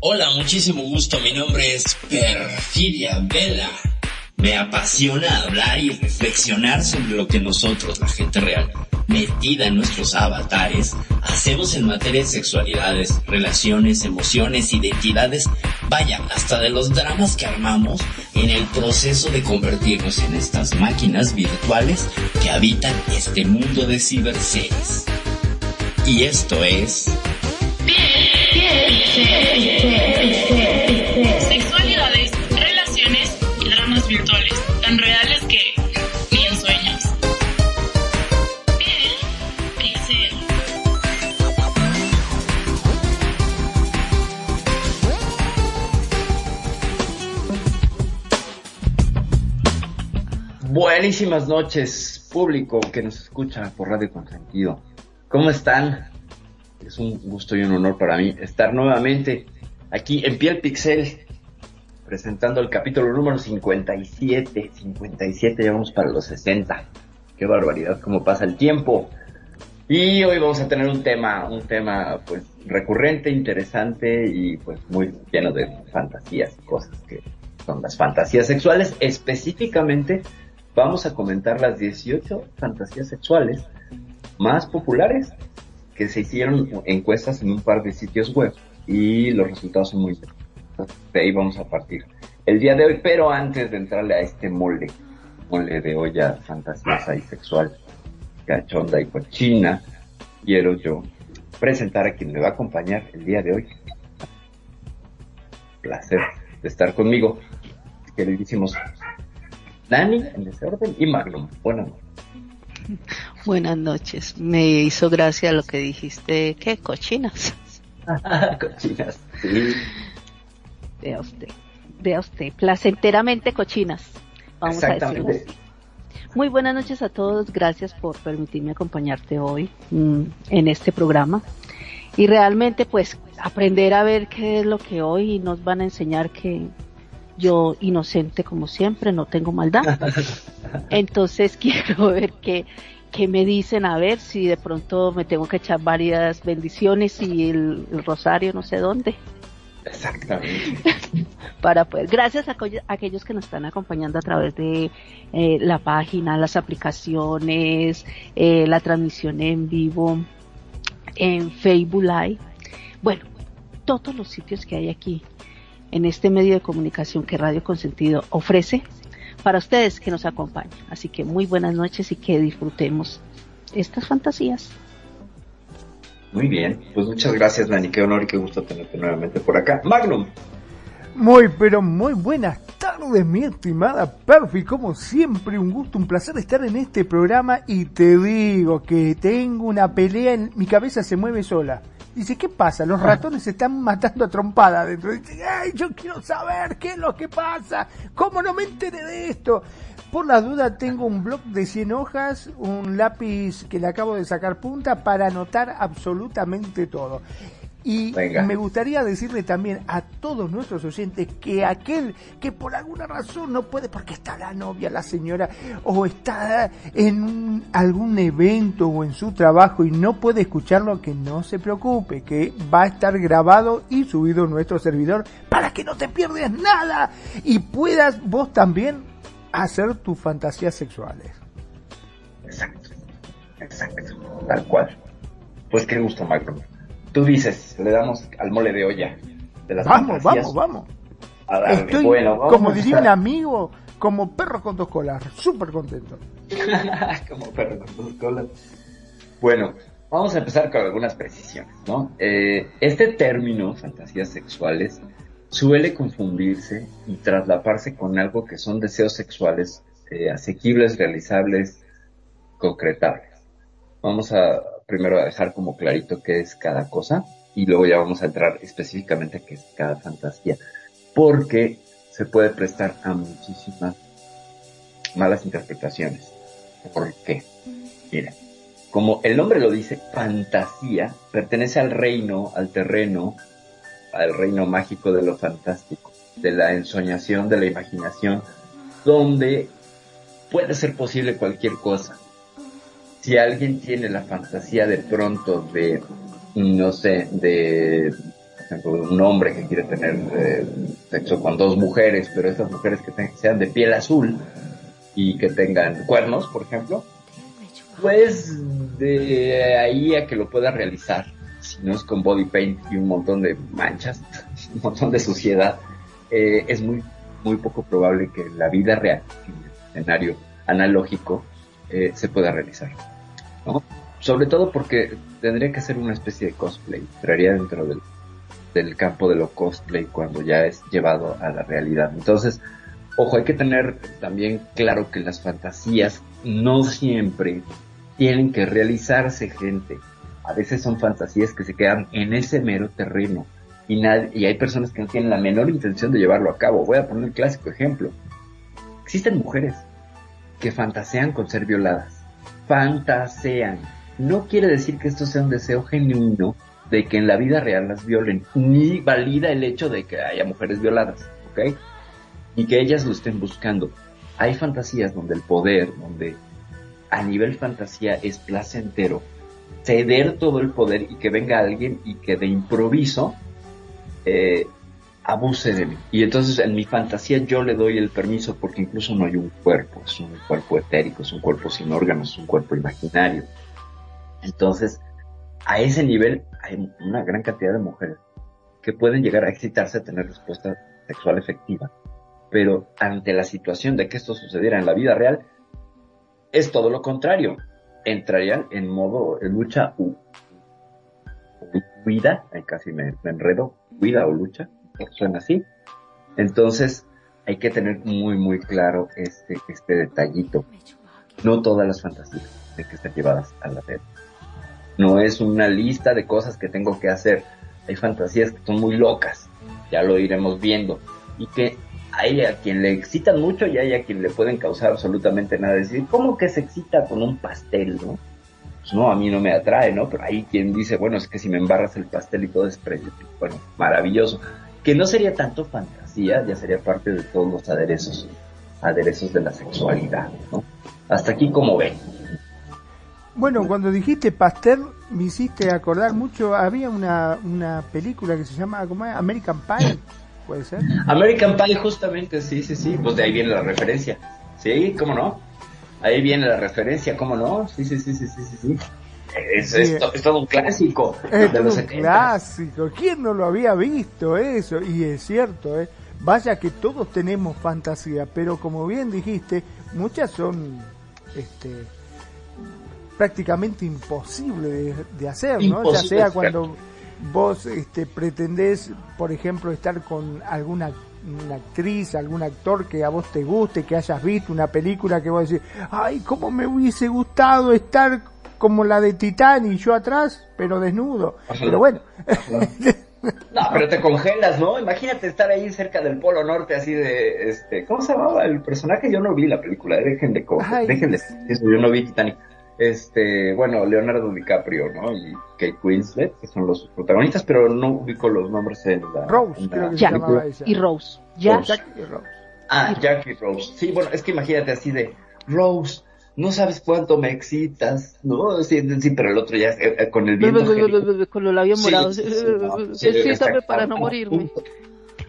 Hola, muchísimo gusto. Mi nombre es Perfidia Vela. Me apasiona hablar y reflexionar sobre lo que nosotros, la gente real, metida en nuestros avatares, hacemos en materia de sexualidades, relaciones, emociones, identidades, vaya, hasta de los dramas que armamos en el proceso de convertirnos en estas máquinas virtuales que habitan este mundo de ciberseres. Y esto es... Sexualidades, relaciones y dramas virtuales, tan reales que ni en sueños. Piel, pixel. Buenísimas noches, público que nos escucha por Radio Consentido. ¿Cómo están? Es un gusto y un honor para mí estar nuevamente aquí en Piel Pixel, presentando el capítulo número 57. 57, ya vamos para los 60. Qué barbaridad, cómo pasa el tiempo. Y hoy vamos a tener un tema, un tema pues recurrente, interesante y pues muy lleno de fantasías, cosas que son las fantasías sexuales. Específicamente vamos a comentar las 18 fantasías sexuales más populares que se hicieron encuestas en un par de sitios web y los resultados son muy interesantes. De ahí vamos a partir el día de hoy, pero antes de entrarle a este molde, molde de olla fantasiosa y sexual, cachonda y cochina, quiero yo presentar a quien me va a acompañar el día de hoy. Placer de estar conmigo, queridísimos Dani, en desorden, y Magnum. Buenas noches. Buenas noches. Me hizo gracia lo que dijiste. ¿Qué? Cochinas. Cochinas, sí. Vea usted. Vea usted. Placenteramente cochinas. Vamos a decirlo Exactamente. así. Muy buenas noches a todos. Gracias por permitirme acompañarte hoy mm, en este programa. Y realmente, pues, aprender a ver qué es lo que hoy nos van a enseñar que yo, inocente como siempre, no tengo maldad. Entonces quiero ver qué, qué me dicen, a ver si de pronto me tengo que echar varias bendiciones y el, el rosario no sé dónde Exactamente. para poder. Gracias a, a aquellos que nos están acompañando a través de eh, la página, las aplicaciones, eh, la transmisión en vivo, en Facebook Live. Bueno, todos los sitios que hay aquí en este medio de comunicación que Radio Consentido ofrece para ustedes que nos acompañan. Así que muy buenas noches y que disfrutemos estas fantasías. Muy bien. Pues muchas gracias, Dani. Qué honor y qué gusto tenerte nuevamente por acá. Magnum. Muy, pero muy buenas tardes, mi estimada Perfi. Como siempre, un gusto, un placer estar en este programa. Y te digo que tengo una pelea en mi cabeza, se mueve sola. Dice, ¿qué pasa? Los ratones se están matando a trompada adentro. Dice, ay, yo quiero saber qué es lo que pasa. ¿Cómo no me enteré de esto? Por la duda tengo un blog de 100 hojas, un lápiz que le acabo de sacar punta para anotar absolutamente todo. Y Venga. me gustaría decirle también a todos nuestros oyentes que aquel que por alguna razón no puede, porque está la novia, la señora, o está en un- algún evento o en su trabajo y no puede escucharlo, que no se preocupe, que va a estar grabado y subido en nuestro servidor para que no te pierdas nada y puedas vos también hacer tus fantasías sexuales. Exacto. Exacto. Tal cual. Pues qué gusto, Magnum. Tú dices, le damos al mole de olla. De las Vamos, vamos, vamos. Darle. Estoy, bueno, vamos como diría un amigo, como perro con dos colas, súper contento. Como perro con dos colas. Bueno, vamos a empezar con algunas precisiones, ¿no? Eh, este término, fantasías sexuales, suele confundirse y traslaparse con algo que son deseos sexuales eh, asequibles, realizables, concretables. Vamos a primero a dejar como clarito qué es cada cosa y luego ya vamos a entrar específicamente a qué es cada fantasía, porque se puede prestar a muchísimas malas interpretaciones. ¿Por qué? Miren, como el nombre lo dice, fantasía pertenece al reino, al terreno, al reino mágico de lo fantástico, de la ensoñación, de la imaginación, donde puede ser posible cualquier cosa. Si alguien tiene la fantasía de pronto de, no sé, de ejemplo, un hombre que quiere tener eh, sexo con dos mujeres, pero estas mujeres que sean de piel azul y que tengan cuernos, por ejemplo, pues de ahí a que lo pueda realizar, si no es con body paint y un montón de manchas, un montón de suciedad, eh, es muy, muy poco probable que la vida real, en el escenario analógico, eh, se pueda realizar. Sobre todo porque tendría que ser una especie de cosplay, entraría dentro del, del campo de lo cosplay cuando ya es llevado a la realidad. Entonces, ojo, hay que tener también claro que las fantasías no siempre tienen que realizarse, gente. A veces son fantasías que se quedan en ese mero terreno y, y hay personas que no tienen la menor intención de llevarlo a cabo. Voy a poner un clásico ejemplo. Existen mujeres que fantasean con ser violadas. Fantasean. No quiere decir que esto sea un deseo genuino de que en la vida real las violen, ni valida el hecho de que haya mujeres violadas, ¿ok? Y que ellas lo estén buscando. Hay fantasías donde el poder, donde a nivel fantasía es placentero, ceder todo el poder y que venga alguien y que de improviso eh, abuse de mí. Y entonces en mi fantasía yo le doy el permiso porque incluso no hay un cuerpo, es un cuerpo etérico, es un cuerpo sin órganos, es un cuerpo imaginario. Entonces, a ese nivel hay una gran cantidad de mujeres que pueden llegar a excitarse a tener respuesta sexual efectiva. Pero ante la situación de que esto sucediera en la vida real, es todo lo contrario. Entrarían en modo lucha u huida, casi me, enredo, huida o lucha, suena así. Entonces, hay que tener muy, muy claro este, este detallito. No todas las fantasías tienen que estar llevadas a la red. No es una lista de cosas que tengo que hacer. Hay fantasías que son muy locas, ya lo iremos viendo, y que hay a quien le excitan mucho y hay a quien le pueden causar absolutamente nada. decir, ¿cómo que se excita con un pastel, no? Pues no, a mí no me atrae, ¿no? Pero hay quien dice, bueno, es que si me embarras el pastel y todo es, bueno, maravilloso. Que no sería tanto fantasía, ya sería parte de todos los aderezos, aderezos de la sexualidad, ¿no? Hasta aquí como ven. Bueno, cuando dijiste pastel, me hiciste acordar mucho, había una, una película que se llama, ¿cómo es? American Pie puede ser. American Pie, justamente, sí, sí, sí, pues de ahí viene la referencia. Sí, ¿cómo no? Ahí viene la referencia, ¿cómo no? Sí, sí, sí, sí, sí, sí. Es, es, todo un clásico. Es un clásico. ¿Quién no lo había visto eso? Y es cierto, ¿eh? Vaya que todos tenemos fantasía, pero como bien dijiste, muchas son este, prácticamente imposibles de, hacer, ¿no? ya sea cuando vos este, pretendés, por ejemplo, estar con alguna una actriz, algún actor que a vos te guste, que hayas visto una película que vos decís, ay, cómo me hubiese gustado estar como la de Titán y yo atrás, pero desnudo. Pero bueno. No, pero te congelas, ¿no? Imagínate estar ahí cerca del Polo Norte, así de, este, ¿cómo se llamaba el personaje? Yo no vi la película, dejen de, dejen de, yo no vi Titanic este, bueno, Leonardo DiCaprio, ¿no? Y Kate Winslet, que son los protagonistas, pero no ubico los nombres en la... Rose, creo que se llamaba esa. Y Rose. Jack. y Rose. Ah, Jack y Rose. Sí, bueno, es que imagínate así de, Rose, no sabes cuánto me excitas, ¿no? Sí, sí pero el otro ya eh, eh, con el viento. Con los labios morados. Sí, para no morirme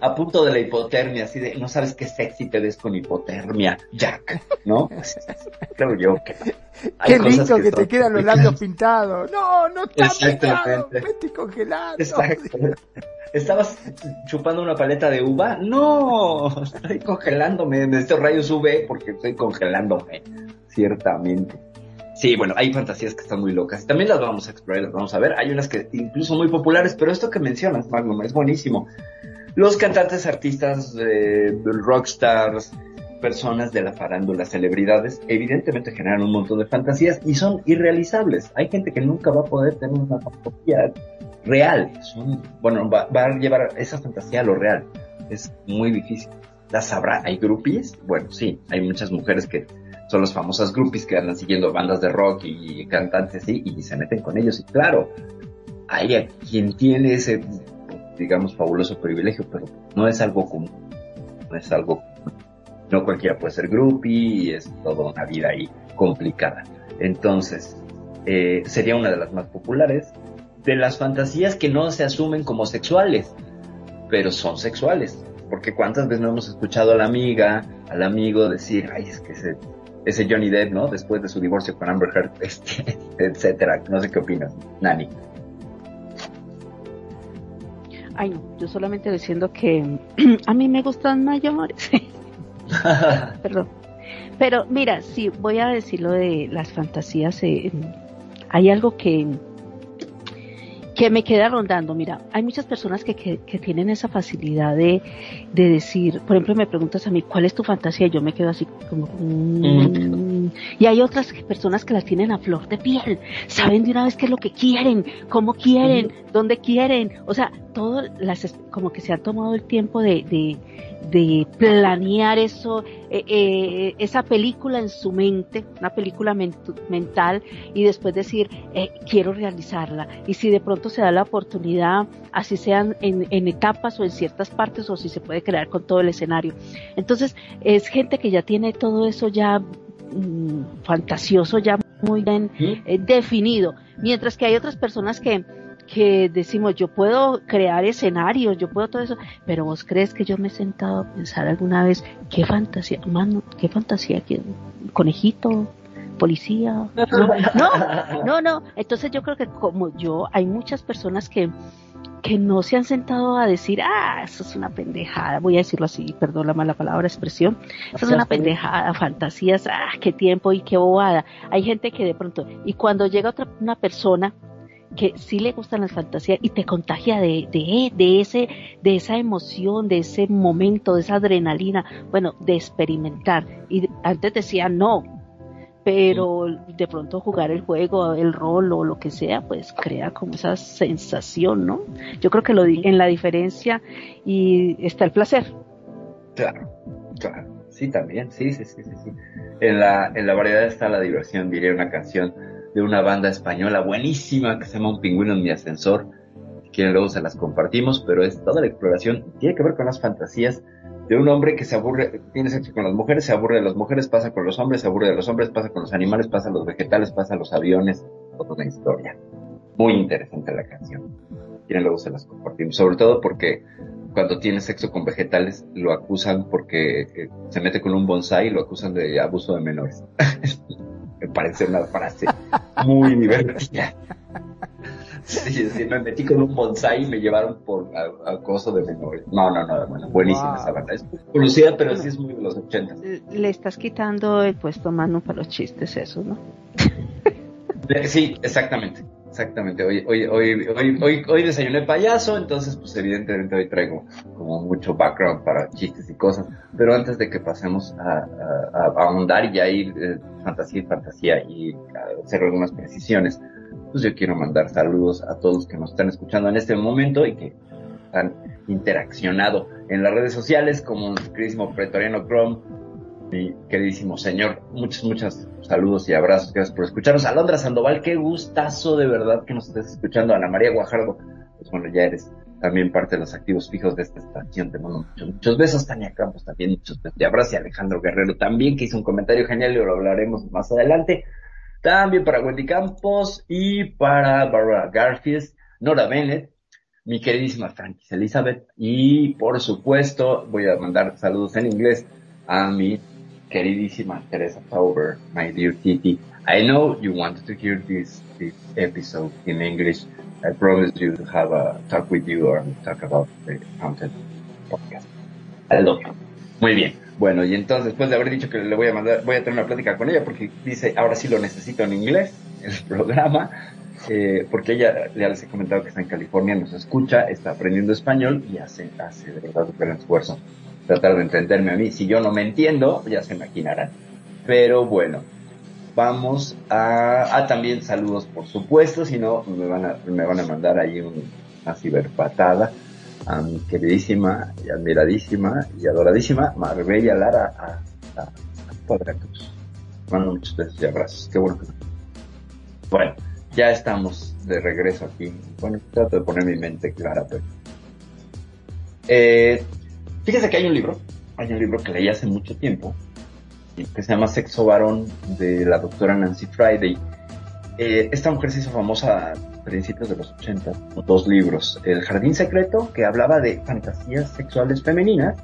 a punto de la hipotermia, así de, no sabes qué sexy te ves con hipotermia, Jack, ¿no? Creo yo que... Qué lindo que, te quedan los labios pintados. No, no está pintado, congelando. Exacto. ¿Estabas chupando una paleta de uva? No, estoy congelándome. De estos rayos UV porque estoy congelándome, ciertamente. Sí, bueno, hay fantasías que están muy locas. También las vamos a explorar, las vamos a ver. Hay unas que incluso muy populares, pero esto que mencionas, Magnum, es buenísimo. Los cantantes, artistas, eh, rockstars, personas de la farándula, celebridades, evidentemente generan un montón de fantasías y son irrealizables. Hay gente que nunca va a poder tener una fantasía real. bueno, va, a llevar esa fantasía a lo real. Es muy difícil. ¿Las sabrá? ¿Hay groupies? Bueno, sí, hay muchas mujeres que son las famosas groupies que andan siguiendo bandas de rock y cantantes y, y se meten con ellos. Y claro, hay quien tiene ese digamos, fabuloso privilegio, pero no es algo común. No es algo No cualquiera puede ser groupie y es toda una vida ahí complicada. Entonces, eh, sería una de las más populares. de las fantasías que no se asumen como sexuales, pero son sexuales. Porque cuántas veces no hemos escuchado a la amiga, al amigo decir, ay, es que ese, ese Johnny Depp, ¿no? Después de su divorcio con Amber Heard, este, etcétera. No sé qué opinas, Nani. Ay, no, yo solamente diciendo que a mí me gustan mayores. Perdón. Pero mira, sí, voy a decir lo de las fantasías. Eh, hay algo que, que me queda rondando. Mira, hay muchas personas que, que, tienen esa facilidad de, de, decir, por ejemplo, me preguntas a mí, ¿cuál es tu fantasía? Y yo me quedo así como... Mm". Y hay otras personas que las tienen a flor de piel, saben de una vez qué es lo que quieren, cómo quieren, dónde quieren. O sea, todo las, como que se ha tomado el tiempo de, de de planear eso, eh, eh, esa película en su mente, una película mental, y después decir, eh, quiero realizarla. Y si de pronto se da la oportunidad, así sean en, en, etapas o en ciertas partes, o si se puede crear con todo el escenario. Entonces, es gente que ya tiene todo eso ya mm, fantasioso, ya muy bien definido. Mientras que hay otras personas que que decimos, yo puedo crear escenarios, yo puedo todo eso, pero vos crees que yo me he sentado a pensar alguna vez, qué fantasía, mano, qué fantasía, ¿Qué, conejito, policía, no, no, no, entonces yo creo que como yo, hay muchas personas que, que no se han sentado a decir, ah, eso es una pendejada, voy a decirlo así, perdón la mala palabra, expresión, eso es una pendejada, fantasías, ah, qué tiempo y qué bobada. Hay gente que de pronto, y cuando llega otra una persona que sí le gustan las fantasías y te contagia de, de, de, ese, de esa emoción, de ese momento, de esa adrenalina, bueno, de experimentar. Y antes decía no, pero de pronto jugar el juego, el rol o lo que sea, pues crea como esa sensación, ¿no? Yo creo que lo en la diferencia y está el placer. Claro, claro. Sí, también, sí, sí, sí, sí. En la, en la variedad está la diversión, diría una canción de una banda española buenísima que se llama Un pingüino en mi ascensor. Quieren luego se las compartimos, pero es toda la exploración tiene que ver con las fantasías de un hombre que se aburre, tiene sexo con las mujeres, se aburre de las mujeres, pasa con los hombres, se aburre de los hombres, pasa con los animales, pasa a los vegetales, pasa a los aviones, toda una historia. Muy interesante la canción. Quieren luego se las compartimos, sobre todo porque cuando tiene sexo con vegetales lo acusan porque eh, se mete con un bonsai y lo acusan de abuso de menores. me parece una frase muy divertida. Sí, sí, me metí con un bonsai y me llevaron por acoso de menores. No, no, no, bueno, buenísima esa banda. Es conocida, pero sí es muy de los 80. Le estás quitando el puesto mano para los chistes esos, ¿no? Sí, exactamente. Exactamente, hoy, hoy, hoy, hoy, hoy, desayuné payaso, entonces pues evidentemente hoy traigo como mucho background para chistes y cosas, pero antes de que pasemos a, ahondar y ya ir eh, fantasía y fantasía y hacer algunas precisiones, pues yo quiero mandar saludos a todos que nos están escuchando en este momento y que han interaccionado en las redes sociales como queridísimo Pretoriano Chrome, mi queridísimo señor. Muchos, muchos saludos y abrazos. Gracias por escucharnos. Alondra Sandoval, qué gustazo de verdad que nos estés escuchando. Ana María Guajardo, pues bueno, ya eres también parte de los activos fijos de esta estación. Te mando muchos, muchos besos. Tania Campos también, muchos besos. Y abrazos. Y Alejandro Guerrero también, que hizo un comentario genial y lo hablaremos más adelante. También para Wendy Campos y para Barbara Garfield, Nora Bennett, mi queridísima Francis Elizabeth y por supuesto voy a mandar saludos en inglés a mi queridísima Teresa Tauber, my dear Titi. I know you wanted to hear this, this episode in English. I promise you to have a talk with you or talk about the content podcast. I love you. Muy bien. Bueno, y entonces después de haber dicho que le voy a mandar, voy a tener una plática con ella porque dice, ahora sí lo necesito en inglés, el programa, eh, porque ella, ya les he comentado que está en California, nos escucha, está aprendiendo español y hace, hace de verdad un gran esfuerzo tratar de entenderme a mí. Si yo no me entiendo, ya se imaginarán. Pero bueno, vamos a, a también saludos por supuesto, si no me van a, me van a mandar ahí una ciberpatada queridísima y admiradísima y adoradísima Marbella Lara a, a, a. Mando muchos besos y abrazos. Qué bueno. Bueno, ya estamos de regreso aquí. Bueno, trato de poner mi mente clara, pero... Eh, Fíjese que hay un libro, hay un libro que leí hace mucho tiempo, que se llama Sexo Varón, de la doctora Nancy Friday. Eh, esta mujer se hizo famosa principios de los 80, dos libros. El Jardín Secreto, que hablaba de fantasías sexuales femeninas,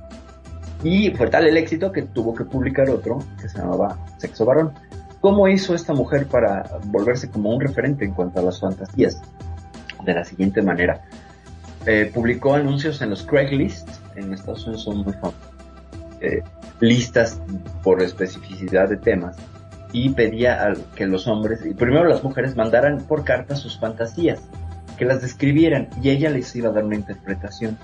y fue tal el éxito que tuvo que publicar otro que se llamaba Sexo Varón. ¿Cómo hizo esta mujer para volverse como un referente en cuanto a las fantasías? De la siguiente manera. Eh, publicó anuncios en los Craigslist, en Estados Unidos son muy famosos, eh, listas por especificidad de temas, y pedía que los hombres, y primero las mujeres, mandaran por carta sus fantasías, que las describieran, y ella les iba a dar una interpretación.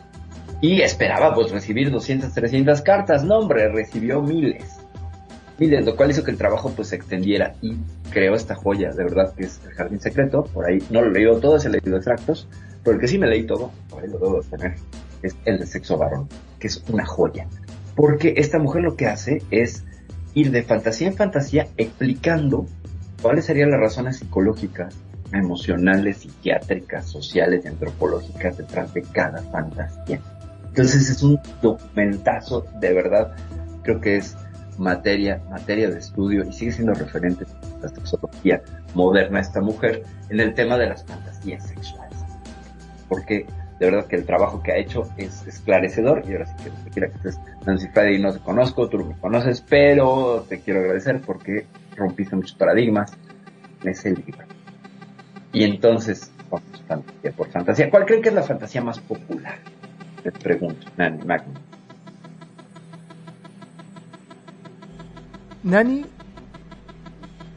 Y esperaba pues recibir 200, 300 cartas, no hombre, recibió miles. Miles, lo cual hizo que el trabajo pues se extendiera. Y creó esta joya, de verdad que es el Jardín Secreto, por ahí no lo he leído todo, he leído extractos, pero el que sí me leí todo, por ahí lo debo tener, es el de Sexo Varón, que es una joya, porque esta mujer lo que hace es ir de fantasía en fantasía explicando cuáles serían las razones psicológicas, emocionales, psiquiátricas, sociales y antropológicas detrás de cada fantasía. Entonces es un documentazo, de verdad, creo que es materia, materia de estudio y sigue siendo referente a la sexología moderna esta mujer en el tema de las fantasías sexuales. Porque de verdad que el trabajo que ha hecho es esclarecedor y ahora sí que quiera que estés Nancy Friday no te conozco, tú no me conoces, pero te quiero agradecer porque rompiste muchos paradigmas en ese libro. Y entonces, vamos, fantasía por fantasía. ¿Cuál creen que es la fantasía más popular? Les pregunto, Nani Magno. Nani.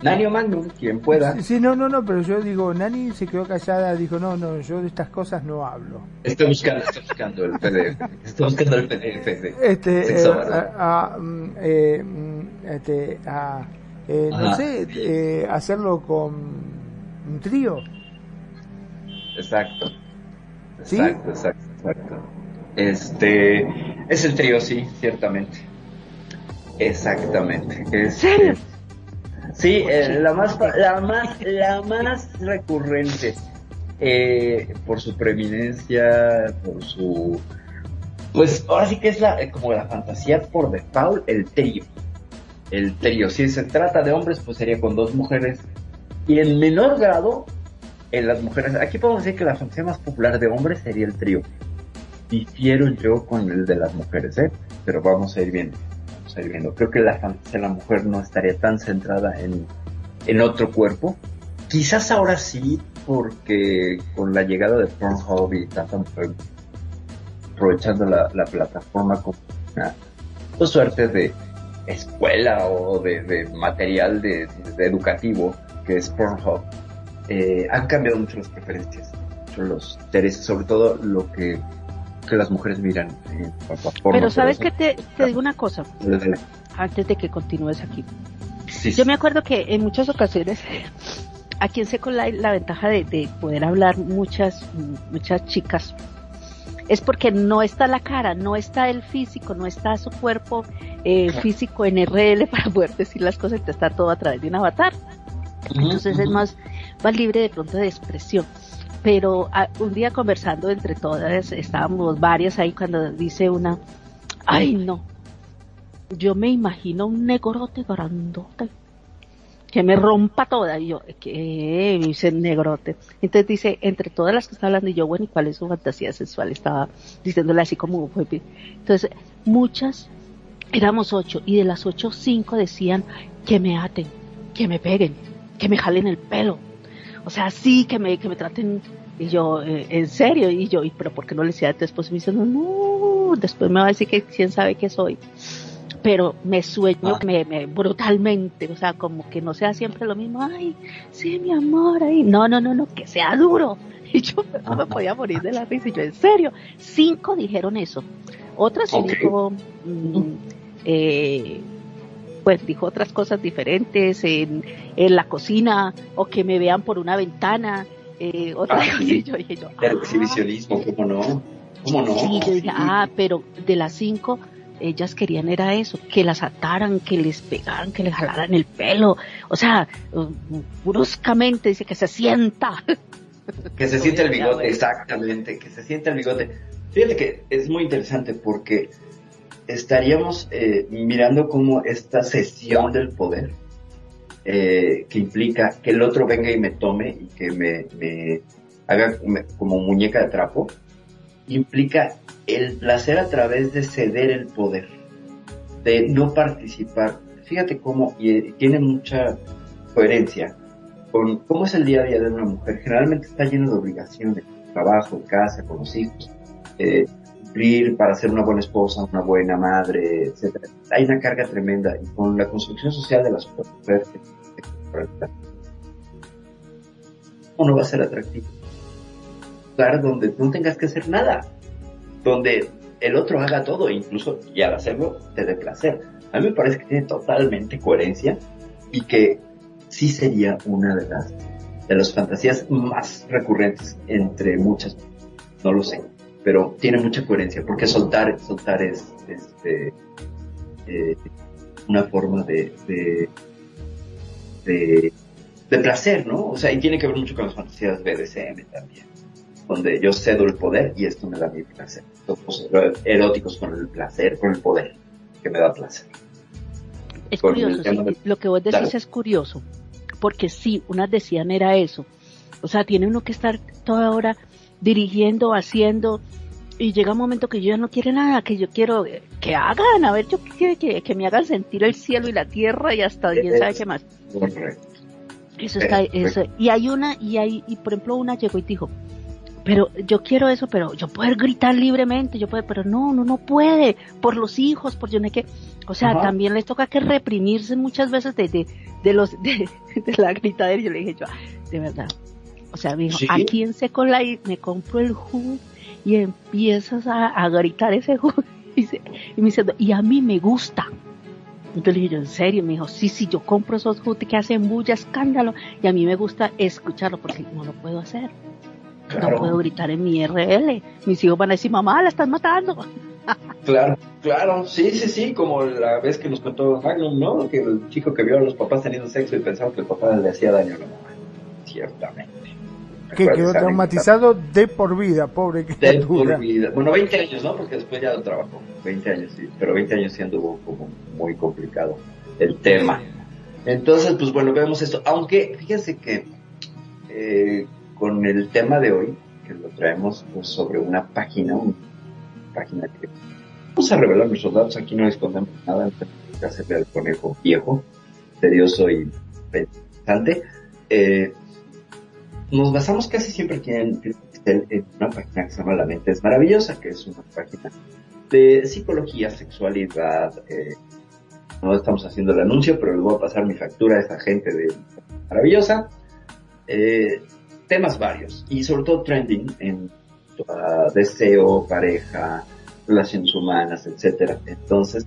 Nani o quien pueda. Sí, no, no, no, pero yo digo, Nani se quedó callada, dijo, no, no, yo de estas cosas no hablo. Estoy buscando, estoy buscando el PDF. Estoy buscando el PDF. este, eh, a, mm, eh, mm, este, a, eh, no sé, eh, hacerlo con un trío. Exacto. ¿Sí? Exacto, exacto, exacto. Este, es el trío, sí, ciertamente. Exactamente. Es, ¿Serio? Sí, eh, la más la más la más recurrente eh, por su preeminencia, por su pues ahora sí que es la como la fantasía por default el trío. El trío, si se trata de hombres, pues sería con dos mujeres y en menor grado en las mujeres. Aquí podemos decir que la fantasía más popular de hombres sería el trío. Difiero yo con el de las mujeres, ¿eh? Pero vamos a ir viendo. Creo que la fantasía de la mujer no estaría tan centrada en, en otro cuerpo. Quizás ahora sí, porque con la llegada de Pornhub y tanta mujer aprovechando la, plataforma como una pues, suerte de escuela o de, material de, educativo que es Pornhub, eh, han cambiado mucho las preferencias, los intereses, sobre todo lo que que las mujeres miran en Pero sabes que te, digo una cosa, antes de que continúes aquí. Yo me acuerdo que en muchas ocasiones, aquí en Second Life la ventaja de, poder hablar muchas, muchas chicas es porque no está la cara, no está el físico, no está su cuerpo eh, físico en RL para poder decir las cosas, está todo a través de un avatar. Entonces es más, más libre de pronto de expresión pero ah, un día conversando entre todas, estábamos varias ahí cuando dice una, ay no, yo me imagino un negrote grandote que me rompa toda. Y yo, ¿qué? Dice negrote. Entonces dice, entre todas las que está hablando, y yo, bueno, ¿y cuál es su fantasía sexual? Estaba diciéndole así como Entonces, muchas, éramos ocho, y de las ocho, cinco decían que me aten, que me peguen, que me jalen el pelo, o sea, sí, que me, que me traten, y yo, eh, en serio, y yo, y, pero ¿por qué no le decía a tu esposo? Y me dice, no, no, después me va a decir que quién sabe qué soy. Pero me sueño ah. me, me, brutalmente, o sea, como que no sea siempre lo mismo, ay, sí, mi amor, ay, no, no, no, no, que sea duro. Y yo no me podía morir de la risa, y yo, en serio, cinco dijeron eso. Otras sí dijo, mm, eh, pues dijo otras cosas diferentes en, en la cocina o que me vean por una ventana, eh, otra ah, cosa. yo dije yo, el ah". exhibicionismo, ¿cómo no? ¿Cómo no? Sí, yo dije, ah, pero de las cinco, ellas querían era eso, que las ataran, que les pegaran, que les jalaran el pelo, o sea, bruscamente dice que se sienta. Que se siente el bigote, exactamente, que se siente el bigote. Fíjate que es muy interesante porque estaríamos eh, mirando como esta sesión del poder, eh, que implica que el otro venga y me tome y que me, haga como muñeca de trapo, implica el placer a través de ceder el poder, de no participar. Fíjate cómo, y tiene mucha coherencia con cómo es el día a día de una mujer. Generalmente está lleno de obligaciones, trabajo, casa, con los hijos, eh, cumplir para ser una buena esposa, una buena madre, etcétera. Hay una carga tremenda y con la construcción social de las mujeres, ¿cómo no va a ser atractivo? lugar donde no tengas que hacer nada, donde el otro haga todo incluso y al hacerlo te dé placer. A mí me parece que tiene totalmente coherencia y que sí sería una de las de las fantasías más recurrentes entre muchas, no lo sé, pero tiene mucha coherencia porque soltar soltar es este eh, una forma de, de, de de placer, ¿no? O sea, y tiene que ver mucho con las fantasías BDSM también donde yo cedo el poder y esto me da mi placer. Los eróticos con el placer, con el poder, que me da placer. Es curioso, lo que vos decís es curioso, porque sí, unas decían era eso. O sea, tiene uno que estar toda hora dirigiendo, haciendo, y llega un momento que yo ya no quiero nada, que yo quiero que hagan, a ver, yo quiero que, que me hagan sentir el cielo y la tierra y hasta quién sabe qué más. Eso está, eso. Y hay una, y hay, y por ejemplo una llegó y dijo, pero yo quiero eso, pero yo puedo gritar libremente, yo puedo, pero no, no, no puede, por los hijos, por yo no sé O sea, también les toca que reprimirse muchas veces de, de, de los, de, la gritadera. Yo le dije yo, de verdad. O sea, me dijo, aquí en Seco me compro el jugo y empiezas a, a gritar ese jugo. Y, me dice, y a mí me gusta. Entonces le dije yo, ¿en serio? Me dijo, sí, sí, yo compro esos jugos que hacen bulla, escándalo, y a mí me gusta escucharlo porque no lo puedo hacer. No puedo gritar en mi RL. Mis hijos van a decir, mamá, la están matando. Claro, claro, sí, sí, sí, como la vez que nos contó Magnum, ¿no? Que el chico que vio a los papás teniendo sexo y pensaba que el papá le hacía daño a la mamá. Ciertamente. Que quedó traumatizado de por vida, pobre criatura. De por vida. Bueno, 20 años, ¿no? Porque después ya lo trabajó. 20 años, sí. Pero 20 años siendo como muy complicado el tema. Entonces, pues bueno, vemos esto. Aunque, fíjense que eh, con el tema de hoy, que lo traemos pues, sobre una página, una página que vamos a revelar nuestros datos, aquí no escondemos nada, hacerle al conejo viejo, serioso y pensante. Eh, nos basamos casi siempre en, una página que se llama La Mente es Maravillosa, que es una página de psicología, sexualidad, eh, no estamos haciendo el anuncio, pero les voy a pasar mi factura a esta gente de Maravillosa. Eh, temas varios y sobre todo trending en deseo, pareja, relaciones humanas, etcétera. Entonces,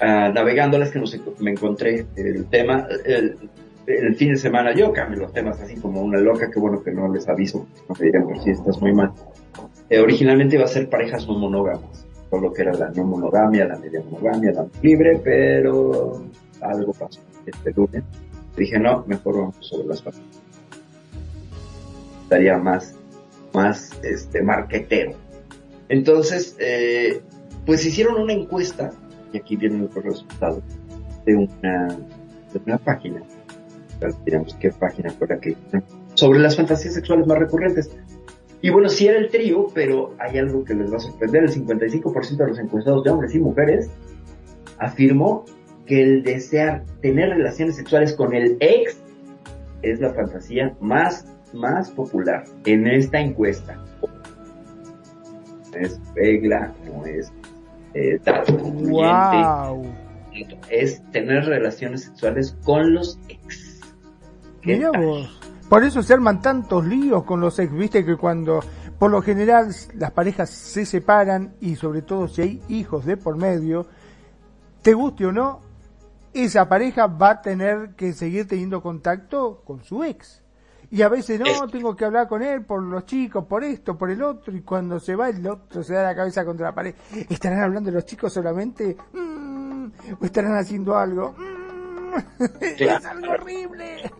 uh, navegándoles que me encontré el tema, fin de semana yo cambio los temas así como una loca, que bueno que no les aviso, me dirían por si estás muy mal. Eh, originalmente iba a ser parejas no monógamas, por lo que era la no monogamia, la media monogamia, la libre, pero algo pasó este lunes. Dije, no, mejor vamos sobre las parejas estaría más, más, este, marquetero. Entonces, eh, pues hicieron una encuesta, y aquí vienen los resultados, de una, de una página, digamos qué página fue la que, sobre las fantasías sexuales más recurrentes. Y bueno, sí era el trío, pero hay algo que les va a sorprender, el 55% de los encuestados de hombres y mujeres afirmó que el desear tener relaciones sexuales con el ex es la fantasía más más popular en esta encuesta. No es regla, no es eh, wow. es tener relaciones sexuales con los ex. Mira vos. Por eso se arman tantos líos con los ex, viste que cuando por lo general las parejas se separan y sobre todo si hay hijos de por medio, te guste o no, esa pareja va a tener que seguir teniendo contacto con su ex. Y a veces no, tengo que hablar con él por los chicos, por esto, por el otro, y cuando se va el otro se da la cabeza contra la pared. ¿Estarán hablando los chicos solamente? Mm, ¿O estarán haciendo algo? Mm, es algo horrible.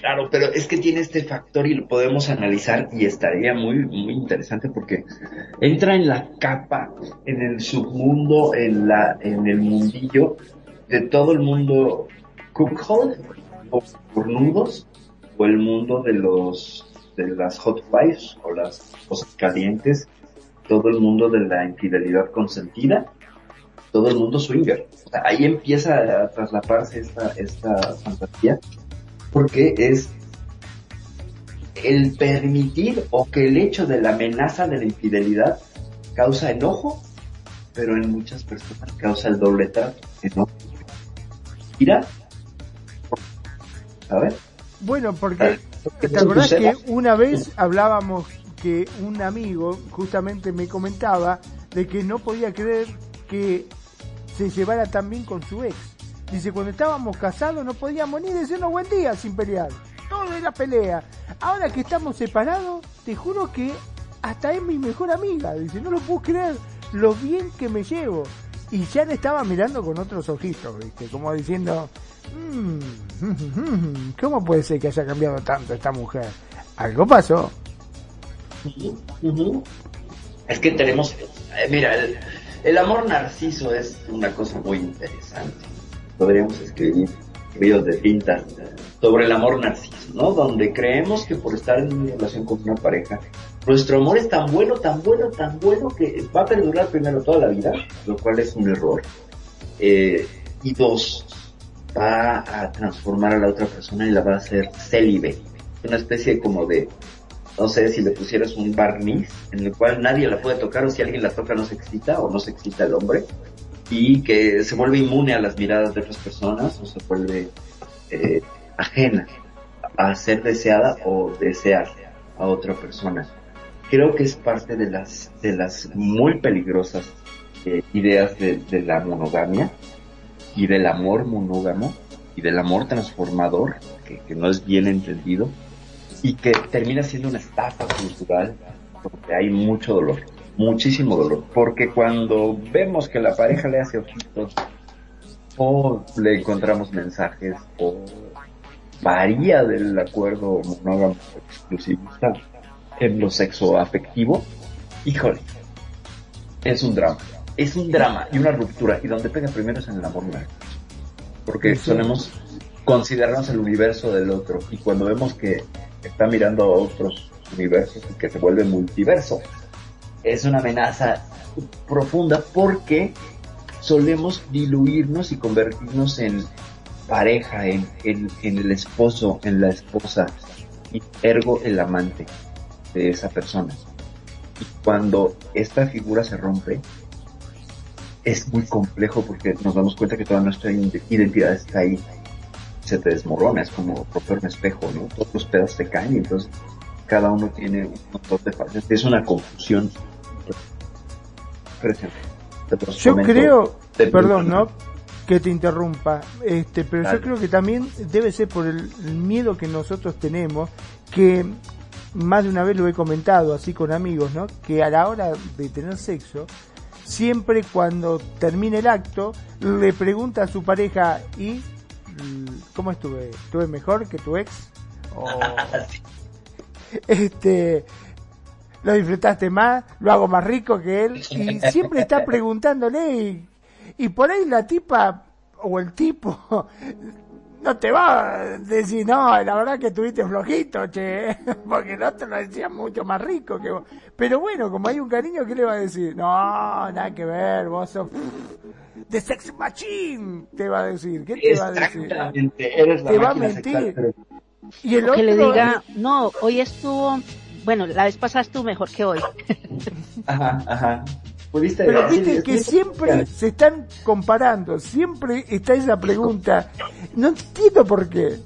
Claro, pero es que tiene este factor y lo podemos analizar y estaría muy, muy interesante porque entra en la capa, en el submundo, en la, en el mundillo de todo el mundo cuckold o cornudos o el mundo de los de las hot wives o las cosas calientes, todo el mundo de la infidelidad consentida, todo el mundo swinger. ahí empieza a traslaparse esta, esta fantasía, porque es el permitir o que el hecho de la amenaza de la infidelidad causa enojo, pero en muchas personas causa el doble trato, enojo. Mira, ¿sabes? Bueno, porque ¿te acordás que una vez hablábamos que un amigo justamente me comentaba de que no podía creer que se llevara tan bien con su ex? Dice, cuando estábamos casados no podíamos ni decirnos buen día sin pelear. Todo era pelea. Ahora que estamos separados, te juro que hasta es mi mejor amiga. Dice, no lo puedo creer lo bien que me llevo. Y ya le estaba mirando con otros ojitos, ¿viste? Como diciendo, mmm, ¿cómo puede ser que haya cambiado tanto esta mujer? Algo pasó. Es que tenemos, eh, mira, el, amor narciso es una cosa muy interesante. Podríamos escribir videos de tinta sobre el amor narciso, ¿no? Donde creemos que por estar en una relación con una pareja, nuestro amor es tan bueno, tan bueno, tan bueno que va a perdurar primero toda la vida, lo cual es un error. Eh, y dos, va a transformar a la otra persona y la va a hacer célibe. Una especie como de, no sé, si le pusieras un barniz en el cual nadie la puede tocar o si alguien la toca no se excita o no se excita el hombre y que se vuelve inmune a las miradas de otras personas o se vuelve eh, ajena a ser deseada o desear a otra persona. Creo que es parte de las, de las muy peligrosas eh, ideas de, de la monogamia y del amor monógamo y del amor transformador, que, que, no es bien entendido, y que termina siendo una estafa cultural porque hay mucho dolor, muchísimo dolor, porque cuando vemos que la pareja le hace ojitos, o le encontramos mensajes, o varía del acuerdo monógamo exclusivista en lo sexo afectivo, híjole, es un drama. Es un drama y una ruptura. Y donde pega primero es en el amor Porque solemos considerarnos el universo del otro. Y cuando vemos que está mirando a otros universos y que se vuelve multiverso, es una amenaza profunda porque solemos diluirnos y convertirnos en pareja, en, el esposo, en la esposa, y ergo el amante de esa persona. Y cuando esta figura se rompe, es muy complejo porque nos damos cuenta que toda nuestra identidad está ahí. Se te desmorona, es como romper un espejo, ¿no? Todos los pedazos se caen y entonces cada uno tiene un montón de partes. Es una confusión. Yo creo, perdón, ¿no? que te interrumpa, este, pero yo creo que también debe ser por el, miedo que nosotros tenemos, que más de una vez lo he comentado así con amigos, ¿no? Que a la hora de tener sexo, siempre cuando termine el acto, le pregunta a su pareja, ¿y cómo estuve? ¿Estuve mejor que tu ex? este, lo disfrutaste más, lo hago más rico que él, y siempre está preguntándole, y por ahí la tipa o el tipo no te va a decir, no, la verdad que estuviste flojito, che, porque el otro lo decía mucho más rico que vos. Pero bueno, como hay un cariño, ¿qué le va a decir? No, nada que ver, vos sos de sex machine, te va a decir. ¿Qué te va a decir? Eres te va a mentir. Y el otro... Que le diga, no, hoy estuvo, bueno, la vez pasada estuvo mejor que hoy. ajá, ajá. Pero viste que siempre se están comparando, siempre está esa pregunta. No entiendo por qué.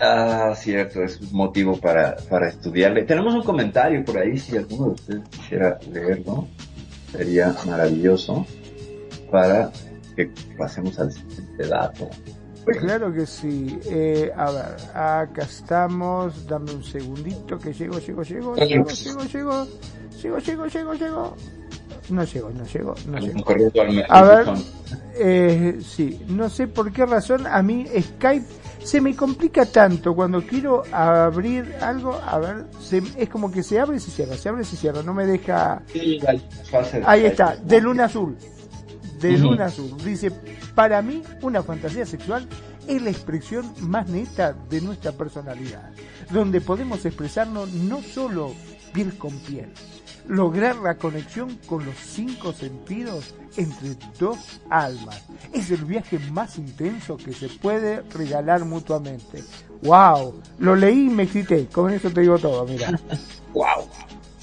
Ah, cierto, es motivo para, para estudiarle. Tenemos un comentario por ahí, si alguno de ustedes quisiera leerlo, sería maravilloso para que pasemos al siguiente dato. Claro que sí. Eh, a ver, acá estamos. Dame un segundito que llego, llego, llego, llego, llego, llego, llego, llego, llego, llego. No llego, no llego, no llego. A ver, eh, sí, no sé por qué razón a mí Skype se me complica tanto cuando quiero abrir algo, a ver, es como que se abre y se cierra, se abre y se cierra, no me deja... Ahí está, de luna azul, de luna azul, dice, para mí una fantasía sexual es la expresión más neta de nuestra personalidad, donde podemos expresarnos no solo piel con piel, lograr la conexión con los cinco sentidos entre dos almas. Es el viaje más intenso que se puede regalar mutuamente. ¡Wow! Lo leí y me excité. Con eso te digo todo, mira. ¡Wow!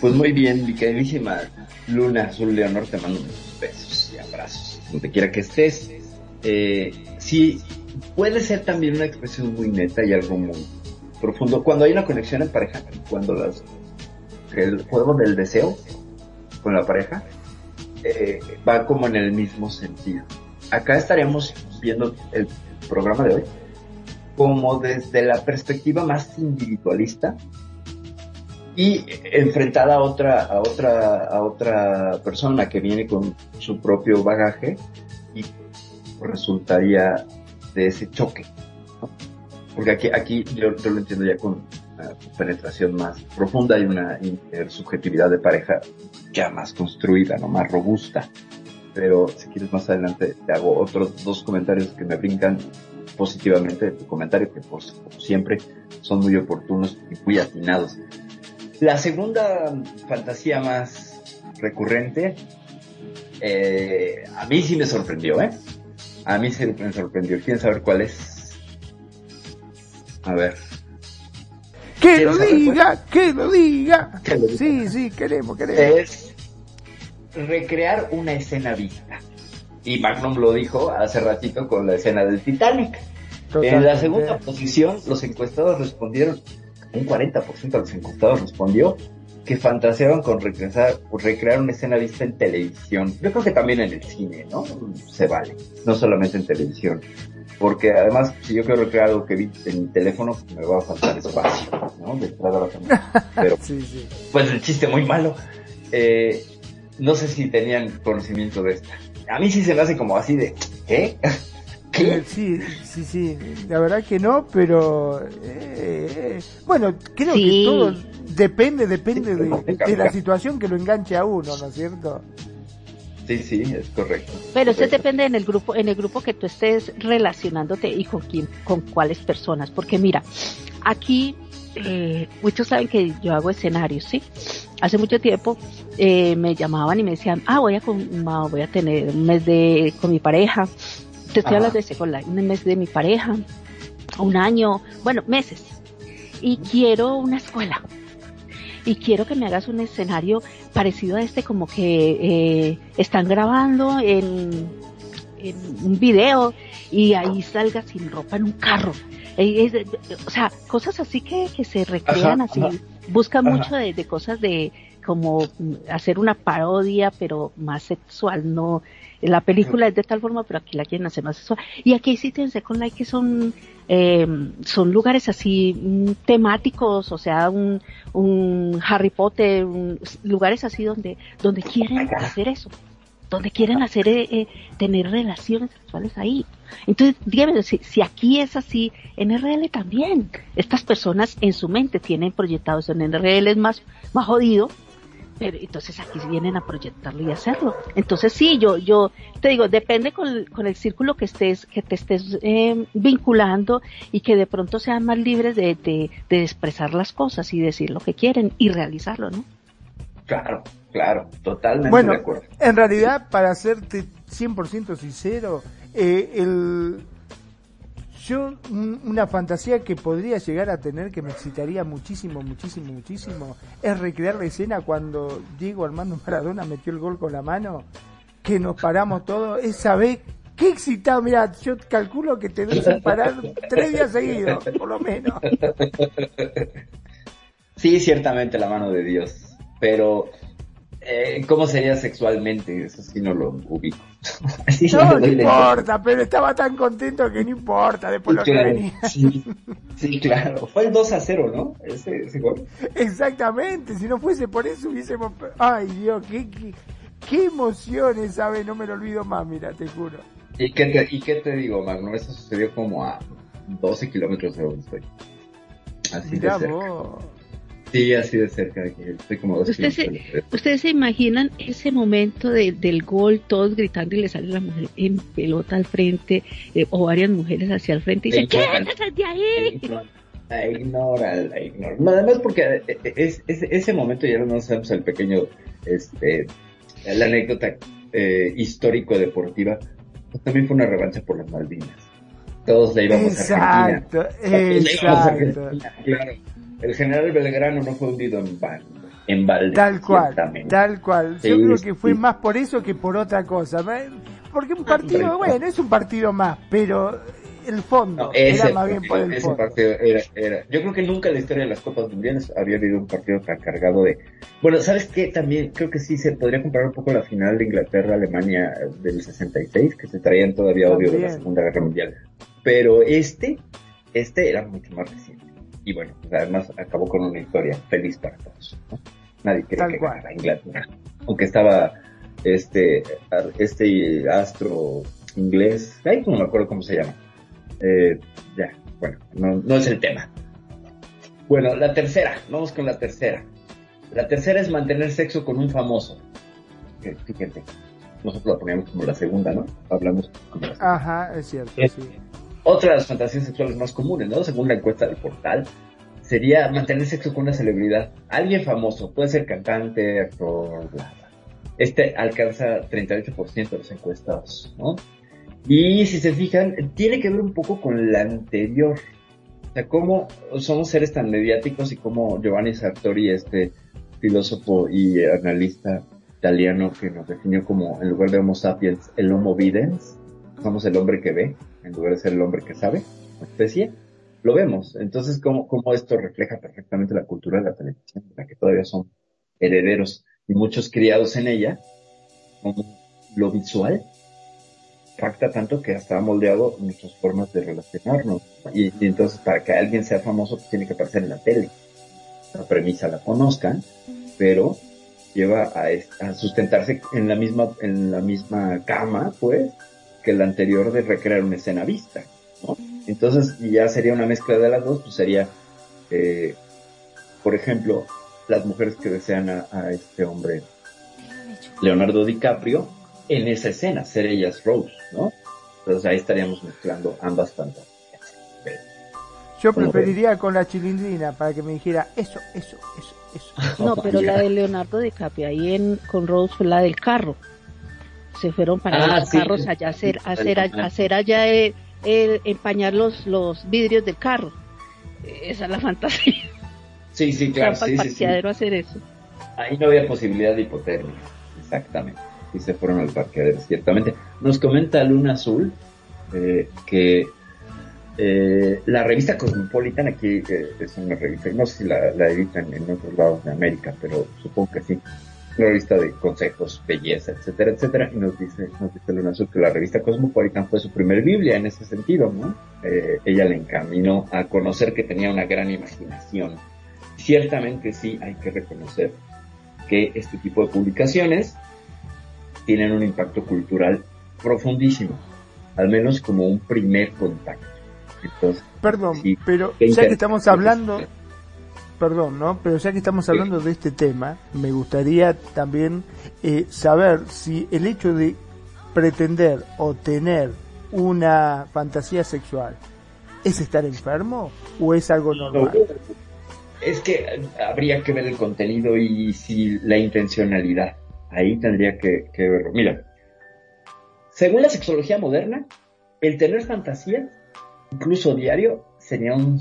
Pues muy bien, mi queridísima Luna Azul Leonor, te mando unos besos y abrazos, donde quiera que estés. Eh, sí, puede ser también una expresión muy neta y algo muy profundo. Cuando hay una conexión en pareja, cuando el juego del deseo con la pareja eh, va como en el mismo sentido. Acá estaremos viendo el programa de hoy como desde la perspectiva más individualista y enfrentada a otra a otra a otra persona que viene con su propio bagaje resultaría de ese choque porque aquí yo, lo entiendo ya con penetración más profunda y una subjetividad de pareja ya más construida, no más robusta. Pero si quieres más adelante te hago otros dos comentarios que me brincan positivamente de tu comentario, que por, como siempre son muy oportunos y muy atinados. La segunda fantasía más recurrente, eh, a mí sí me sorprendió, ¿eh? A mí sí me sorprendió. ¿Quieren saber cuál es? A ver. Que lo diga, que lo diga. Sí, sí, queremos, queremos. Es recrear una escena vista. Y Magnum lo dijo hace ratito con la escena del Titanic. En la segunda posición, los encuestados respondieron, un 40% de los encuestados respondió que fantaseaban con recrear, recrear una escena vista en televisión. Yo creo que también en el cine, ¿no? Se vale, no solamente en televisión porque además si yo quiero recrear algo que vi en mi teléfono me va a faltar espacio no de la pero pues el chiste muy malo eh, no sé si tenían conocimiento de esta a mí sí se me hace como así de ¿qué? ¿Qué? Sí, sí, sí, la verdad que no, pero eh, bueno, creo que todo depende, depende de, de la situación que lo enganche a uno, ¿no es cierto? Sí, sí, es correcto. Pero eso depende en el grupo, en el grupo que tú estés relacionándote y con quién, con cuáles personas, porque mira, aquí eh, muchos saben que yo hago escenarios, ¿sí? Hace mucho tiempo eh, me llamaban y me decían, ah, voy a, voy a tener un mes de con mi pareja. Te estoy hablando de Second Life, un mes de mi pareja, un año, bueno, meses. Y quiero una escuela y quiero que me hagas un escenario parecido a este, como que eh, están grabando en, en, un video y ahí salga sin ropa en un carro. Eh, o sea, cosas así que, que se recrean así. Busca mucho de, de cosas de como hacer una parodia, pero más sexual, no la película es de tal forma, pero aquí la quieren hacer más sexual. Y aquí sitios en Second Life que son, eh, son lugares así mm, temáticos, o sea, un, un Harry Potter, lugares así donde, donde quieren hacer eso, donde quieren hacer, eh, eh, tener relaciones sexuales ahí. Entonces, dígame, si, si, aquí es así, en RL también. Estas personas en su mente tienen proyectados en RL es más, más jodido, pero entonces aquí vienen a proyectarlo y hacerlo. Entonces sí, yo, yo te digo, depende con, con el círculo que estés, que te estés eh, vinculando y que de pronto sean más libres de, de, de, expresar las cosas y decir lo que quieren y realizarlo, ¿no? Claro, claro, totalmente bueno, de acuerdo. En realidad, para serte 100% sincero, eh, el, yo una fantasía que podría llegar a tener que me excitaría muchísimo, muchísimo, muchísimo es recrear la escena cuando Diego Armando Maradona metió el gol con la mano, que nos paramos todos, esa vez qué excitado, mira, yo calculo que te debes parar tres días seguidos, por lo menos. Sí, ciertamente la mano de Dios, pero eh, ¿cómo sería sexualmente? Eso sí no lo ubico. no, no importa, pero estaba tan contento que no importa después sí, lo que venía. Sí, sí, claro. Fue el 2 a 0, ¿no? Ese, ese, gol. Exactamente, si no fuese por eso hubiésemos... Ay Dios, qué, qué, qué emoción esa vez, no me lo olvido más, mira, te juro. ¿Y qué te, y qué te digo, Magno? Eso sucedió como a 12 kilómetros de donde estoy. Así Mirá de cerca. vos. Sí, así de cerca. Estoy como dos ¿Ustedes se, ¿Ustedes se imaginan ese momento del gol, todos gritando y le sale la mujer en pelota al frente, eh, o varias mujeres hacia el frente y dicen, ¿qué de ahí? La ignora, la ignora. Además porque eh, eh, es, ese momento ya no sabemos el pequeño, este, la anécdota histórico deportiva, pues también fue una revancha por las Malvinas. Todos le íbamos a Argentina. Exacto, claro el general Belgrano no fue hundido en balde. En balde tal cual, tal cual. Yo creo que fue más por eso que por otra cosa. Porque un partido, bueno, es un partido más, pero el fondo era más bien por el fondo. Yo creo que nunca en la historia de las Copas Mundiales había habido un partido tan cargado de... Bueno, ¿sabes qué? También creo que sí se podría comparar un poco la final de Inglaterra-Alemania del 66, que se traían todavía odio de la Segunda Guerra Mundial. Pero este, este era mucho más reciente y bueno, pues además acabó con una historia feliz para todos. Nadie quería que ganara Inglaterra, aunque estaba este este astro inglés, ahí no me acuerdo cómo se llama. Eh, ya, bueno, no, no es el tema. Bueno, la tercera, vamos con la tercera. La tercera es mantener sexo con un famoso. Fíjate, nosotros la poníamos como la segunda, ¿no? Hablamos como la Ajá, es cierto, sí. Otra de las fantasías sexuales más comunes, ¿no? Según la encuesta del portal, sería mantener sexo con una celebridad. Alguien famoso, puede ser cantante, actor, bla, bla. Este alcanza 38% de los encuestados, ¿no? Y si se fijan, tiene que ver un poco con la anterior. O sea, cómo somos seres tan mediáticos y cómo Giovanni Sartori, este filósofo y analista italiano que nos definió como, en lugar de Homo sapiens, el Homo videns, somos el hombre que ve en lugar de ser el hombre que sabe, especie, lo vemos. Entonces, ¿cómo, cómo esto refleja perfectamente la cultura de la televisión, la que todavía son herederos y muchos criados en ella, como lo visual impacta tanto que hasta ha moldeado nuestras formas de relacionarnos. Y, entonces, para que alguien sea famoso, pues, tiene que aparecer en la tele. La premisa la conozcan, pero lleva a, sustentarse en la misma en la misma cama, pues, que el anterior de recrear una escena vista, ¿no? Entonces ya sería una mezcla de las dos, pues sería, eh, por ejemplo, las mujeres que desean a, este hombre, Leonardo DiCaprio, en esa escena, ser ellas Rose, ¿no? Entonces ahí estaríamos mezclando ambas fantasías. Yo preferiría con la chilindrina para que me dijera eso, eso, eso, eso. No, pero la de Leonardo DiCaprio ahí en, con Rose fue la del carro se fueron para ah, los carros allá a hacer, hacer, hacer allá eh, empañar los, los vidrios del carro. Esa es la fantasía. Sí, sí, claro. sí, sí, hacer eso. Ahí no había posibilidad de hipotermia, exactamente. Y se fueron al parqueadero, ciertamente. Nos comenta Luna Azul eh, que eh, la revista Cosmopolitan, aquí es una revista, no sé si la, la editan en otros lados de América, pero supongo que sí una revista de consejos, belleza, etcétera, etcétera, y nos dice, nos dice Luna Azul que la revista Cosmopolitan fue su primer Biblia en ese sentido, ¿no? Eh, ella le encaminó a conocer que tenía una gran imaginación. Ciertamente sí hay que reconocer que este tipo de publicaciones tienen un impacto cultural profundísimo, al menos como un primer contacto. Entonces, Perdón, pero ya que estamos hablando perdón, ¿no? Pero ya que estamos hablando de este tema, me gustaría también eh, saber si el hecho de pretender o tener una fantasía sexual es estar enfermo o es algo normal. Es que habría que ver el contenido y si la intencionalidad. Ahí tendría que, que verlo. Mira, según la sexología moderna, el tener fantasía, incluso diario, sería un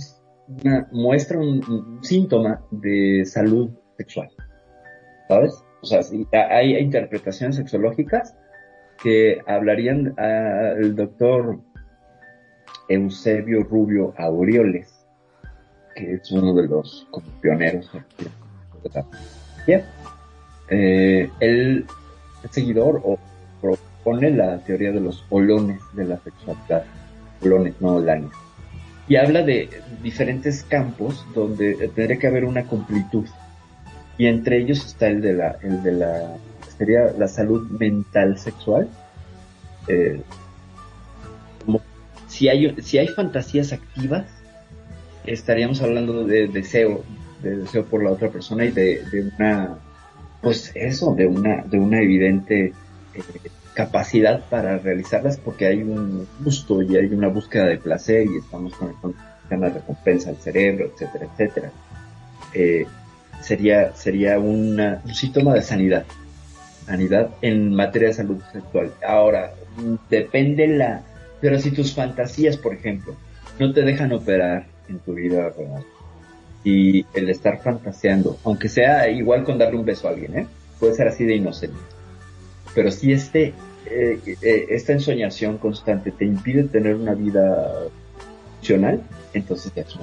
muestra un, síntoma de salud sexual. ¿Sabes? O sea, hay interpretaciones sexológicas que hablarían al doctor Eusebio Rubio Aureoles, que es uno de los pioneros. Bien. Eh, él es seguidor o propone la teoría de los olones de la sexualidad. Olones, no olanes y habla de diferentes campos donde tendría que haber una completud. Y entre ellos está el de la el de la sería la salud mental sexual. Eh, como si hay si hay fantasías activas estaríamos hablando de deseo de deseo por la otra persona y de, de una, pues eso, de una, de una evidente eh, capacidad para realizarlas porque hay un gusto y hay una búsqueda de placer y estamos conectando la recompensa al cerebro, etcétera, etcétera. Eh, sería, sería una, un síntoma de sanidad. Sanidad en materia de salud sexual. Ahora, depende la, pero si tus fantasías, por ejemplo, no te dejan operar en tu vida real, y el estar fantaseando, aunque sea igual con darle un beso a alguien, ¿eh? puede ser así de inocente. Pero si este, eh, eh, esta ensoñación constante te impide tener una vida funcional, entonces ya es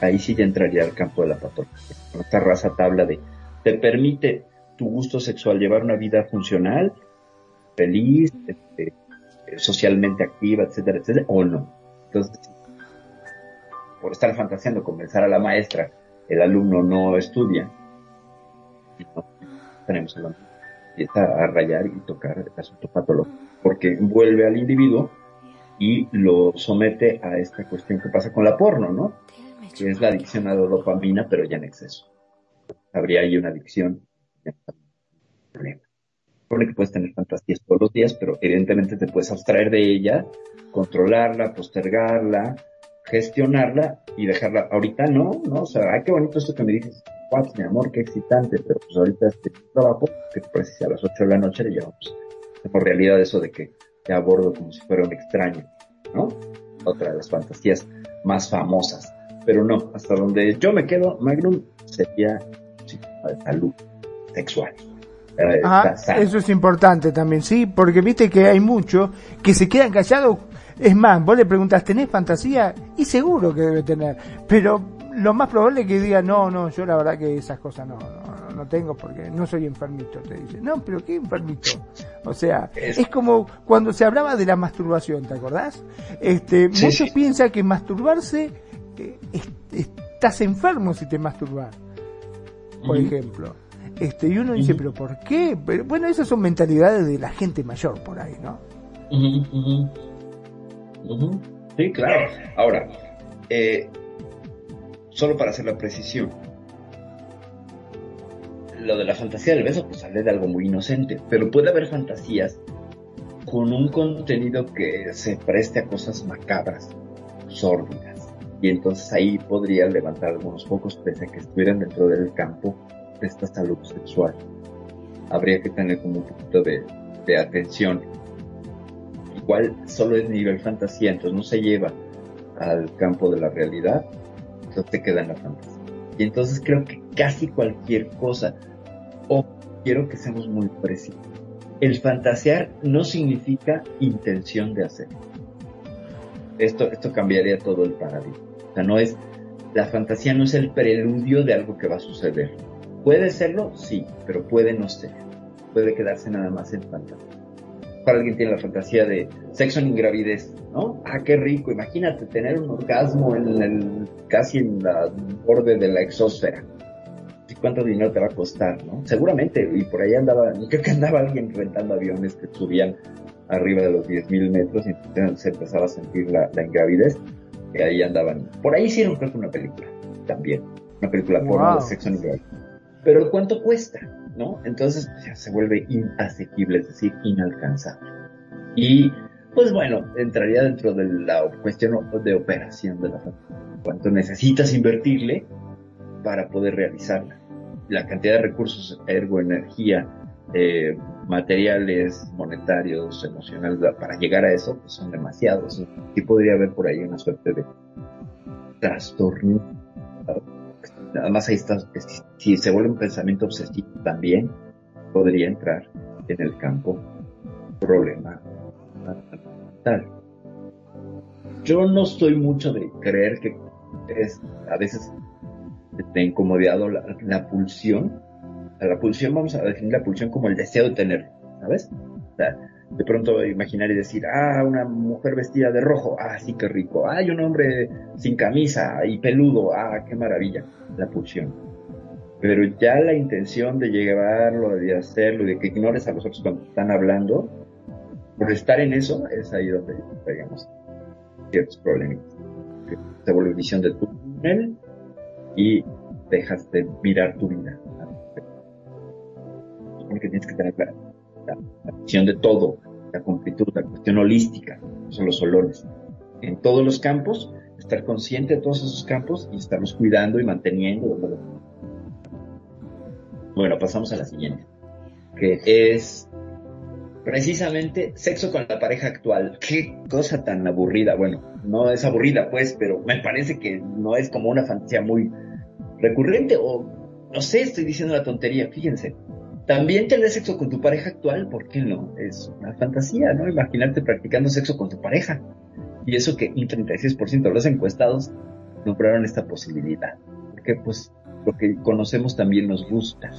Ahí sí ya entraría al campo de la patología. Esta raza tabla de, te permite tu gusto sexual llevar una vida funcional, feliz, este, socialmente activa, etcétera, etcétera, o no. Entonces, por estar fantaseando convencer a la maestra, el alumno no estudia, no tenemos el empieza a rayar y tocar el asunto patológico, porque vuelve al individuo y lo somete a esta cuestión que pasa con la porno, ¿no? Que es la adicción a la dopamina, pero ya en exceso. Habría ahí una adicción, problema. Que puedes tener fantasías todos los días, pero evidentemente te puedes abstraer de ella, controlarla, postergarla, gestionarla y dejarla. Ahorita no, ¿no? O sea, ay, qué bonito esto que me dices, What, mi amor, qué excitante, pero pues ahorita este trabajo, que te parece a las 8 de la noche le llevamos. Por realidad eso de que te abordo como si fuera un extraño, ¿no? Otra de las fantasías más famosas. Pero no, hasta donde yo me quedo, Magnum sería sí, de salud sexual. eso es importante también, sí, porque viste que hay muchos que se quedan callados es más, vos le preguntas, ¿tenés fantasía? Y seguro que debe tener. Pero lo más probable es que diga, no, no, yo la verdad que esas cosas no, no, no tengo porque no soy enfermito, te dice. No, pero ¿qué enfermito? O sea, es, como cuando se hablaba de la masturbación, ¿te acordás? Este, muchos piensan que masturbarse, eh, estás enfermo si te masturbas, por ejemplo. Este, y uno dice, pero ¿por qué? Pero, bueno, esas son mentalidades de la gente mayor por ahí, ¿no? Sí, claro. Ahora, eh, solo para hacer la precisión, lo de la fantasía del beso, pues sale de algo muy inocente, pero puede haber fantasías con un contenido que se preste a cosas macabras, sórdidas, y entonces ahí podría levantar algunos pocos pese a que estuvieran dentro del campo de esta salud sexual. Habría que tener como un poquito de, de atención. Cual solo es nivel fantasía, entonces no se lleva al campo de la realidad, entonces te queda en la fantasía. Y entonces creo que casi cualquier cosa, o quiero que seamos muy precisos, el fantasear no significa intención de hacer. Esto, esto cambiaría todo el paradigma. O sea, no es, la fantasía no es el preludio de algo que va a suceder. Puede serlo, sí, pero puede no ser. Puede quedarse nada más en fantasía alguien tiene la fantasía de sexo en ingravidez, ¿no? Ah, qué rico, imagínate tener un orgasmo en el, casi en la borde de la exósfera. ¿Y cuánto dinero te va a costar, no? Seguramente, y por ahí andaba, creo que andaba alguien rentando aviones que subían arriba de los 10.000 metros y se empezaba a sentir la, la ingravidez, y ahí andaban. Por ahí hicieron creo que una película, también, una película porno de sexo en ingravidez. Pero ¿cuánto cuesta? ¿No? Entonces pues, se vuelve inasequible, es decir, inalcanzable. Y pues bueno, entraría dentro de la cuestión de operación de la familia. ¿Cuánto necesitas invertirle para poder realizarla? La cantidad de recursos, ergo, energía, eh, materiales, monetarios, emocionales, para llegar a eso, pues son demasiados. Y podría haber por ahí una suerte de trastorno Además ahí está, si se vuelve un pensamiento obsesivo también, podría entrar en el campo problema tal. Yo no estoy mucho de creer que es a veces te incomodado la, la pulsión. La pulsión, vamos a definir la pulsión como el deseo de tener, ¿sabes? De pronto imaginar y decir, ah, una mujer vestida de rojo, ah, sí, qué rico, ah, hay un hombre sin camisa y peludo, ah, qué maravilla, la pulsión. Pero ya la intención de llevarlo, de hacerlo, de que ignores a los otros cuando están hablando, por estar en eso, es ahí donde pegamos ciertos problemas. Se vuelve visión de túnel y dejas de mirar tu vida. Porque tienes que tener la, la, visión de todo, la completud, la cuestión holística, son los olores. En todos los campos, estar consciente de todos esos campos y estarlos cuidando y manteniendo. Bueno, pasamos a la siguiente, que es precisamente sexo con la pareja actual. Qué cosa tan aburrida. Bueno, no es aburrida pues, pero me parece que no es como una fantasía muy recurrente o no sé, estoy diciendo una tontería, fíjense. También tener sexo con tu pareja actual, ¿por qué no? Es una fantasía, ¿no? Imaginarte practicando sexo con tu pareja. Y eso que un 36% de los encuestados nombraron esta posibilidad. Porque pues lo que conocemos también nos gusta.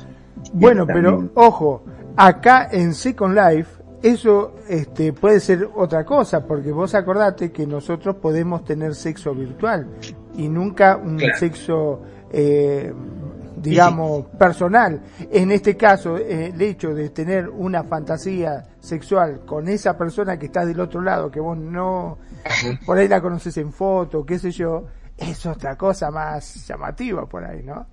Bueno, pero ojo, acá en Second Life eso este, puede ser otra cosa, porque vos acordate que nosotros podemos tener sexo virtual y nunca un sexo, eh, digamos, personal. En este caso, eh, el hecho de tener una fantasía sexual con esa persona que está del otro lado, que vos no, por ahí la conoces en foto, qué sé yo, es otra cosa más llamativa por ahí, ¿no?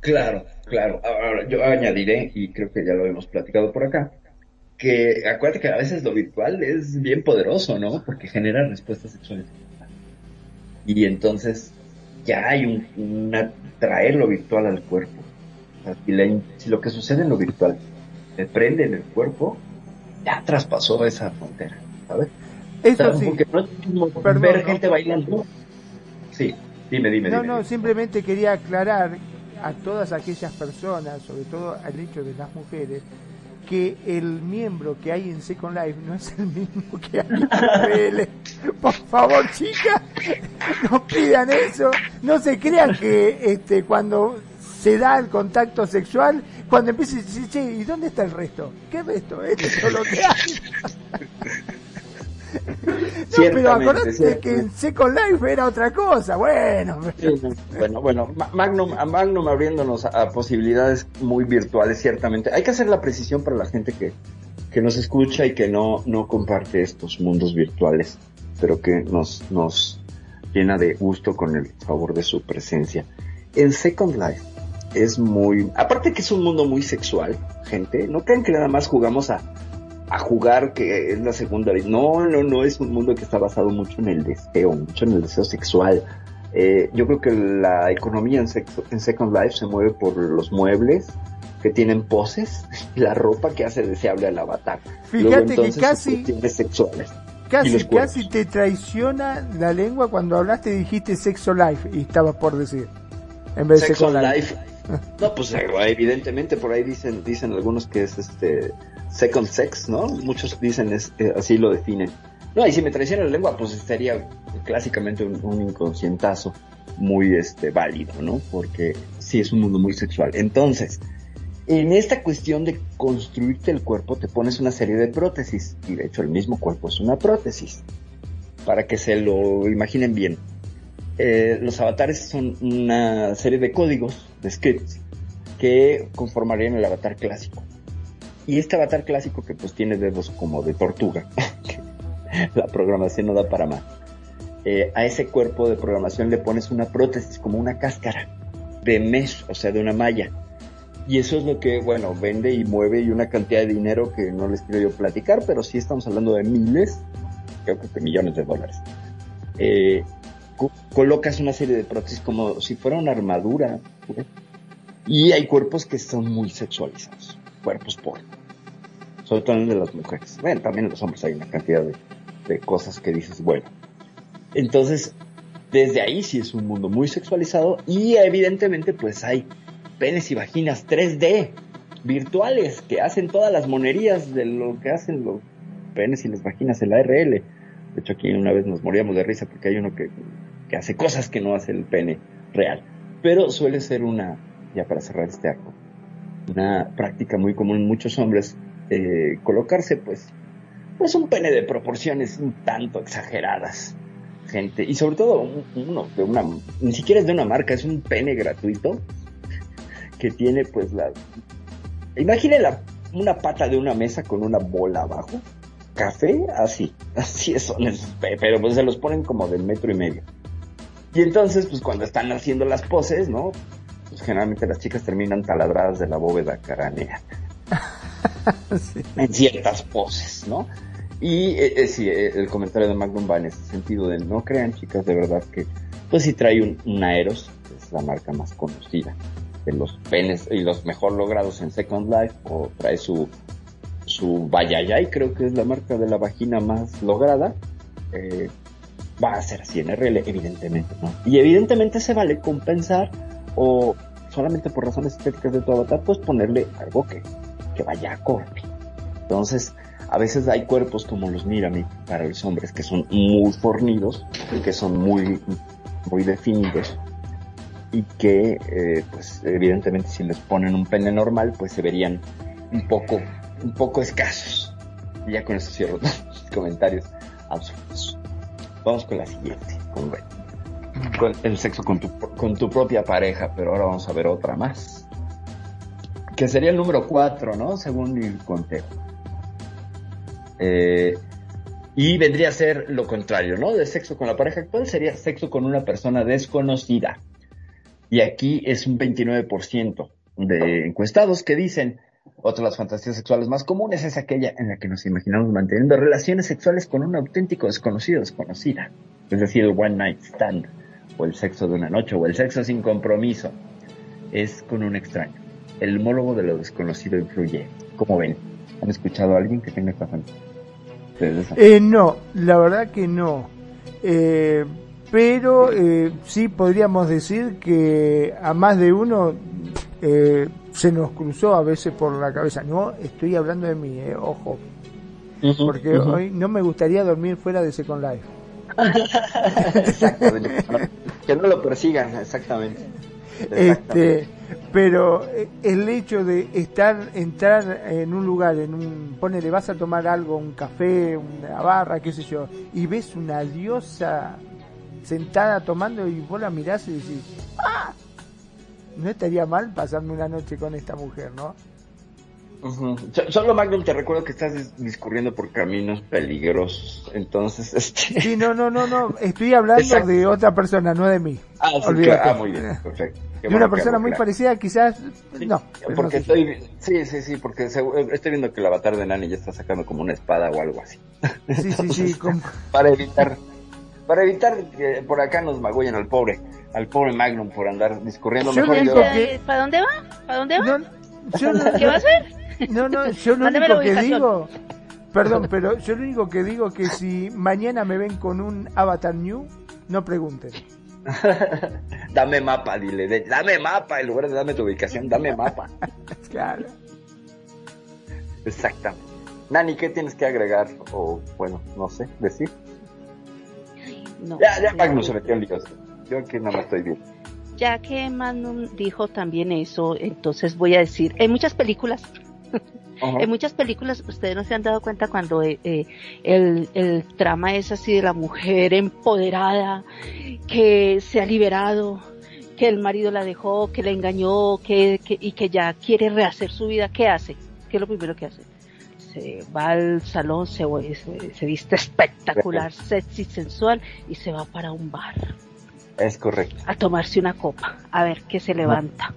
Claro, claro. Ahora, yo añadiré, y creo que ya lo hemos platicado por acá, que acuérdate que a veces lo virtual es bien poderoso, ¿no? Porque genera respuestas sexuales. Y entonces ya hay un, una, traer lo virtual al cuerpo. si, lo que sucede en lo virtual te prende en el cuerpo, ya traspasó esa frontera, ¿sabes? Eso sí. No ver gente bailando. Sí, dime, dime. No, dime, no, simplemente quería aclarar a todas aquellas personas, sobre todo al hecho de las mujeres, que el miembro que hay en Second Life no es el mismo que hay en PL. Por favor, chicas, no pidan eso. No se crean que este cuando se da el contacto sexual, cuando empieza a decir, che, ¿y dónde está el resto? ¿Qué resto? Esto es lo que hay. No, pero acordate que en Second Life era otra cosa. Bueno, bueno, bueno, Magnum, Magnum abriéndonos a, posibilidades muy virtuales, ciertamente. Hay que hacer la precisión para la gente que, que nos escucha y que no, no comparte estos mundos virtuales, pero que nos, nos llena de gusto con el favor de su presencia. En Second Life es muy, aparte que es un mundo muy sexual, gente, no crean que nada más jugamos a a jugar que es la segunda vez. No, no, no, es un mundo que está basado mucho en el deseo, mucho en el deseo sexual. Eh, yo creo que la economía en, en Second Life se mueve por los muebles que tienen poses y la ropa que hace deseable al avatar. Fíjate que casi... sexuales. Casi, casi te traiciona la lengua cuando hablaste y dijiste sexo life y estabas por decir. En vez de sexo life. No, pues evidentemente por ahí dicen, dicen algunos que es este second sex, ¿no? Muchos dicen es, eh, así lo definen. No, y si me traiciona la lengua, pues sería clásicamente un, inconscientazo muy este válido, ¿no? Porque sí es un mundo muy sexual. Entonces, en esta cuestión de construirte el cuerpo, te pones una serie de prótesis, y de hecho el mismo cuerpo es una prótesis, para que se lo imaginen bien. Eh, los avatares son una serie de códigos, de scripts, que conformarían el avatar clásico. Y este avatar clásico que pues tiene dedos como de tortuga, la programación no da para más. Eh, a ese cuerpo de programación le pones una prótesis como una cáscara de mesh, o sea, de una malla. Y eso es lo que, bueno, vende y mueve y una cantidad de dinero que no les quiero yo platicar, pero sí estamos hablando de miles, creo que de millones de dólares. Eh, colocas una serie de prótesis como si fuera una armadura. Y hay cuerpos que son muy sexualizados cuerpos por. Sobre todo de las mujeres. Bueno, también en los hombres hay una cantidad de, cosas que dices, bueno. Entonces, desde ahí sí es un mundo muy sexualizado y evidentemente pues hay penes y vaginas 3D virtuales que hacen todas las monerías de lo que hacen los penes y las vaginas en la RL. De hecho aquí una vez nos moríamos de risa porque hay uno que, que hace cosas que no hace el pene real. Pero suele ser una, ya para cerrar este arco, una práctica muy común en muchos hombres eh, colocarse pues pues un pene de proporciones un tanto exageradas gente. Y sobre todo uno de una ni siquiera es de una marca es un pene gratuito que tiene pues la imagine una pata de una mesa con una bola abajo café así así son esos pero pues se los ponen como de metro y medio. Y entonces pues cuando están haciendo las poses no pues generalmente las chicas terminan taladradas de la bóveda caranea. En ciertas poses, ¿no? Y eh, eh, sí, eh, el comentario de Magnum va en ese sentido de no crean chicas de verdad que pues si trae un, un Aeros, que es la marca más conocida de los penes y los mejor logrados en Second Life, o trae su su Bayayay, creo que es la marca de la vagina más lograda, va a ser así en RL, evidentemente, ¿no? Y evidentemente se vale compensar o solamente por razones estéticas de tu avatar, pues ponerle algo que, que vaya acorde. Entonces, a veces hay cuerpos como los Mirami para los hombres que son muy fornidos, que son muy, muy definidos y que, eh, pues, evidentemente si les ponen un pene normal, pues se verían un poco, un poco escasos. Y ya con eso cierro los comentarios absurdos. Vamos con la siguiente, con, el sexo con tu, con tu propia pareja, pero ahora vamos a ver otra más. Que sería el número 4, ¿no? Según mi conteo. Eh, y vendría a ser lo contrario, ¿no? De sexo con la pareja actual sería sexo con una persona desconocida. Y aquí es un 29% de encuestados que dicen, otra de las fantasías sexuales más comunes es aquella en la que nos imaginamos manteniendo relaciones sexuales con un auténtico desconocido desconocida. Es decir, el one night stand, o el sexo de una noche, o el sexo sin compromiso. Es con un extraño. El homólogo de lo desconocido influye. ¿Cómo ven? ¿Han escuchado a alguien que tenga esta fantasía? Eh, no, la verdad que no. Eh, pero eh, sí podríamos decir que a más de uno eh, se nos cruzó a veces por la cabeza. No, estoy hablando de mí, eh, ojo. Porque hoy no me gustaría dormir fuera de Second Life. que no lo persigan, exactamente. Este, pero eh, el hecho de estar, entrar en un lugar, en un, ponele, vas a tomar algo, un café, una barra, qué sé yo, y ves una diosa sentada tomando y vos la mirás y decís, ¡ah! No estaría mal pasarme una noche con esta mujer, ¿no? Uh -huh. Solo Magnum te recuerdo que estás discurriendo por caminos peligrosos, entonces este... Sí, no, no, no, no, estoy hablando Exacto. de otra persona, no de mí. Ah, sí, claro. ah muy bien, perfecto. Qué de una persona muy claro. parecida, quizás, sí, no. Porque no estoy, sí, sí, sí, porque estoy viendo que el avatar de Nani ya está sacando como una espada o algo así. Sí, entonces, sí, sí. Como... Para evitar, para evitar que por acá nos magullen al pobre, al pobre Magnum por andar discurriendo yo mejor. Yo... Que... ¿Para dónde va? ¿Para dónde va? No, yo no... ¿Qué va a hacer? No, no, yo lo único que digo, perdón, pero yo lo único que digo que si mañana me ven con un Avatar New, no pregunten. dame mapa, dile, de, dame mapa, en lugar de dame tu ubicación, dame mapa. claro. Exactamente. Nani, ¿qué tienes que agregar? O, bueno, no sé, decir. No, ya, ya no, Magnus se metió en líos. Yo aquí no me estoy bien. Ya que Magnum dijo también eso, entonces voy a decir, en muchas películas, -huh. en muchas películas ustedes no se han dado cuenta cuando eh, el, el trama es así de la mujer empoderada, que se ha liberado, que el marido la dejó, que la engañó, que, que, y que ya quiere rehacer su vida, ¿qué hace? ¿Qué es lo primero que hace? Se va al salón, se, se, se viste espectacular, sexy, sensual y se va para un bar. Es correcto. A tomarse una copa, a ver qué se levanta.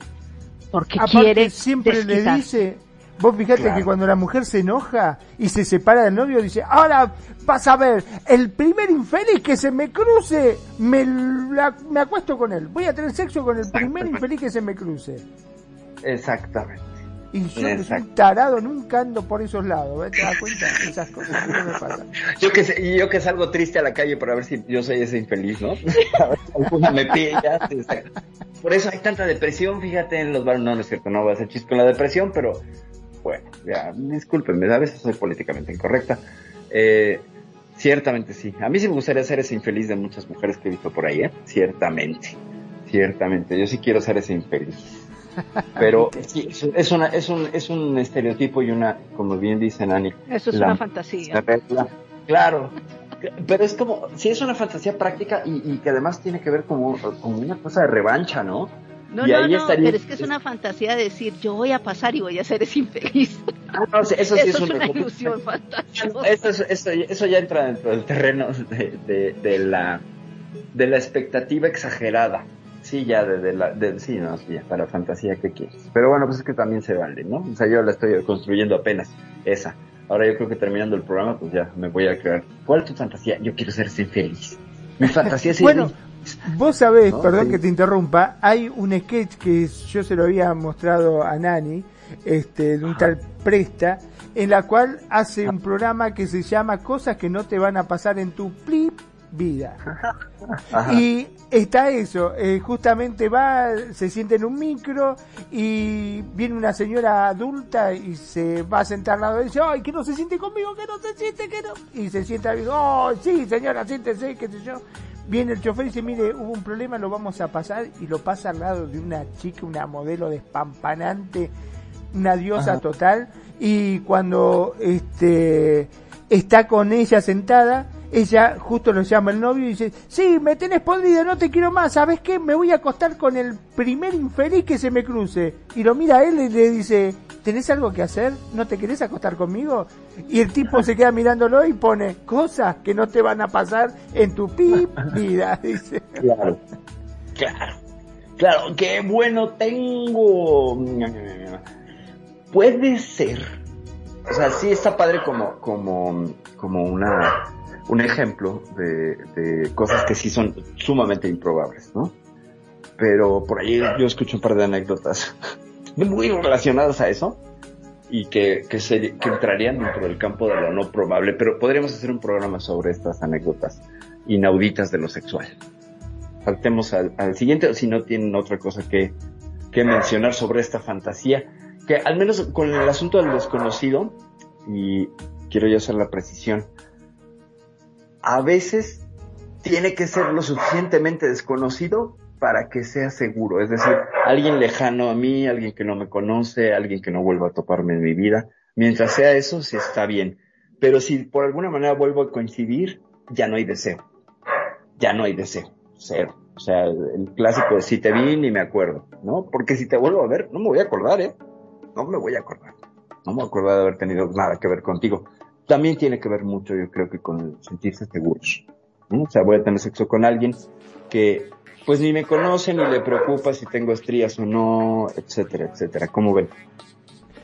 Porque Aparte, quiere siempre desquitar. le dice, vos Claro. que cuando la mujer se enoja y se separa del novio, dice, ahora vas a ver, el primer infeliz que se me cruce, me, la- me acuesto con él. Voy a tener sexo con el primer infeliz que se me cruce. Exactamente. Y yo que soy tarado nunca ando por esos lados, ¿ves? ¿te das cuenta? Esas cosas que no me pasan. Yo que, yo que salgo triste a la calle para ver si yo soy ese infeliz, ¿no? A ver si me pilla. exacto. Por eso hay tanta depresión, fíjate, en los bares. No, no es cierto, no voy a hacer chiste con la depresión, pero bueno, ya, discúlpenme, a veces soy políticamente incorrecta. Eh, ciertamente sí. A mí sí me gustaría ser ese infeliz de muchas mujeres que he visto por ahí, ¿eh? Ciertamente. Ciertamente. Yo sí quiero ser ese infeliz. Pero sí, es, una, es, un, es un estereotipo y una, como bien dice Nani, Eso es la- una fantasía. la- Claro, pero es como, sí es una fantasía práctica y, y que además tiene que ver como, como una cosa de revancha, ¿no? No, y no, ahí no, estaría- pero es que es una fantasía de decir, yo voy a pasar y voy a ser ese infeliz. Ah, no, eso sí Eso es, es un una ilusión fantasiosa. Eso, es- eso, eso ya entra dentro del terreno de, de, de la, de la expectativa exagerada. Sí, ya desde la, de, sí, no, sí, ya, para fantasía, ¿qué quieres? Pero bueno, pues es que también se vale, ¿no? O sea, yo la estoy construyendo apenas, esa. Ahora yo creo que terminando el programa, pues ya me voy a crear. ¿Cuál es tu fantasía? Yo quiero ser feliz. Mi fantasía es Bueno, vos sabés, perdón que te interrumpa, hay un sketch que yo se lo había mostrado a Nani, este, de un tal Presta, en la cual hace un programa que se llama Cosas que no te van a pasar en tu plip vida. Y está eso, eh, justamente va, se siente en un micro y viene una señora adulta y se va a sentar al lado de ella, ay, que no se siente conmigo, que no se siente, que no. Y se sienta y dice, oh, sí, señora, siéntese, qué sé yo. Viene el chofer y dice, mire, hubo un problema, lo vamos a pasar y lo pasa al lado de una chica, una modelo despampanante, una diosa total. Y cuando este está con ella sentada, ella justo lo llama el novio y dice, sí, me tenés podrido, no te quiero más, ¿sabes qué? Me voy a acostar con el primer infeliz que se me cruce. Y lo mira a él y le dice, ¿tenés algo que hacer? ¿No te querés acostar conmigo? Y el tipo se queda mirándolo y pone, cosas que no te van a pasar en tu vida, dice. Claro, claro, claro, qué bueno tengo. Puede ser. O sea, sí está padre como, como, como una un ejemplo de, cosas que sí son sumamente improbables, ¿no? Pero por ahí yo escucho un par de anécdotas muy relacionadas a eso y que, que, se, que entrarían dentro del campo de lo no probable, pero podríamos hacer un programa sobre estas anécdotas inauditas de lo sexual. Saltemos al, al siguiente, si no tienen otra cosa que, que mencionar sobre esta fantasía, que al menos con el asunto del desconocido, y quiero ya hacer la precisión, a veces tiene que ser lo suficientemente desconocido para que sea seguro. Es decir, alguien lejano a mí, alguien que no me conoce, alguien que no vuelva a toparme en mi vida. Mientras sea eso, sí está bien. Pero si por alguna manera vuelvo a coincidir, ya no hay deseo. Ya no hay deseo. Cero. O sea, el clásico si te vi ni me acuerdo, ¿no? Porque si te vuelvo a ver, no me voy a acordar, ¿eh? No me voy a acordar. No me voy a acordar de haber tenido nada que ver contigo también tiene que ver mucho, yo creo que con sentirse seguros. O sea, voy a tener sexo con alguien que pues ni me conoce ni le preocupa si tengo estrías o no, etcétera, etcétera. ¿Cómo ven?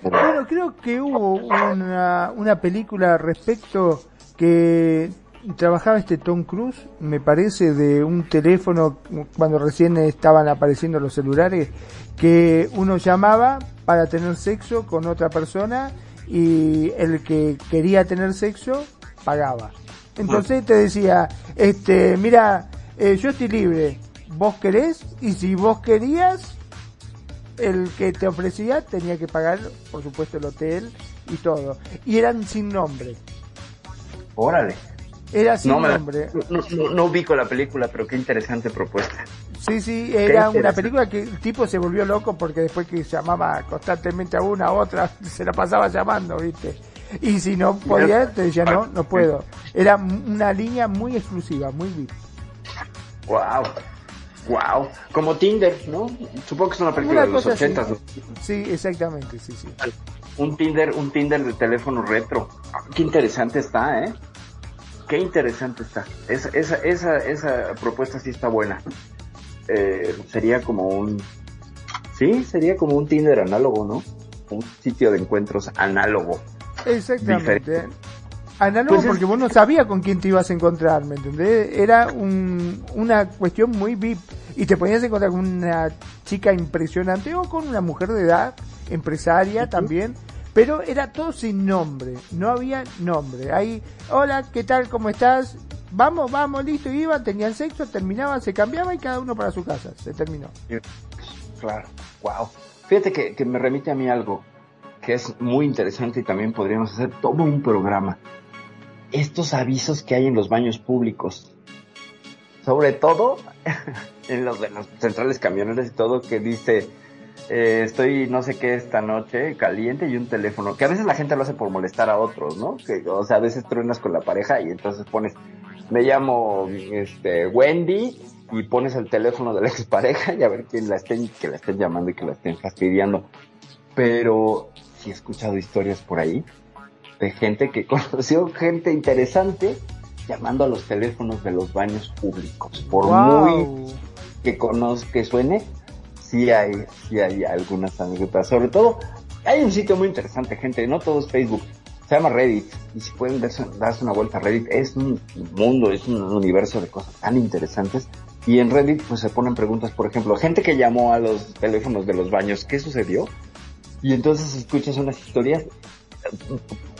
Bueno, creo que hubo una, una película respecto que trabajaba este Tom Cruise, me parece, de un teléfono cuando recién estaban apareciendo los celulares, que uno llamaba para tener sexo con otra persona y el que quería tener sexo pagaba. Entonces te decía, este, mira, eh, yo estoy libre, vos querés y si vos querías, el que te ofrecía tenía que pagar, por supuesto, el hotel y todo. Y eran sin nombre. Órale. Era sin nombre. No, no, ubico la película, pero qué interesante propuesta. Sí, sí, era una película que el tipo se volvió loco porque después que llamaba constantemente a una a otra, se la pasaba llamando, ¿viste? Y si no podía, te decía, no, no puedo. Era una línea muy exclusiva, muy VIP. Wow. Wow. Como Tinder, ¿no? Supongo que es una película de los 80. Sí, exactamente, sí, sí. Un Tinder, un Tinder de teléfono retro. Qué interesante está, ¿eh? Qué interesante está. Esa, esa, esa, esa propuesta sí está buena. Eh, sería como un... Sí, sería como un Tinder análogo, ¿no? Un sitio de encuentros análogo. Exactamente. Análogo pues porque vos no sabías con quién te ibas a encontrar, ¿me entendés? Era un, una cuestión muy VIP. Y te podías encontrar con una chica impresionante o con una mujer de edad, empresaria también, pero era todo sin nombre, no había nombre. Ahí, hola, ¿qué tal? ¿Cómo estás? Vamos, vamos, listo, iban, tenían sexo, terminaban, se cambiaba y cada uno para su casa, se terminó. Claro, wow. Fíjate que, me remite a mí algo que es muy interesante y también podríamos hacer todo un programa. Estos avisos que hay en los baños públicos, sobre todo en los de las centrales camioneras y todo, que dice eh, estoy no sé qué esta noche, caliente y un teléfono, que a veces la gente lo hace por molestar a otros, ¿no? Que, o sea, a veces truenas con la pareja y entonces pones, me llamo este Wendy y pones el teléfono de la expareja y a ver quién la estén, que la estén llamando y que la estén fastidiando. Pero sí he escuchado historias por ahí de gente que conoció gente interesante llamando a los teléfonos de los baños públicos. Por muy que conozco, que suene, sí hay, sí hay algunas anécdotas. Sobre todo, hay un sitio muy interesante, gente, no todo es Facebook. Se llama Reddit. Y si pueden darse, darse una vuelta a Reddit, es un mundo, es un universo de cosas tan interesantes. Y en Reddit, pues se ponen preguntas, por ejemplo, gente que llamó a los teléfonos de los baños, ¿qué sucedió? Y entonces escuchas unas historias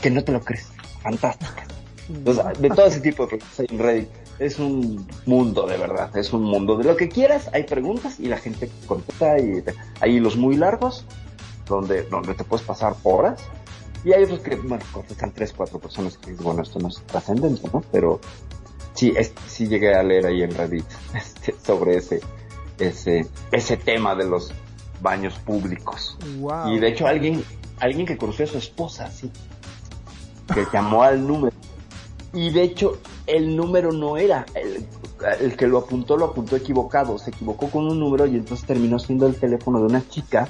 que no te lo crees, fantásticas. de todo ese tipo de cosas en Reddit. Es un mundo, de verdad, es un mundo. De lo que quieras, hay preguntas y la gente contesta. Y hay los muy largos, donde, donde te puedes pasar horas. Y hay otros que, bueno, contestan tres, cuatro personas que bueno, esto no es trascendente, ¿no? Pero sí, es, sí llegué a leer ahí en Reddit este, sobre ese, ese, ese tema de los baños públicos. Y de hecho alguien, alguien que conoció a su esposa, sí, que llamó al número. Y de hecho el número no era, el, el que lo apuntó lo apuntó equivocado, se equivocó con un número y entonces terminó siendo el teléfono de una chica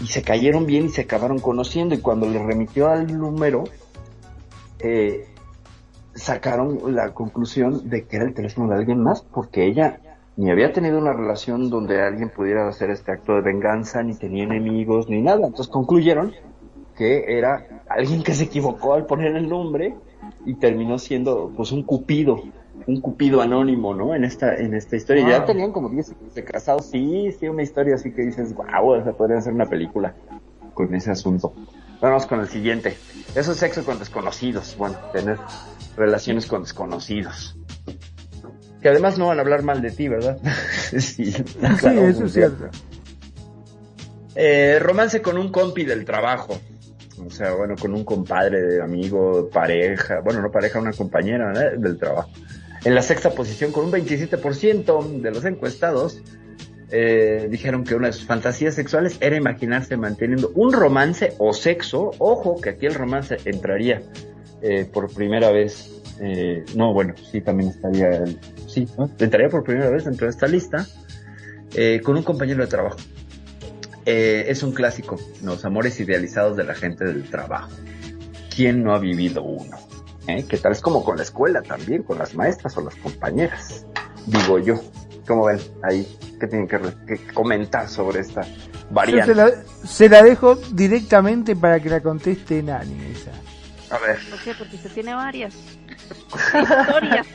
y se cayeron bien y se acabaron conociendo y cuando le remitió al número, eh, sacaron la conclusión de que era el teléfono de alguien más porque ella ni había tenido una relación donde alguien pudiera hacer este acto de venganza, ni tenía enemigos, ni nada. Entonces concluyeron que era alguien que se equivocó al poner el nombre y terminó siendo pues un cupido, un cupido anónimo, ¿no? En esta, en esta historia. Ya tenían como 10 años de casados, sí, sí, una historia así que dices, wow, o sea, podría ser una película con ese asunto. Vamos con el siguiente. Eso es sexo con desconocidos. Bueno, tener relaciones con desconocidos que además no van a hablar mal de ti, ¿verdad? sí, eso es cierto. Eh, romance con un compi del trabajo. O sea, bueno, con un compadre, amigo, pareja, bueno, no pareja, una compañera del trabajo. En la sexta posición, con un 27% de los encuestados, eh, dijeron que una de sus fantasías sexuales era imaginarse manteniendo un romance o sexo. Ojo, que aquí el romance entraría eh, por primera vez. Eh, no, bueno, sí, también estaría sí, entraría por primera vez dentro de esta lista eh, con un compañero de trabajo. Eh, es un clásico, los amores idealizados de la gente del trabajo. ¿Quién no ha vivido uno? ¿Eh? ¿Qué tal? Es como con la escuela también, con las maestras o las compañeras. Digo yo. ¿Cómo ven? Ahí, ¿qué tienen que, comentar sobre esta variante? Se la, dejo directamente para que la conteste Nani esa. A ver. ¿Por qué? Porque usted tiene varias historias.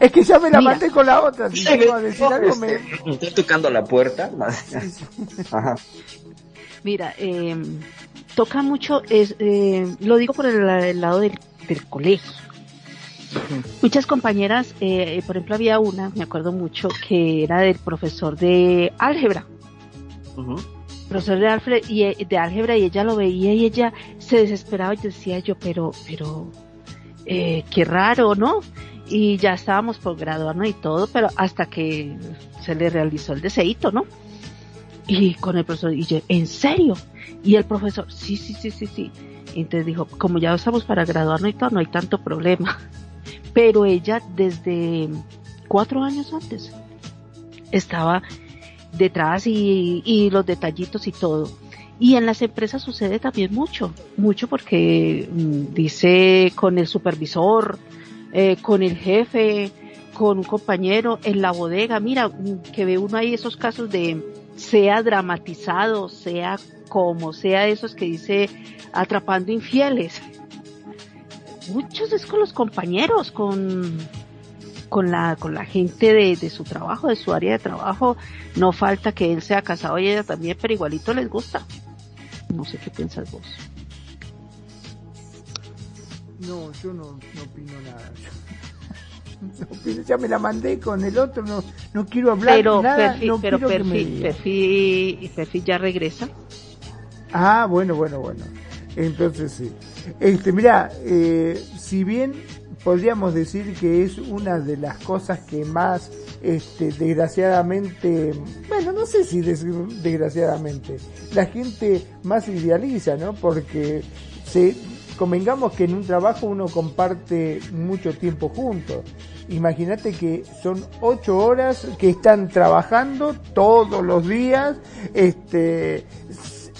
Es que ya me la maté con la otra. Si a decir algo, me... Estoy tocando la puerta. Mira, eh, toca mucho, es, eh, lo digo por el, lado del, colegio. Muchas compañeras, eh, por ejemplo, había una, me acuerdo mucho, que era del profesor de álgebra. Profesor de álgebra, y, de álgebra y ella lo veía y ella se desesperaba y decía yo, pero, pero, eh, qué raro, ¿no? Y ya estábamos por graduarnos y todo, pero hasta que se le realizó el deseito, ¿no? Y con el profesor, y yo, ¿en serio? Y el profesor, sí, sí, sí, sí, sí. Entonces dijo, como ya estamos para graduarnos y todo, no hay tanto problema. Pero ella desde cuatro años antes estaba detrás y los detallitos y todo. Y en las empresas sucede también mucho, mucho porque mm, dice con el supervisor, eh, con el jefe, con un compañero en la bodega, mira, mm, que ve uno ahí esos casos de sea dramatizado, sea como sea esos que dice atrapando infieles. Muchos es con los compañeros, con, con la, con la gente de, de su trabajo, de su área de trabajo. No falta que él sea casado y ella también, pero igualito les gusta. No sé qué piensas vos. No, yo no, no opino nada. ya me la mandé con el otro, no, no quiero hablar pero, nada. pero Perfi, Perfi, ya regresa. Ah, bueno, bueno, bueno. Entonces sí. Este, mira, eh, si bien podríamos decir que es una de las cosas que más este, desgraciadamente, bueno, no sé si desgraciadamente, la gente más idealiza, ¿no? Porque se, convengamos que en un trabajo uno comparte mucho tiempo juntos. Imagínate que son ocho horas que están trabajando todos los días, este,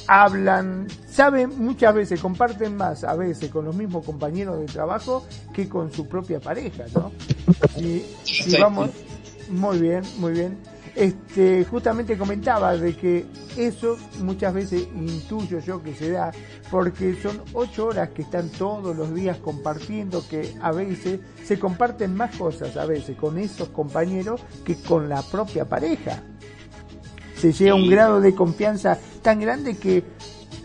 hablan, saben muchas veces, comparten más a veces con los mismos compañeros de trabajo que con su propia pareja, ¿no? Si, si vamos, Muy bien, muy bien. Este, justamente comentaba de que eso muchas veces intuyo yo que se da porque son ocho horas que están todos los días compartiendo que a veces se comparten más cosas a veces con esos compañeros que con la propia pareja. Se llega a un grado de confianza tan grande que,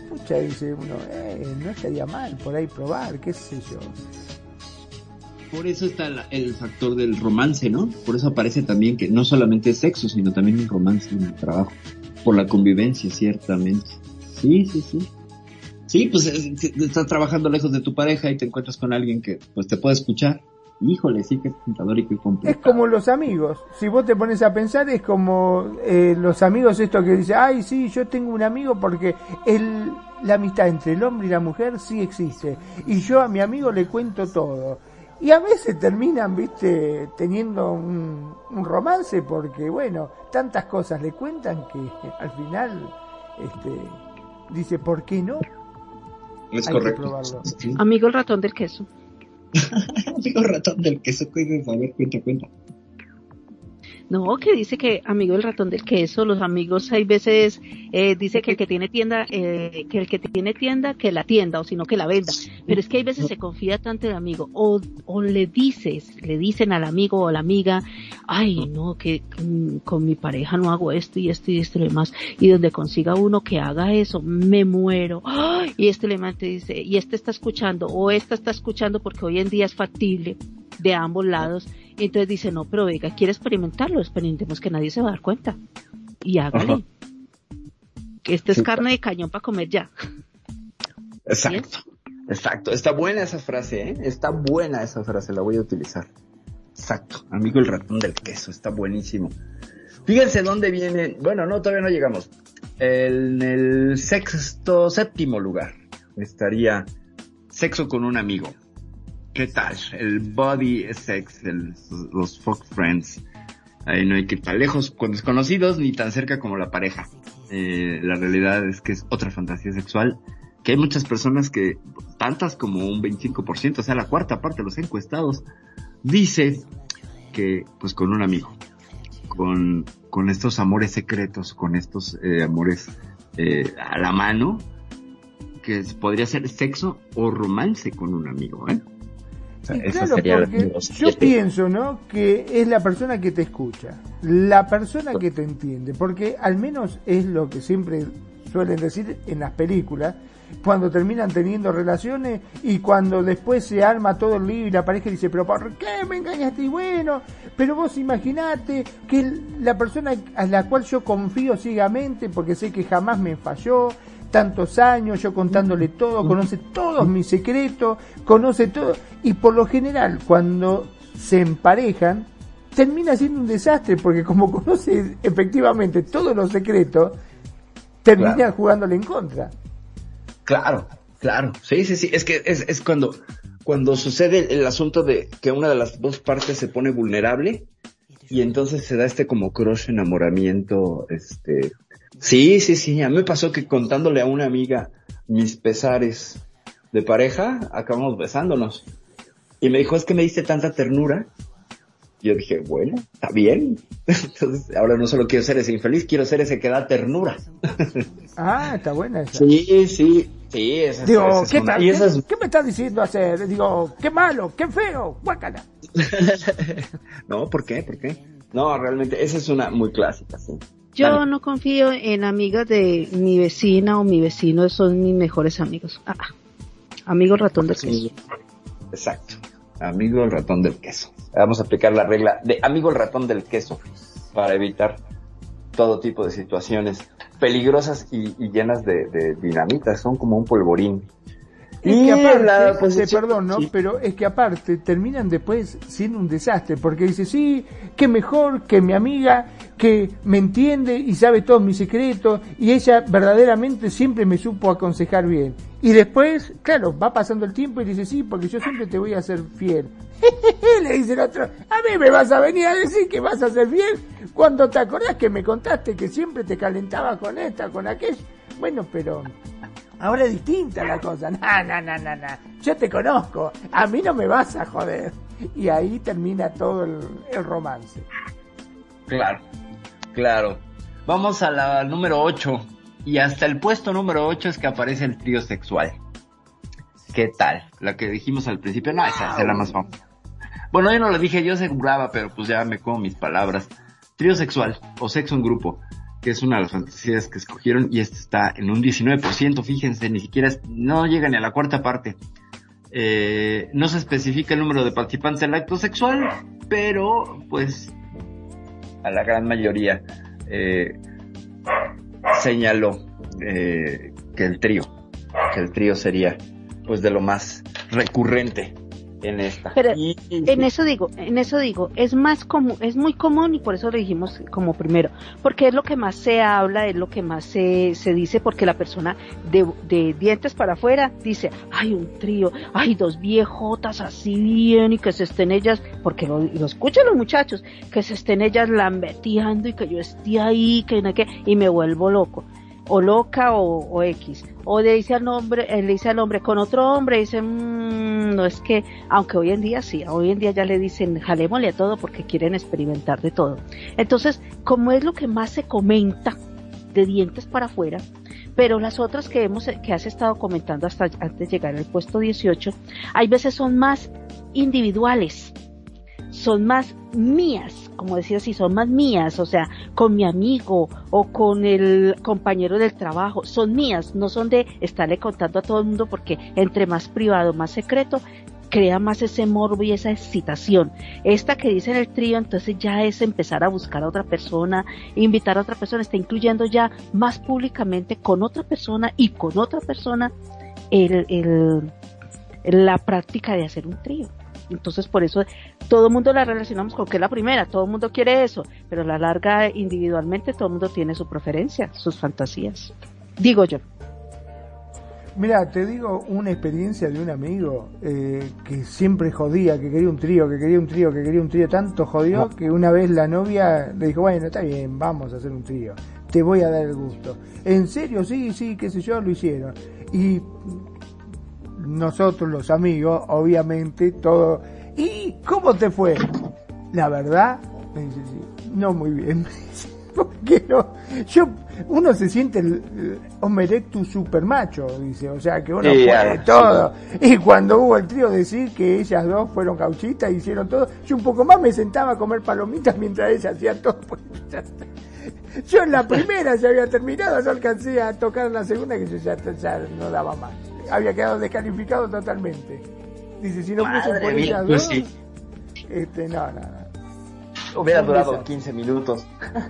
pucha, dice uno, eh, no estaría mal por ahí probar, qué sé yo por eso está el factor del romance, ¿no? Por eso aparece también que no solamente es sexo, sino también el romance en el trabajo. Por la convivencia, ciertamente. Sí, sí, sí. Sí, pues estás trabajando lejos de tu pareja y te encuentras con alguien que pues te puede escuchar. Híjole, sí que es tentador y que complicado. Es como los amigos. Si vos te pones a pensar, es como eh, los amigos esto que dicen, ay, sí, yo tengo un amigo porque el, la amistad entre el hombre y la mujer sí existe. Y yo a mi amigo le cuento todo y a veces terminan, viste, teniendo un, romance porque, bueno, tantas cosas le cuentan que al final, este, dice, ¿por qué no? Es correcto. Amigo el ratón del queso. Amigo ratón del queso, a ver, cuenta, cuenta. No, que dice que amigo el ratón del queso, los amigos hay veces eh, dice que el que tiene tienda, eh, que el que tiene tienda que la tienda o sino que la venda. Pero es que hay veces se confía tanto el amigo o, o le dices, le dicen al amigo o a la amiga, ay no, que con mi pareja no hago esto y esto y esto y demás. Y donde consiga uno que haga eso, me muero. Y este le dice, y este está escuchando o esta está escuchando porque hoy en día es factible de ambos lados. Y entonces dice, no, pero venga, quiere experimentarlo, experimentemos que nadie se va a dar cuenta. Y hágale. Que este es carne de cañón para comer ya. Exacto. Exacto. Está buena esa frase, ¿eh? Está buena esa frase, la voy a utilizar. Exacto. Amigo el ratón del queso, está buenísimo. Fíjense dónde viene, bueno, no, todavía no llegamos. En el sexto, séptimo lugar estaría sexo con un amigo. ¿Qué tal? El body sex, los fuck friends. Ahí no hay que ir tan lejos con desconocidos ni tan cerca como la pareja. Eh, la realidad es que es otra fantasía sexual que hay muchas personas que, tantas como un 25%, o sea, la cuarta parte de los encuestados, dice que pues con un amigo, con, con estos amores secretos, con estos eh, amores eh, a la mano, que podría ser sexo o romance con un amigo, ¿eh? Claro, porque yo pienso, ¿no? Que es la persona que te escucha, la persona que te entiende, porque al menos es lo que siempre suelen decir en las películas, cuando terminan teniendo relaciones y cuando después se arma todo el lío y la pareja dice, pero ¿por qué me engañaste? Y bueno, pero vos imaginate que la persona a la cual yo confío ciegamente, porque sé que jamás me falló, tantos años, yo contándole todo, conoce todos mis secretos, conoce todo, y por lo general cuando se emparejan, termina siendo un desastre, porque como conoce efectivamente todos los secretos, termina jugándole en contra. Claro, claro, sí, sí, sí, es que es, es cuando, cuando sucede el asunto de que una de las dos partes se pone vulnerable, y entonces se da este como crush enamoramiento, este, Sí, sí, sí. A mí me pasó que contándole a una amiga mis pesares de pareja, acabamos besándonos. Y me dijo, es que me diste tanta ternura. Y yo dije, bueno, está bien. Entonces, ahora no solo quiero ser ese infeliz, quiero ser ese que da ternura. Ah, está buena esa. Sí, sí, sí. Esa, Digo, ¿qué, tal, ¿qué, me estás diciendo hacer? Digo, qué malo, qué feo, guácala. no, ¿por qué? ¿Por qué? No, realmente, esa es una muy clásica, sí. Yo no confío en amigas de mi vecina o mi vecino, son mis mejores amigos. Ah, amigo ratón del queso. Exacto, amigo el ratón del queso. Vamos a aplicar la regla de amigo el ratón del queso para evitar todo tipo de situaciones peligrosas y, llenas de, de dinamita. Son como un polvorín y que aparte, pues, perdón, ¿no? Pero es que aparte terminan después siendo un desastre, porque dice, sí, qué mejor que mi amiga, que me entiende y sabe todos mis secretos, y ella verdaderamente siempre me supo aconsejar bien. Y después, claro, va pasando el tiempo y dice, sí, porque yo siempre te voy a ser fiel. Le dice el otro, a mí me vas a venir a decir que vas a ser fiel cuando te acordás que me contaste que siempre te calentaba con esta, con aquello. Bueno, pero Ahora es distinta la cosa. No, no, no, no, no. Yo te conozco. A mí no me vas a joder. Y ahí termina todo el, romance. Claro, claro. Vamos a la número 8. Y hasta el puesto número 8 es que aparece el trío sexual. ¿Qué tal? La que dijimos al principio, no, esa es la más famosa. Bueno, yo no lo dije, yo aseguraba, pero pues ya me como mis palabras. Trío sexual o sexo en grupo, que es una de las fantasías que escogieron y este está en un 19%, fíjense, ni siquiera, no llega ni a la cuarta parte. Eh, no se especifica el número de participantes del acto sexual, pero pues a la gran mayoría eh, señaló eh, que el trío, que el trío sería pues de lo más recurrente en esta. Pero en eso digo, en eso digo, es más común, es muy común y por eso lo dijimos como primero, porque es lo que más se habla, es lo que más se, se dice, porque la persona de, de dientes para afuera dice, hay un trío, hay dos viejotas así bien y que se estén ellas, porque lo, lo escuchan los muchachos, que se estén ellas lambeteando y que yo esté ahí, que no que, y me vuelvo loco o loca o, X. O le dice al hombre, eh, le dice al hombre con otro hombre, dice, mmm, no es que, aunque hoy en día sí, hoy en día ya le dicen, jalémosle a todo porque quieren experimentar de todo. Entonces, como es lo que más se comenta de dientes para afuera, pero las otras que hemos, que has estado comentando hasta antes de llegar al puesto 18, hay veces son más individuales, son más mías, como decía así, son más mías, o sea, con mi amigo o con el compañero del trabajo, son mías, no son de estarle contando a todo el mundo porque entre más privado, más secreto, crea más ese morbo y esa excitación. Esta que dice en el trío, entonces ya es empezar a buscar a otra persona, invitar a otra persona, está incluyendo ya más públicamente con otra persona y con otra persona el, el, la práctica de hacer un trío. Entonces, por eso todo el mundo la relacionamos con que es la primera, todo el mundo quiere eso, pero a la larga, individualmente, todo el mundo tiene su preferencia, sus fantasías. Digo yo. Mira, te digo una experiencia de un amigo eh, que siempre jodía, que quería un trío, que quería un trío, que quería un trío, tanto jodió que una vez la novia le dijo, bueno, está bien, vamos a hacer un trío, te voy a dar el gusto. En serio, sí, sí, qué sé yo, lo hicieron. Y nosotros los amigos, obviamente, todo. ¿Y cómo te fue? La verdad, me dice, sí, no muy bien. Porque no, yo, uno se siente el, Homo erectus super macho, dice, o sea que uno puede todo. Y cuando hubo el trío decir que ellas dos fueron cauchitas, hicieron todo, yo un poco más me sentaba a comer palomitas mientras ella hacía todo. Yo en la primera ya había terminado, no alcancé a tocar en la segunda que yo ya, ya no daba más había quedado descalificado totalmente. Dice, si no puse por ellas pues este, no, no, no. Hubiera durado 15 minutos.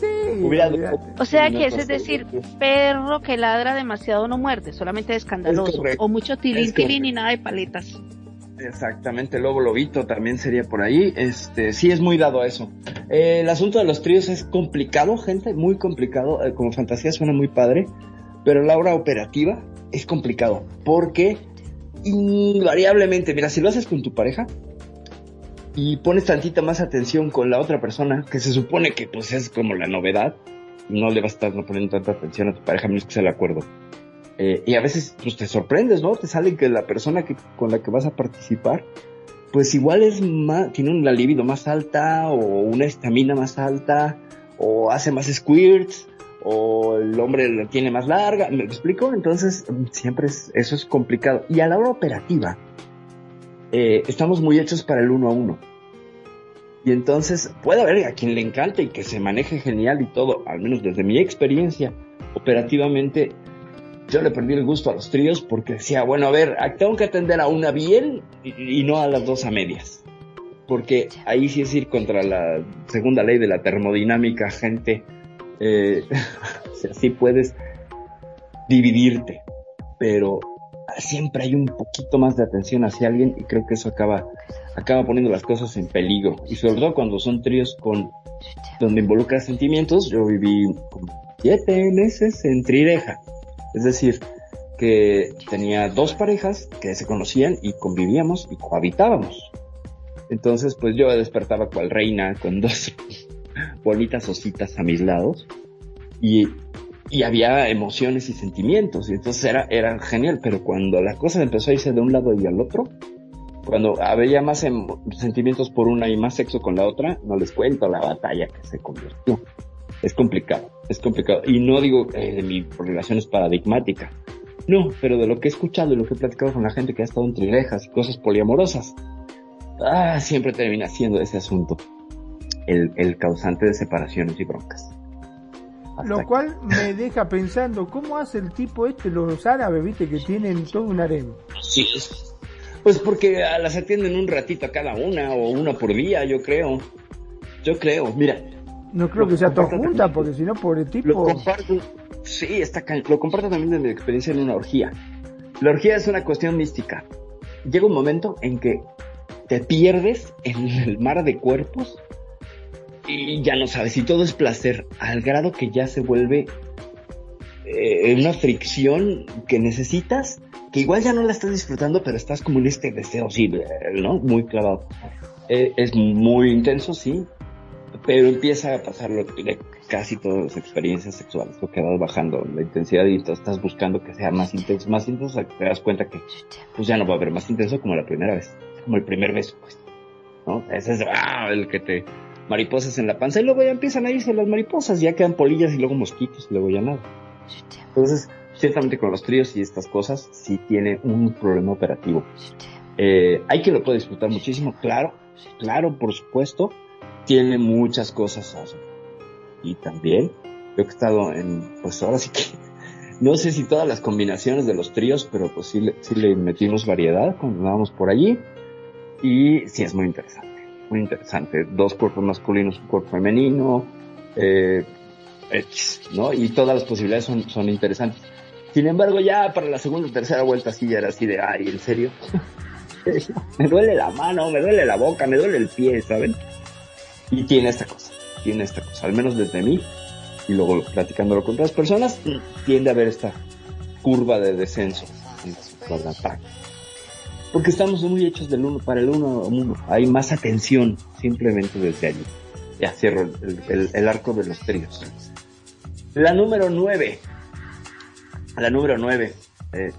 Sí, Hubiera o sea que es, es decir, perro que ladra demasiado no muerde, solamente es escandaloso. o mucho tilín, tilín y nada de paletas. Exactamente, lobo lobito también sería por ahí. Este, sí es muy dado a eso. Eh, el asunto de los tríos es complicado, gente, muy complicado. Eh, como fantasía suena muy padre, pero la hora operativa es complicado porque invariablemente, mira, si lo haces con tu pareja y pones tantita más atención con la otra persona, que se supone que pues es como la novedad, no le vas a estar no poniendo tanta atención a tu pareja, a menos que sea el acuerdo. Eh, y a veces pues te sorprendes, ¿no? Te sale que la persona que, con la que vas a participar, pues igual es más, tiene una libido más alta o una estamina más alta o hace más squirts o el hombre la tiene más larga, ¿me explico? Entonces, siempre es, eso es complicado. Y a la hora operativa, eh, estamos muy hechos para el uno a uno. Y entonces puede haber a quien le encante y que se maneje genial y todo, al menos desde mi experiencia, operativamente, yo le perdí el gusto a los tríos porque decía, bueno, a ver, tengo que atender a una bien y, y no a las dos a medias. Porque ahí sí es ir contra la segunda ley de la termodinámica, gente eh, así puedes dividirte, pero siempre hay un poquito más de atención hacia alguien y creo que eso acaba, acaba poniendo las cosas en peligro. Y sobre todo cuando son tríos con, donde involucra sentimientos, yo viví siete meses en Trireja. Es decir, que tenía dos parejas que se conocían y convivíamos y cohabitábamos. Entonces, pues yo despertaba cual reina con dos bonitas ositas a mis lados y, y había emociones y sentimientos y entonces era, era genial, pero cuando la cosa empezó a irse de un lado y al otro, Cuando había más em- sentimientos por una y más sexo con la otra, no les cuento la batalla que se convirtió. Es complicado, es complicado. Y no digo eh, mi relación es paradigmática. No, pero de lo que he escuchado y lo que he platicado con la gente que ha estado entre rejas y cosas poliamorosas, ah, siempre termina siendo ese asunto el, el causante de separaciones y broncas. Hasta Lo aquí. cual me deja pensando, ¿cómo hace el tipo este, los árabes, viste, que tienen todo un harem? Sí. Pues porque las atienden un ratito a cada una o una por día, yo creo. Yo creo. Mira, No creo Lo que sea todo junta, también. porque si no, pobre lo tipo... comparto. Sí, está lo comparto también de mi experiencia en una orgía. La orgía es una cuestión mística. Llega un momento en que te pierdes en el mar de cuerpos y ya no sabes. Y todo es placer, al grado que ya se vuelve eh, una fricción que necesitas, que igual ya no la estás disfrutando, pero estás como en este deseo, sí, ¿no? Muy clavado. Eh, es muy intenso, sí, pero empieza a pasar lo casi todas las experiencias sexuales, que vas bajando la intensidad y estás buscando que sea más intenso, más intenso, te das cuenta que pues ya no va a haber más intenso como la primera vez, como el primer beso, pues, ¿no? Ese es ah, el que te mariposas en la panza. Y luego ya empiezan a irse las mariposas, ya quedan polillas y luego mosquitos y luego ya nada. Entonces, ciertamente con los tríos y estas cosas sí tiene un problema operativo. Eh, hay que lo puede disfrutar muchísimo, claro, claro, por supuesto, tiene muchas cosas a y también yo que he estado en, pues ahora sí que, no sé si todas las combinaciones de los tríos, pero pues sí sí le metimos variedad cuando andábamos por allí. Y sí es muy interesante, muy interesante, dos cuerpos masculinos, un cuerpo femenino, eh, ¿no? Y todas las posibilidades son, son interesantes. Sin embargo, ya para la segunda o tercera vuelta sí ya era así de, ay, ¿en serio? me duele la mano, me duele la boca, me duele el pie, ¿saben? Y tiene esta cosa, tiene esta cosa, al menos desde mí, y luego platicándolo con otras personas, tiende a haber esta curva de descenso en su cuadrantaje. Porque estamos muy hechos del uno para el uno uno. Hay más atención simplemente desde allí. Ya cierro el arco de los tríos. La número 9. La número 9. Eh,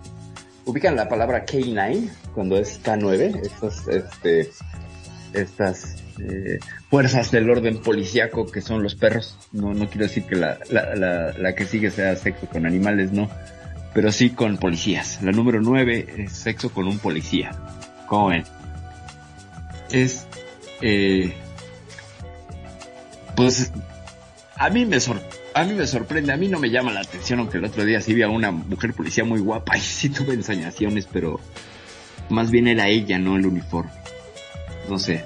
ubican la palabra K9 cuando es K9. Estas, este, estas eh, fuerzas del orden policíaco que son los perros. No, no quiero decir que la, la, la, la que sigue sea sexo con animales, no. Pero sí con policías. La número 9 es sexo con un policía. ¿Cómo ven? Es, eh, pues, a mí me sor- a mí me sorprende, a mí no me llama la atención, aunque el otro día sí vi a una mujer policía muy guapa y sí tuve ensoñaciones, pero más bien era ella, no el uniforme. No sé,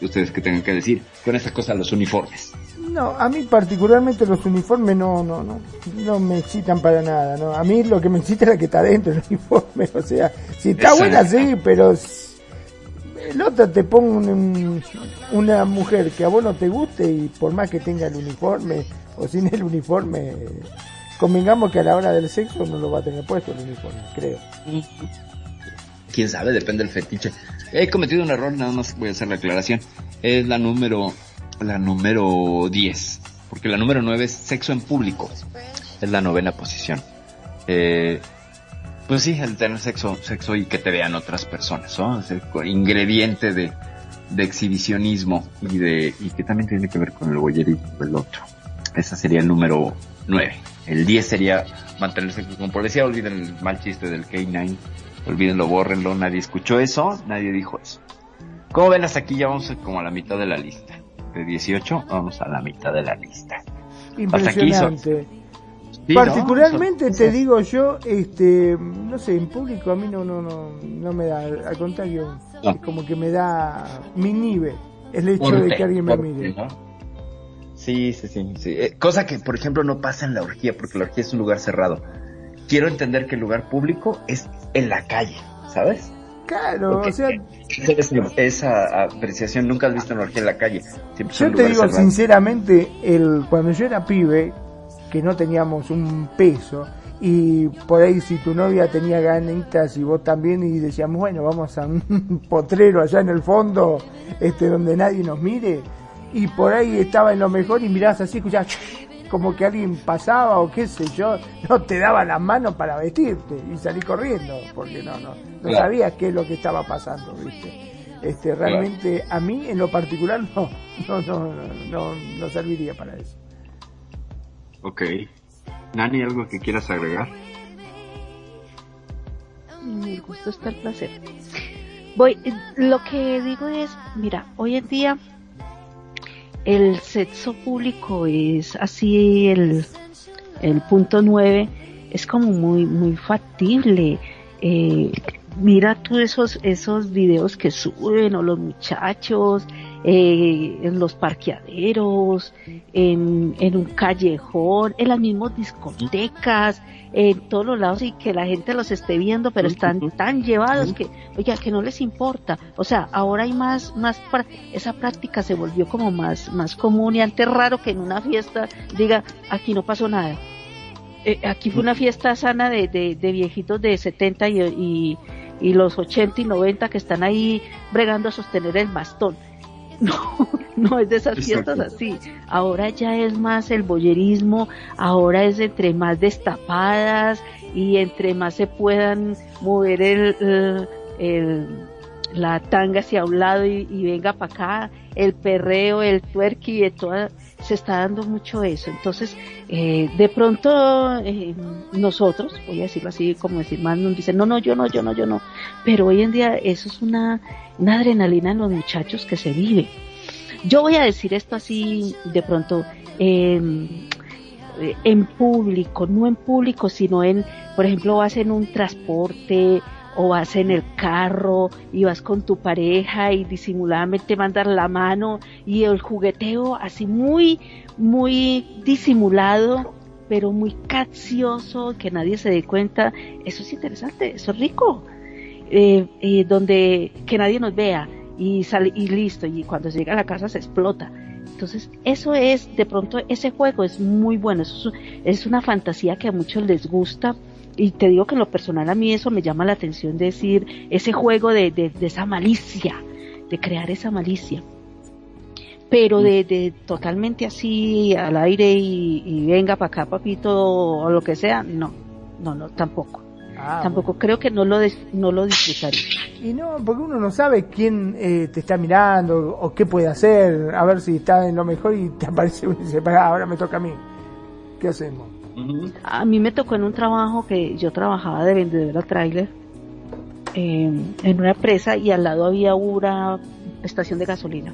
ustedes qué tengan que decir con esta cosa los uniformes. No, a mí particularmente los uniformes no, no, no, no me excitan para nada, ¿no? A mí lo que me excita es la que está dentro del uniforme, o sea, si está buena sí, pero el otro te pongo un- un- una mujer que a vos no te guste y por más que tenga el uniforme o sin el uniforme, convengamos que a la hora del sexo no lo va a tener puesto el uniforme, creo. Quién sabe, depende del fetiche. He cometido un error, nada más voy a hacer la aclaración. Es la número, la número 10. Porque la número 9 es sexo en público. Es la novena posición. Eh, pues sí, el tener sexo, sexo y que te vean otras personas, ¿no? Es el ingrediente de, exhibicionismo y de, y que también tiene que ver con el voyerismo del otro. Esa sería el número 9. El 10 sería mantener sexo con policía. Olviden el mal chiste del K9. Olvídenlo, bórrenlo. Nadie escuchó eso. Nadie dijo eso. Como ven, hasta aquí ya vamos como a la mitad de la lista. De 18 vamos a la mitad de la lista. Hasta Impresionante. Sí, Particularmente ¿no? te digo yo, este, no sé, en público a mí no, no, no, no me da, al contrario, No. como que me da, me inhibe el hecho de que alguien me mire. ¿no? Sí, sí, sí, sí. Eh, cosa que, por ejemplo, no pasa en la orgía, porque la orgía es un lugar cerrado. Quiero entender que el lugar público es en la calle, ¿sabes? Claro, Porque o sea, esa, apreciación nunca has visto en la orgía en la calle. Siempre yo te digo sinceramente, el, cuando yo era pibe, que no teníamos un peso, y por ahí si tu novia tenía ganitas y vos también, y decíamos, bueno, vamos a un potrero allá en el fondo, este, donde nadie nos mire, y por ahí estaba en lo mejor y mirabas así, escuchabas, como que alguien pasaba o qué sé yo, no te daba la mano para vestirte y salí corriendo, porque no, no, no sabías qué es lo que estaba pasando, ¿viste? Este, realmente a mí en lo particular no, no, no, no, no serviría para eso. Ok. Nani, ¿algo que quieras agregar? Me gusto está el placer. Voy, lo que digo es, mira, hoy en día el sexo público es así el, el punto nueve, es como muy, muy factible. Eh, mira tú esos, esos videos que suben o los muchachos eh, en los parqueaderos, en, en un callejón, en las mismas discotecas, en todos los lados y que la gente los esté viendo, pero están tan llevados que, oiga, que no les importa. O sea, ahora hay más, más, esa práctica se volvió como más, más común y antes raro que en una fiesta diga, aquí no pasó nada. Eh, aquí fue una fiesta sana de, de, de viejitos de 70 y, y, y los 80 y 90 que están ahí bregando a sostener el bastón. No, no es de esas fiestas así. Ahora ya es más el boyerismo, ahora es entre más destapadas y entre más se puedan mover el, el, la tanga hacia un lado y, venga para acá, el perreo, el twerky, toda, se está dando mucho eso. Entonces, eh, de pronto eh, nosotros, voy a decirlo así, como decir más, nos dicen, no, no, yo no, yo no, yo no. Pero hoy en día eso es una, una adrenalina en los muchachos que se vive. Yo voy a decir esto así, de pronto, en público, no en público, sino en, por ejemplo, vas en un transporte, o vas en el carro y vas con tu pareja y disimuladamente mandas la mano y el jugueteo así muy, muy disimulado, pero muy caccioso, que nadie se dé cuenta, eso es interesante, eso es rico, eh, eh, donde que nadie nos vea y sale y listo, y cuando se llega a la casa se explota. Entonces, eso es, de pronto, ese juego es muy bueno, eso es una fantasía que a muchos les gusta, y te digo que en lo personal a mí eso me llama la atención decir ese juego de, de, esa malicia, de crear esa malicia. Pero de, de totalmente así al aire y, venga para acá papito o lo que sea, no, no, no, tampoco. Ah, tampoco creo que no lo, no lo disfrutaría. Y no, porque uno no sabe quién eh, te está mirando o qué puede hacer, a ver si está en lo mejor y te aparece uno y dice, ahora me toca a mí. ¿Qué hacemos? A mí me tocó en un trabajo que yo trabajaba de vendedora trailer em, en una empresa y al lado había una estación de gasolina.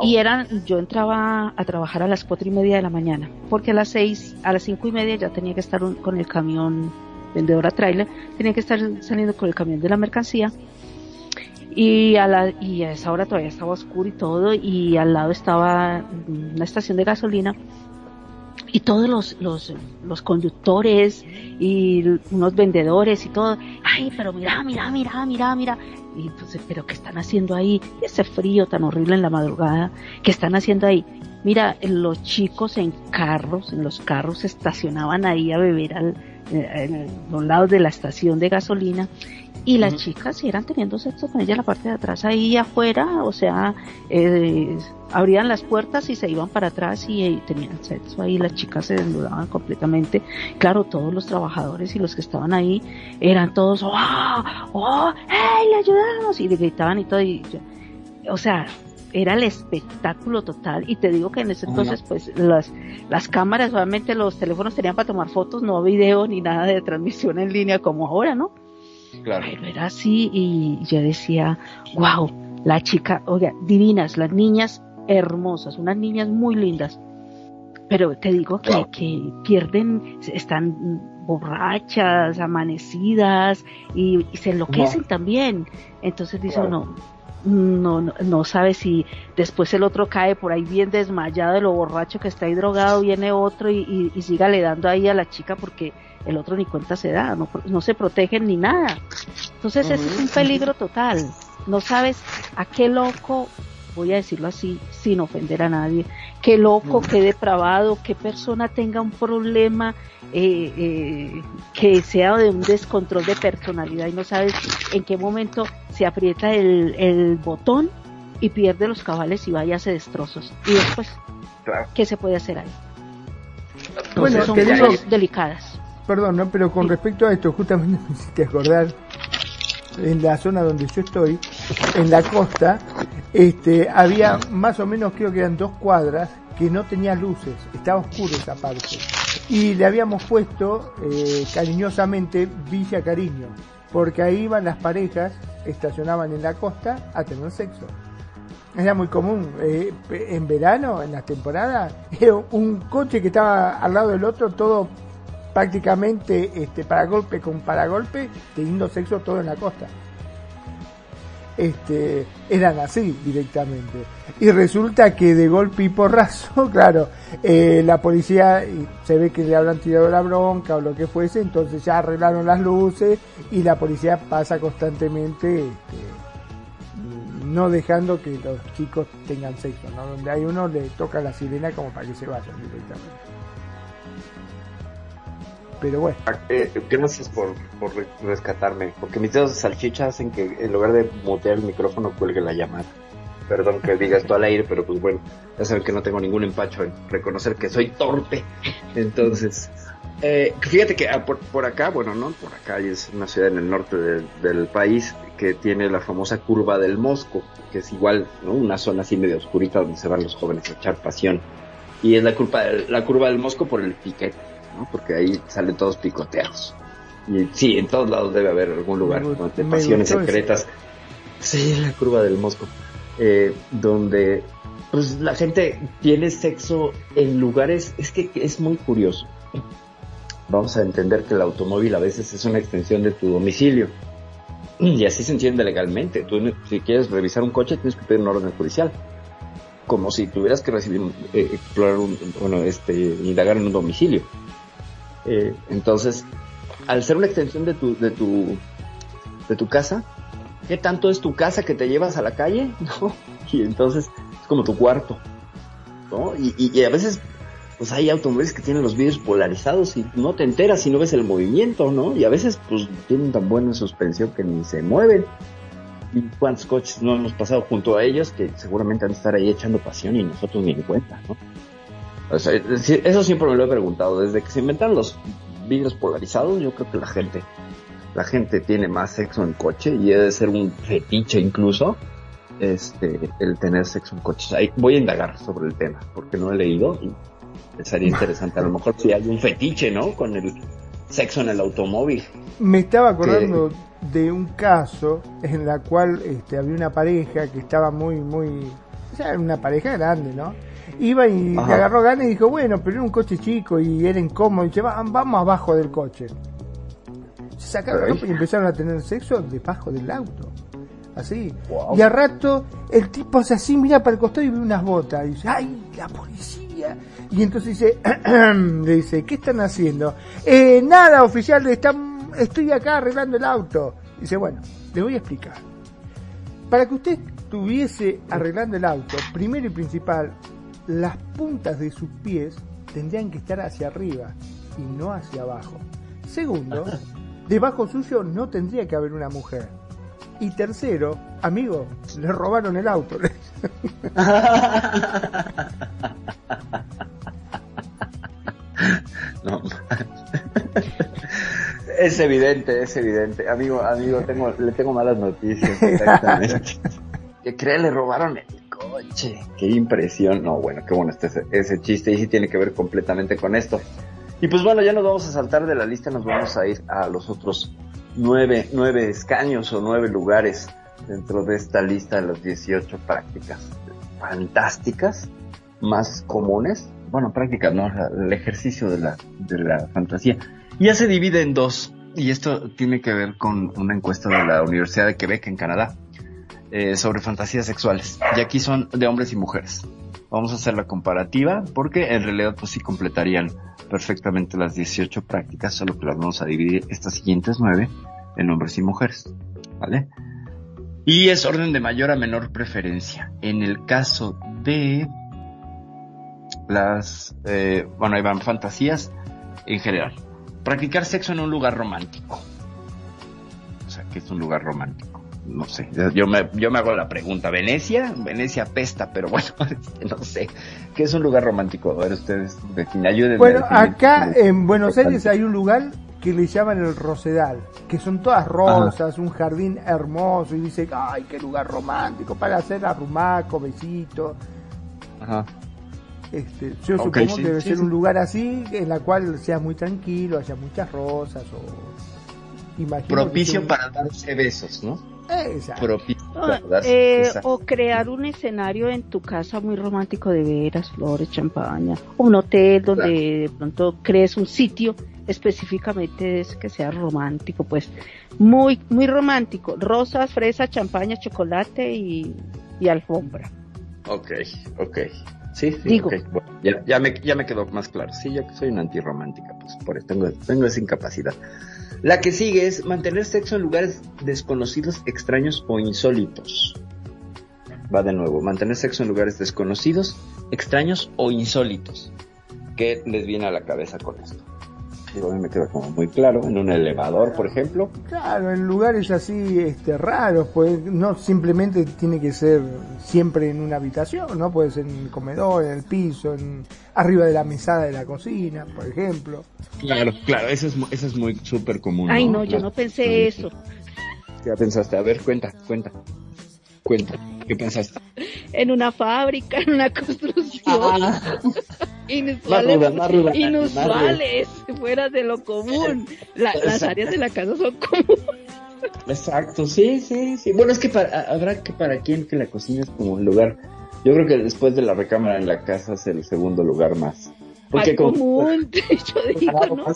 Y eran, yo entraba a trabajar a las cuatro y media de la mañana, porque a las seis, a las cinco y media ya tenía que estar con el camión vendedora trailer, tenía que estar saliendo con el camión de la mercancía. Y a, la, y a esa hora todavía estaba oscuro y todo y al lado estaba una estación de gasolina y todos los, los, los conductores y unos vendedores y todo, ay, pero mira, mira, mira, mira, mira. Y entonces, pero ¿qué están haciendo ahí? Ese frío tan horrible en la madrugada, ¿qué están haciendo ahí? Mira, los chicos en carros, en los carros estacionaban ahí a beber al, eh, a los lados de la estación de gasolina y las chicas eran teniendo sexo con ella en la parte de atrás ahí afuera, o sea, eh, abrían las puertas y se iban para atrás y, tenían sexo ahí, las chicas se desnudaban completamente. Claro, todos los trabajadores y los que estaban ahí eran todos, ¡oh! ¡oh! ¡hey! ¡le ayudamos! Y le gritaban y todo. Y, o sea, era el espectáculo total y te digo que en ese entonces pues las, las cámaras obviamente los teléfonos tenían para tomar fotos no video ni nada de transmisión en línea como ahora no Claro. Pero era así y yo decía, wow, la chica, oiga, divinas, las niñas hermosas, unas niñas muy lindas. Pero te digo que, que pierden, están borrachas, amanecidas y, se enloquecen también. Entonces dice uno, no, no, no, sabe si después el otro cae por ahí bien desmayado de lo borracho que está ahí drogado, viene otro y, y, y siga le dando ahí a la chica porque el otro ni cuenta se da, no, no se protegen ni nada. Entonces ese es un peligro total. No sabes a qué loco, voy a decirlo así, sin ofender a nadie, qué loco, qué depravado, qué persona tenga un problema eh, eh, que sea de un descontrol de personalidad y no sabes en qué momento se aprieta el, el botón y pierde los cabales y vaya a hacer destrozos. Y después qué se puede hacer ahí. Bueno, son cosas delicadas. Perdón, ¿no? pero con respecto a esto, justamente me hiciste acordar, en la zona donde yo estoy, en la costa, este, había más o menos, creo que eran dos cuadras, que no tenía luces, estaba oscuro esa parte. Y le habíamos puesto eh, cariñosamente Villa Cariño, porque ahí iban las parejas, estacionaban en la costa a tener sexo. Era muy común. eh, en verano, en las temporadas, era un coche que estaba al lado del otro, todo prácticamente este, para golpe con para golpe, teniendo sexo todo en la costa. Este, eran así directamente. Y resulta que de golpe y porrazo, claro, eh, la policía se ve que le habrán tirado la bronca o lo que fuese, entonces ya arreglaron las luces y la policía pasa constantemente este, no dejando que los chicos tengan sexo, ¿no? Donde hay uno le toca la sirena como para que se vayan directamente. Pero bueno, Eh, gracias por, por re- rescatarme, porque mis dedos de salchicha hacen que en lugar de mutear el micrófono cuelgue la llamada. Perdón que diga esto al aire, pero pues bueno, ya saben que no tengo ningún empacho en reconocer que soy torpe. Entonces, eh, fíjate que ah, por, por acá, bueno, no por acá, es una ciudad en el norte del- país que tiene la famosa curva del Mosco, que es igual, ¿no? Una zona así medio oscurita donde se van los jóvenes a echar pasión. Y es la del, la curva del Mosco por el piquete, ¿no? Porque ahí salen todos picoteados. Y sí, en todos lados debe haber algún lugar ¿no? de pasiones gustó ese. secretas. Sí, la curva del Mosco. Eh, donde pues la gente tiene sexo en lugares, es que es muy curioso. Vamos a entender que el automóvil a veces es una extensión de tu domicilio. Y así se entiende legalmente. Tú, si quieres revisar un coche, tienes que pedir una orden judicial. Como si tuvieras que recibir, eh, explorar un, bueno, este, indagar en un domicilio. Eh, entonces, al ser una extensión de tu, de tu, de tu casa, ¿qué tanto es tu casa que te llevas a la calle? ¿No? Y entonces es como tu cuarto, ¿no? Y, y- y a veces, pues hay automóviles que tienen los vidrios polarizados y no te enteras si no ves el movimiento, ¿no? Y a veces, pues tienen tan buena suspensión que ni se mueven. Y cuántos coches no hemos pasado junto a ellos que seguramente han de estar ahí echando pasión y nosotros ni en cuenta, ¿no? O sea, eso siempre me lo he preguntado. Desde que se inventaron los vidrios polarizados, yo creo que la gente, la gente tiene más sexo en coche y debe ser un fetiche incluso, este, el tener sexo en coches. Ahí voy a indagar sobre el tema, porque no he leído y sería interesante. A lo mejor si hay un fetiche, ¿no? Con el sexo en el automóvil. Me estaba acordando de un caso en la cual este, había una pareja que estaba muy, muy, o sea, una pareja grande, ¿no? Iba y Ajá. le agarró ganas y dijo, bueno, pero era un coche chico y era incómodo, y dice, "Va- vamos abajo del coche. Se sacaron la ropa y empezaron a tener sexo debajo del auto. Así. Wow. Y a rato el tipo hace así, mira para el costado y ve unas botas. Y dice, ¡ay, la policía! Y entonces dice, le dice, ¿qué están haciendo? Eh, nada, oficial, están, estoy acá arreglando el auto. Dice, bueno, le voy a explicar. Para que usted estuviese arreglando el auto, primero y principal, las puntas de sus pies tendrían que estar hacia arriba y no hacia abajo. Segundo, debajo suyo no tendría que haber una mujer. Y tercero, amigo, le robaron el auto. No. es evidente, es evidente. Amigo, amigo, tengo, le tengo malas noticias. Exactamente. que cree le robaron el coche. Qué impresión. No, bueno, qué bueno este ese, chiste y sí tiene que ver completamente con esto. Y pues bueno, ya nos vamos a saltar de la lista, nos vamos a ir a los otros nueve, nueve escaños o nueve lugares dentro de esta lista de las 18 prácticas fantásticas más comunes. Bueno, prácticas, no, el ejercicio de la, de la fantasía. Ya se divide en dos. Y esto tiene que ver con una encuesta de la Universidad de Quebec en Canadá eh, sobre fantasías sexuales. Y aquí son de hombres y mujeres. Vamos a hacer la comparativa porque en realidad pues sí completarían perfectamente las 18 prácticas, solo que las vamos a dividir estas siguientes nueve en hombres y mujeres. ¿Vale? Y es orden de mayor a menor preferencia. En el caso de las, eh, bueno, ahí van fantasías en general. Practicar sexo en un lugar romántico. O sea, que es un lugar romántico. No sé, yo me, yo me hago la pregunta, ¿Venecia? Venecia pesta, pero bueno, no sé, ¿qué es un lugar romántico? A ver, ustedes, ayuden. Bueno, acá en Buenos Aires hay un lugar que le llaman el Rosedal, que son todas rosas, un jardín hermoso, y dice, ay, qué lugar romántico, para hacer arrumaco, besito. Ajá. Este, yo supongo que debe ser un lugar así, en la cual sea muy tranquilo, haya muchas rosas o... Propicio para darse besos, ¿no? Propicio eh, o crear un escenario en tu casa muy romántico de veras, flores, champaña, un hotel donde de pronto crees un sitio específicamente es que sea romántico, pues muy muy romántico, rosas, fresa, champaña, chocolate y, y alfombra. Ok, ok. Sí, sí, ya, ya, me, ya me quedó más claro. Sí, yo soy una antirromántica, pues por eso tengo, tengo esa incapacidad. La que sigue es mantener sexo en lugares desconocidos, extraños o insólitos. Va de nuevo, mantener sexo en lugares desconocidos, extraños o insólitos. ¿Qué les viene a la cabeza con esto? Digo, a mí me queda como muy claro, en un elevador, por ejemplo. Claro, en lugares así este, raros, pues no simplemente tiene que ser siempre en una habitación, ¿no? Puede ser en el comedor, en el piso, en arriba de la mesada de la cocina, por ejemplo. Claro, claro, eso es, eso es muy súper común. Ay, no, yo no pensé eso. ¿Qué pensaste? A ver, cuenta, cuenta. Cuenta, ¿qué pensaste? En una fábrica, en una construcción. Ah. inusuales, inusuales fuera de lo común. las áreas de la casa son comunes. Exacto, sí, sí, sí. Bueno, es que para, habrá que para quien que la cocina es como el lugar. Yo creo que después de la recámara en la casa es el segundo lugar más porque común, yo digo, ¿no?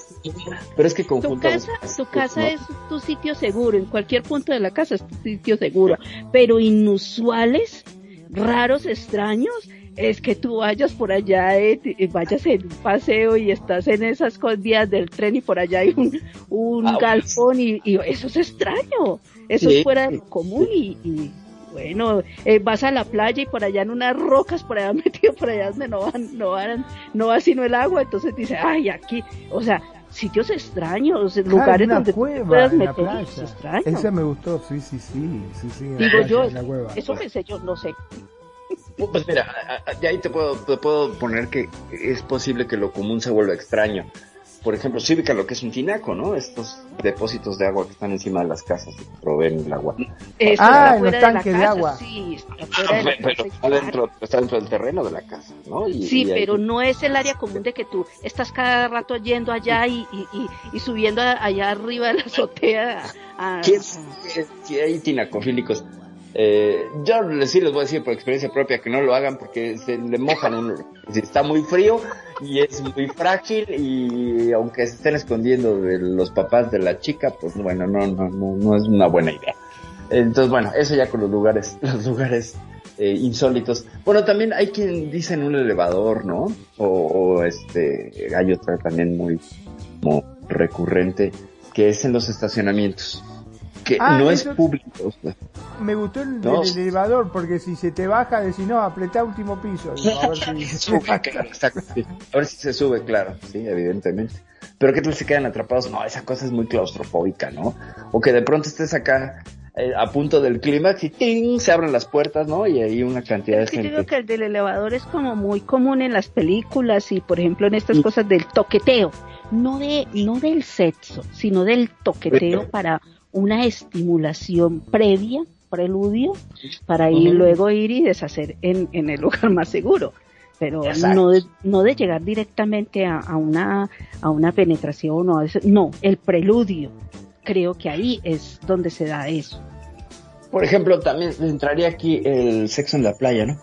Pero es que Tu casa, tu casa es tu sitio seguro, en cualquier punto de la casa es tu sitio seguro, pero inusuales, raros, extraños, es que tú vayas por allá, eh, vayas en un paseo y estás en esas vías del tren y por allá hay un, un ah, galpón y, eso es extraño, eso es fuera de lo común y bueno, eh, vas a la playa y por allá en unas rocas, por allá metido, por allá donde no van, no van, no va sino el agua, entonces dice, ay, aquí, o sea, sitios extraños, lugares donde puedas meter, extraño. Ese me gustó, sí, sí, sí, sí, sí. Digo yo, eso pensé yo, no sé. Pues mira, de ahí te puedo, te puedo poner que es posible que lo común se vuelva extraño por ejemplo, sí lo que es un tinaco, ¿no? Estos depósitos de agua que están encima de las casas y proveen el agua. ah, en los tanques de, agua. Sí, está, dentro, está dentro del terreno de la casa, ¿no? sí, pero no es el área común de que tú estás cada rato yendo allá y, y, y, subiendo allá arriba de la azotea. A, ¿Qué es, si hay tinacofílicos? Eh, yo sí les voy a decir por experiencia propia que no lo hagan porque se le mojan uno. Está muy frío y es muy frágil y aunque se estén escondiendo de los papás de la chica, pues bueno, no, no, no, no es una buena idea. Entonces, bueno, eso ya con los lugares, los lugares eh, insólitos. Bueno, también hay quien dice en un elevador, ¿no? O, este, hay otra también muy como recurrente, que es en los estacionamientos que ah, no es público. Me gustó el, elevador porque si se te baja, decís, no, apretá último piso. a, ver si se sube, claro, sí, evidentemente. Pero que tal se quedan atrapados, no, esa cosa es muy claustrofóbica, ¿no? O que de pronto estés acá eh, a punto del clímax y ¡ting! se abren las puertas, ¿no? Y hay una cantidad es de gente. Yo creo que el del elevador es como muy común en las películas y, por ejemplo, en estas cosas del toqueteo. No, de, no del sexo, sino del toqueteo para una estimulación previa, preludio, para ir luego ir y deshacer en, en el lugar más seguro. Pero no de, no de llegar directamente a, a, una a una penetración o a no el preludio. Creo que ahí es donde se da eso. Por ejemplo también entraría aquí el sexo en la playa no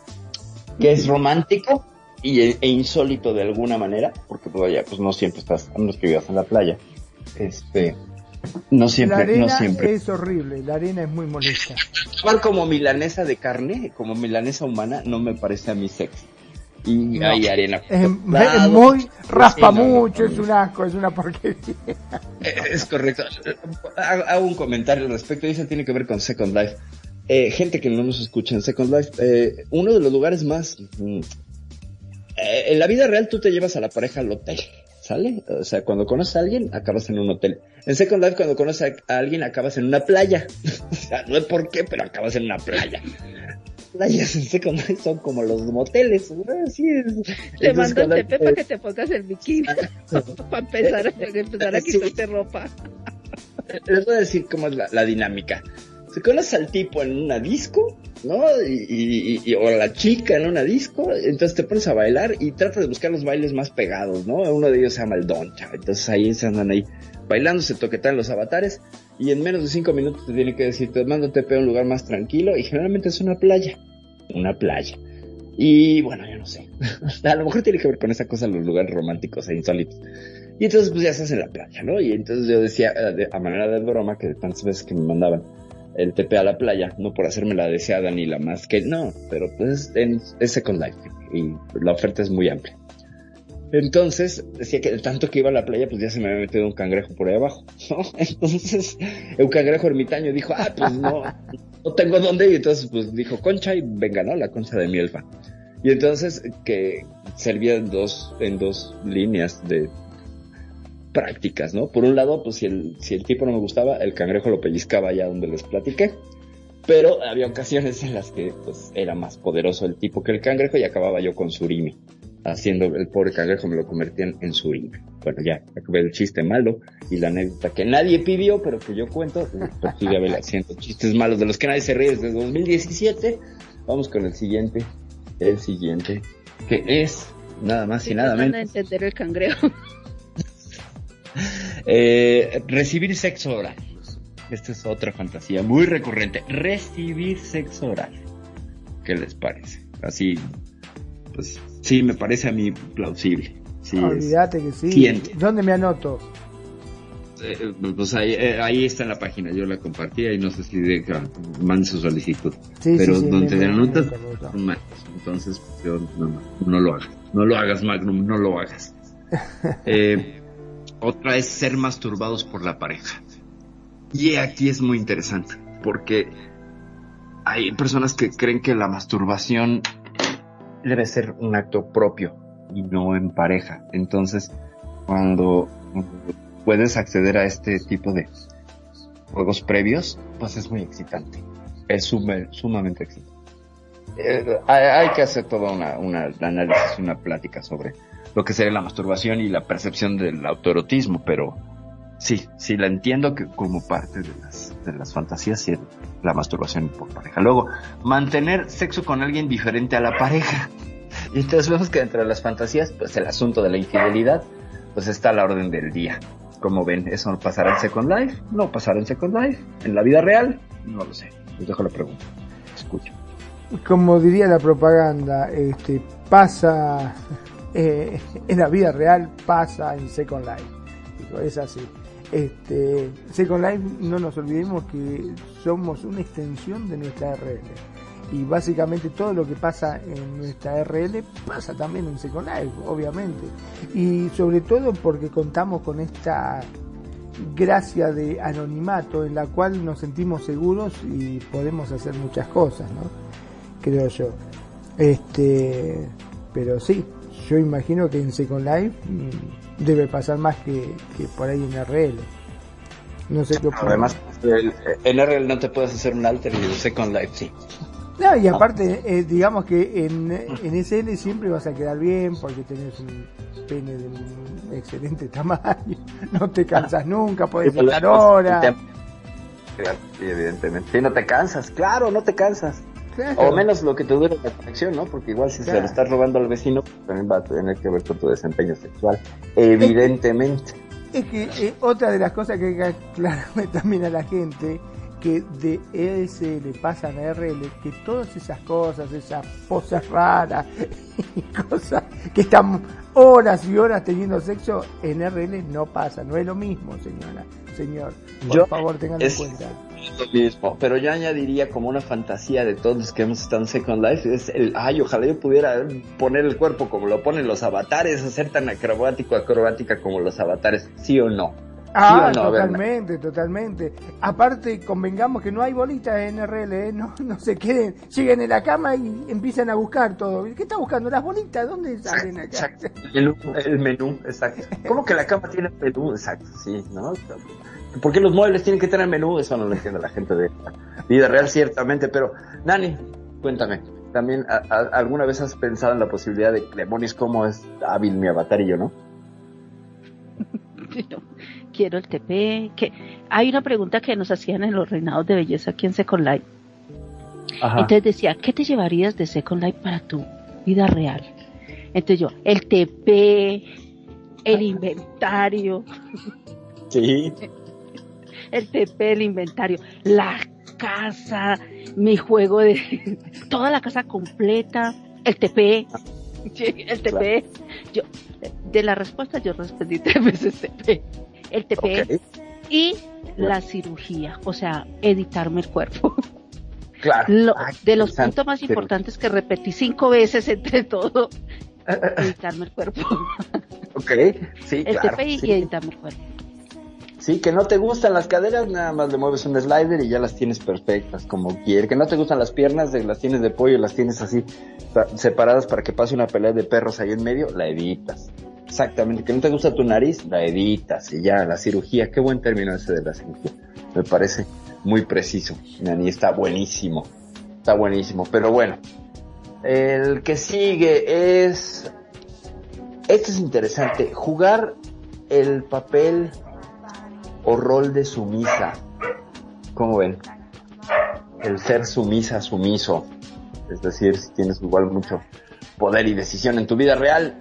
que es romántico y, e, e insólito de alguna manera porque pues vaya pues no siempre estás a menos que vivas en la playa. Este no siempre, la arena no siempre. Es horrible, la arena es muy molesta. Igual como milanesa de carne, como milanesa humana, no me parece a mí sexy. Y hay arena. Es, muy, raspa mucho, es un asco, es una porquería. Eh, es correcto. Hago un comentario al respecto y eso tiene que ver con Second Life. Eh, gente que no nos escucha en Second Life, eh, uno de los lugares más... Mm, en la vida real tú te llevas a la pareja al hotel ¿sale? O sea, cuando conoces a alguien, acabas en un hotel. En Second Life, cuando conoces a alguien, acabas en una playa. o sea, no es por qué, pero acabas en una playa. Playas en Second Life son como los moteles. Así es. Te Entonces, mando el para que te pongas el bikini. para empezar, a, empezar a Sí. quitarte ropa. les voy a decir cómo es la, la dinámica. Se conoce al tipo en una disco, ¿no? Y, y- o la chica en una disco, entonces te pones a bailar y tratas de buscar los bailes más pegados, ¿no? Uno de ellos se llama el Doncha, entonces ahí se andan ahí bailando, se toquetean los avatares y en menos de cinco minutos te tiene que decir, te mando TP a un lugar más tranquilo y generalmente es una playa, una playa. Y bueno, yo no sé. a lo mejor tiene que ver con esa cosa los lugares románticos e insólitos. Y entonces pues ya estás en la playa, ¿no? Y entonces yo decía, eh, a manera de broma, que tantas veces que me mandaban el TP a la playa, no por hacerme la deseada ni la más que, no, pero pues en, es Second Life y la oferta es muy amplia. Entonces, decía que de tanto que iba a la playa, pues ya se me había metido un cangrejo por ahí abajo, ¿no? Entonces, un cangrejo ermitaño dijo, ah, pues no, no tengo dónde, y entonces pues dijo, concha, y venga, ¿no? La concha de mielfa. Y entonces, que servía dos, en dos líneas de prácticas, ¿no? Por un lado, pues si el, si el tipo no me gustaba, el cangrejo lo pellizcaba allá donde les platiqué. Pero había ocasiones en las que pues era más poderoso el tipo que el cangrejo y acababa yo con surimi. Haciendo el pobre cangrejo me lo convertían en surimi. Bueno, ya, acabé el chiste malo y la anécdota que nadie pidió, pero que yo cuento. Perfidia Vela haciendo chistes malos de los que nadie se ríe desde 2017. Vamos con el siguiente. El siguiente. Que es nada más y nada menos. de entender el cangrejo. Eh, recibir sexo oral. Esta es otra fantasía muy recurrente. Recibir sexo oral. ¿Qué les parece? Así, pues sí, me parece a mí plausible. Sí, Olvídate que sí. Siente. ¿Dónde me anoto? eh, pues ahí, eh, ahí está en la página, yo la compartí y no sé si de, ah, mande su solicitud. Sí, Pero sí, sí, donde te anotas. Entonces, yo no, no, no lo hagas. No lo hagas, Magnum, no lo hagas. Eh, otra es ser masturbados por la pareja. Y aquí es muy interesante, porque hay personas que creen que la masturbación debe ser un acto propio y no en pareja. Entonces, cuando puedes acceder a este tipo de juegos previos, pues es muy excitante. Es suma- sumamente excitante. Eh, hay, hay que hacer toda una, una análisis, una plática sobre lo que sería la masturbación y la percepción del autoerotismo, pero sí, sí la entiendo que como parte de las, de las fantasías, sí, la masturbación por pareja. Luego, mantener sexo con alguien diferente a la pareja. Y entonces vemos que dentro de las fantasías, pues el asunto de la infidelidad, pues está a la orden del día. Como ven, eso no pasará en Second Life, no pasará en Second Life, en la vida real, no lo sé. Les dejo la pregunta. Escucho. Como diría la propaganda, este pasa eh, en la vida real, pasa en Second Life. Digo, es así. Este, Second Life, no nos olvidemos que somos una extensión de nuestra RL. Y básicamente todo lo que pasa en nuestra RL pasa también en Second Life, obviamente. Y sobre todo porque contamos con esta gracia de anonimato en la cual nos sentimos seguros y podemos hacer muchas cosas, ¿no? Creo yo. Este, pero sí, yo imagino que en Second Life mm, debe pasar más que, que por ahí en RL. No sé qué. Además, el- en RL no te puedes hacer un alter y en Second Life sí. No, y aparte, eh, digamos que en, en SL siempre vas a quedar bien porque tenés un pene de un excelente tamaño, no te cansas nunca, podés estar horas. Sí, evidentemente. Si no te cansas, claro, no te cansas. Claro. O menos lo que te dure la conexión, ¿no? Porque igual si se lo estás robando al vecino, también va a tener que ver con tu desempeño sexual. Evidentemente. Es que eh, otra de las cosas que hay que también a la gente, que de ESL pasan a RL, que todas esas cosas, esas poses raras y cosas que están horas y horas teniendo sexo, en RL no pasa, no es lo mismo, señora, señor. Por Yo- favor, en cuenta. Lo mismo. Pero yo añadiría como una fantasía de todos los que hemos estado en Second Life, es el, ay, ojalá yo pudiera poner el cuerpo como lo ponen los avatares, hacer tan acrobático, acrobática como los avatares, sí o no. Ah, totalmente, totalmente. Aparte, convengamos que no hay bolitas en RL, ¿eh? no, no se queden, lleguen en la cama y empiezan a buscar todo. ¿Qué está buscando? ¿Las bolitas? ¿Dónde salen acá? Exacto. El, el, menú, exacto. ¿Cómo que la cama tiene menú? Exacto, sí, ¿no? ¿Por qué los muebles tienen que tener menú? Eso no lo entiende la gente de la vida real, ciertamente. Pero, Nani, cuéntame, ¿también alguna vez has pensado en la posibilidad de, demonios, cómo es hábil mi avatar y yo, no? quiero el TP. Que hay una pregunta que nos hacían en los reinados de belleza aquí en Second Life. Entonces decía, ¿qué te llevarías de Second Life para tu vida real? Entonces yo, el TP, el inventario. Sí. El TP, el inventario, la casa, mi juego de toda la casa completa, el TP, el TP. Yo, de la respuesta yo respondí tres veces TP el TP y la cirugía, o sea, editarme el cuerpo. Claro. Ah, de los puntos más importantes que repetí cinco veces entre todo, editarme el cuerpo. Ok, sí, el claro. TP y editarme el cuerpo. Sí, que no te gustan las caderas, nada más le mueves un slider y ya las tienes perfectas, como quieres. Que no te gustan las piernas, las tienes de pollo, las tienes así separadas para que pase una pelea de perros ahí en medio, la editas. Exactamente, que no te gusta tu nariz, la editas y ya, la cirugía, qué buen término ese de la cirugía. Me parece muy preciso. Nani está buenísimo, está buenísimo. Pero bueno, el que sigue es, este es interesante, jugar el papel o rol de sumisa. ¿Cómo ven? El ser sumisa, sumiso. Es decir, si tienes igual mucho poder y decisión en tu vida real,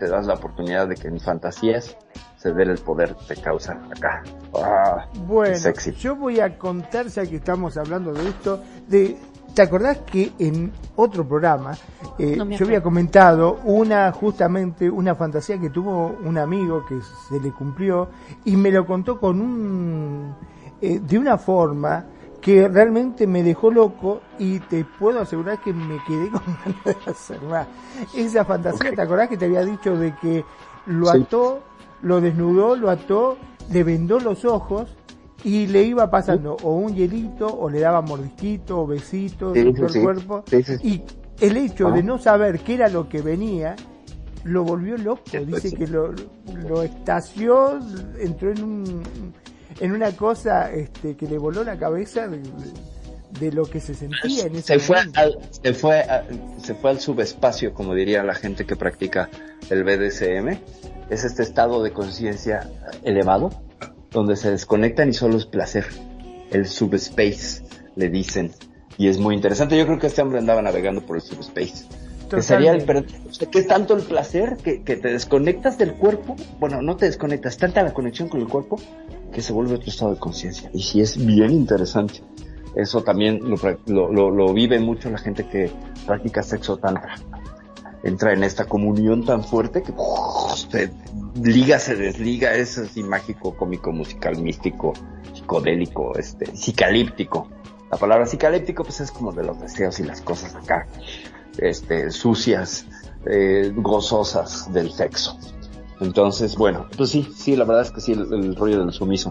te das la oportunidad de que en fantasías ceder el poder te causa acá. Ah, bueno, yo voy a contar, ya que estamos hablando de esto, de ¿Te acordás que en otro programa eh, yo había comentado una justamente una fantasía que tuvo un amigo que se le cumplió y me lo contó con un eh, de una forma que realmente me dejó loco y te puedo asegurar que me quedé con ganas de hacer más. Esa fantasía, ¿te acordás que te había dicho de que lo ató, lo desnudó, lo ató, le vendó los ojos y le iba pasando o un hielito o le daba mordisquito o besito en todo el cuerpo y el hecho de no saber qué era lo que venía lo volvió loco, dice que lo, lo estació, entró en un en una cosa este, que le voló la cabeza de, lo que se sentía en ese se fue al, se fue se fue al subespacio como diría la gente que practica el BDSM es este estado de conciencia elevado donde se desconectan y solo es placer. El subspace le dicen. Y es muy interesante. Yo creo que este hombre andaba navegando por el subspace. Que sería el que es tanto el placer que, que te desconectas del cuerpo. Bueno no te desconectas tanta la conexión con el cuerpo que se vuelve otro estado de conciencia. Y sí es bien interesante. Eso también lo, lo, lo, vive mucho la gente que practica sexo tantra. Entra en esta comunión tan fuerte que se liga, se desliga, es así mágico, cómico, musical, místico, psicodélico, este, psicalíptico. La palabra psicalíptico pues es como de los deseos y las cosas acá, este, sucias, eh, gozosas del sexo. Entonces, bueno, pues sí, sí, la verdad es que sí, el, rollo del sumiso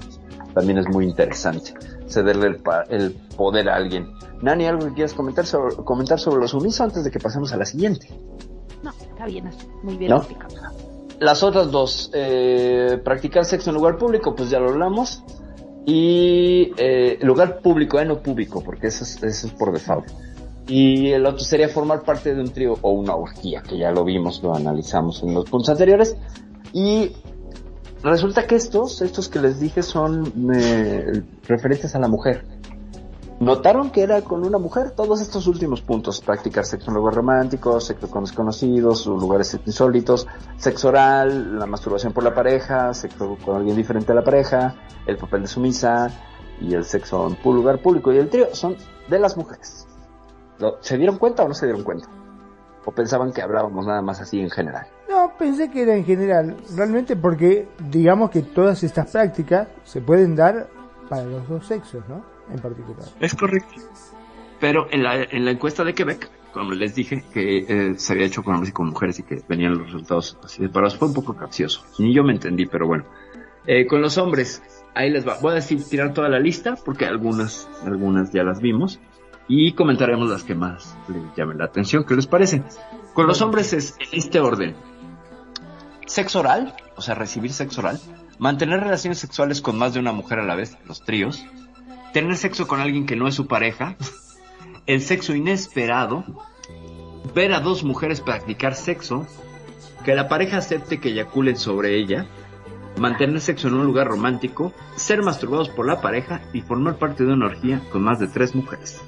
también es muy interesante. Cederle el, el, poder a alguien. Nani, ¿algo que quieras comentar sobre, comentar sobre lo sumiso antes de que pasemos a la siguiente? No, está bien muy bien explicado. Las otras dos, eh, practicar sexo en lugar público, pues ya lo hablamos. Y eh, lugar público, eh, no público, porque eso es, eso es por default. Y el otro sería formar parte de un trío o una orgía, que ya lo vimos, lo analizamos en los puntos anteriores. Y resulta que estos, estos que les dije son eh, referentes a la mujer. Notaron que era con una mujer todos estos últimos puntos, practicar sexo en lugares románticos, sexo con desconocidos, lugares insólitos, sexo oral, la masturbación por la pareja, sexo con alguien diferente a la pareja, el papel de sumisa y el sexo en lugar público y el trío son de las mujeres. ¿Se dieron cuenta o no se dieron cuenta? ¿O pensaban que hablábamos nada más así en general? No, pensé que era en general, realmente porque digamos que todas estas prácticas se pueden dar para los dos sexos, ¿no? En particular. Es correcto. Pero en la, en la encuesta de Quebec, como les dije, que eh, se había hecho con hombres y con mujeres y que venían los resultados así de parados, fue un poco capcioso. Ni yo me entendí, pero bueno. Eh, con los hombres, ahí les va. Voy a decir, tirar toda la lista, porque algunas, algunas ya las vimos. Y comentaremos las que más les llamen la atención. ¿Qué les parece? Con los hombres es en este orden. Sexo oral, o sea, recibir sexo oral. Mantener relaciones sexuales con más de una mujer a la vez, los tríos. Tener sexo con alguien que no es su pareja. El sexo inesperado. Ver a dos mujeres practicar sexo. Que la pareja acepte que eyaculen sobre ella mantener sexo en un lugar romántico, ser masturbados por la pareja y formar parte de una orgía con más de tres mujeres.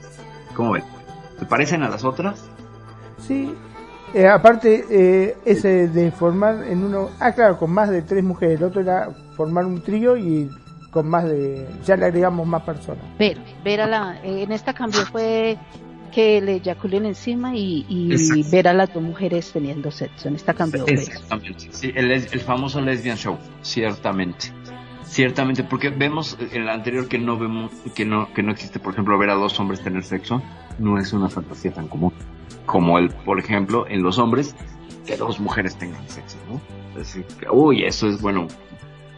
¿Cómo ven? ¿Se parecen a las otras? Sí. Eh, aparte, eh, ese de formar en uno. Ah, claro, con más de tres mujeres. El otro era formar un trío y con más de. Ya le agregamos más personas. Ver, ver a la. En esta cambio fue que le eyaculen encima y, y ver a las dos mujeres teniendo sexo. En esta cambió. pues. Exactamente. Sí, el, el famoso lesbian show, ciertamente. Ciertamente, porque vemos en la anterior que no vemos, que no, que no existe, por ejemplo, ver a dos hombres tener sexo, no es una fantasía tan común. Como el, por ejemplo, en los hombres, que dos mujeres tengan sexo, ¿no? Que, uy, eso es, bueno,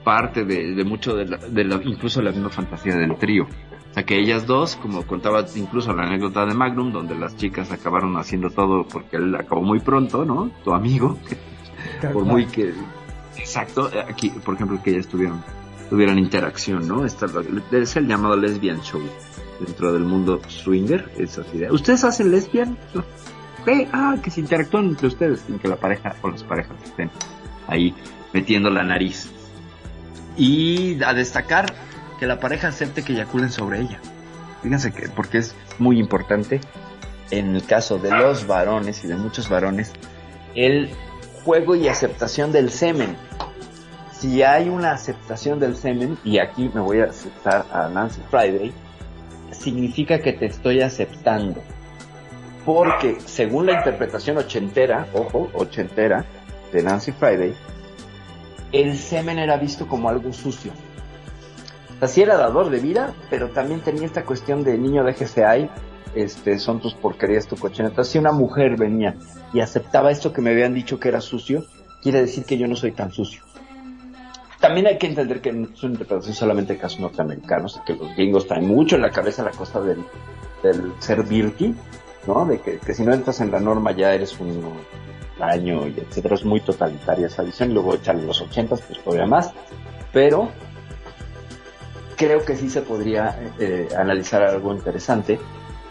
parte de, de mucho de la, de la, incluso la misma fantasía del trío. O sea, que ellas dos, como contaba incluso la anécdota de Magnum, donde las chicas acabaron haciendo todo porque él acabó muy pronto, ¿no? Tu amigo, por muy que exacto aquí por ejemplo que ellas tuvieron tuvieran interacción no Esta, es el llamado lesbian show dentro del mundo swinger esa idea ustedes hacen lesbian Ah que se interactúan entre ustedes sin que la pareja o las parejas estén ahí metiendo la nariz y a destacar que la pareja acepte que eyaculen sobre ella fíjense que porque es muy importante en el caso de los varones y de muchos varones el juego y aceptación del semen. Si hay una aceptación del semen, y aquí me voy a aceptar a Nancy Friday, significa que te estoy aceptando. Porque según la interpretación ochentera, ojo, ochentera, de Nancy Friday, el semen era visto como algo sucio. Así era dador de vida, pero también tenía esta cuestión de niño déjese ahí, este, son tus porquerías, tu cochineta. Si una mujer venía y aceptaba esto que me habían dicho que era sucio, quiere decir que yo no soy tan sucio. También hay que entender que no es una interpretación solamente de casos norteamericanos, que los gringos traen mucho en la cabeza la cosa del, del ser virti, ¿no? De que, que si no entras en la norma ya eres un daño y etcétera. Es muy totalitaria esa visión. Luego echarle los ochentas, pues todavía más. Pero creo que sí se podría eh, analizar algo interesante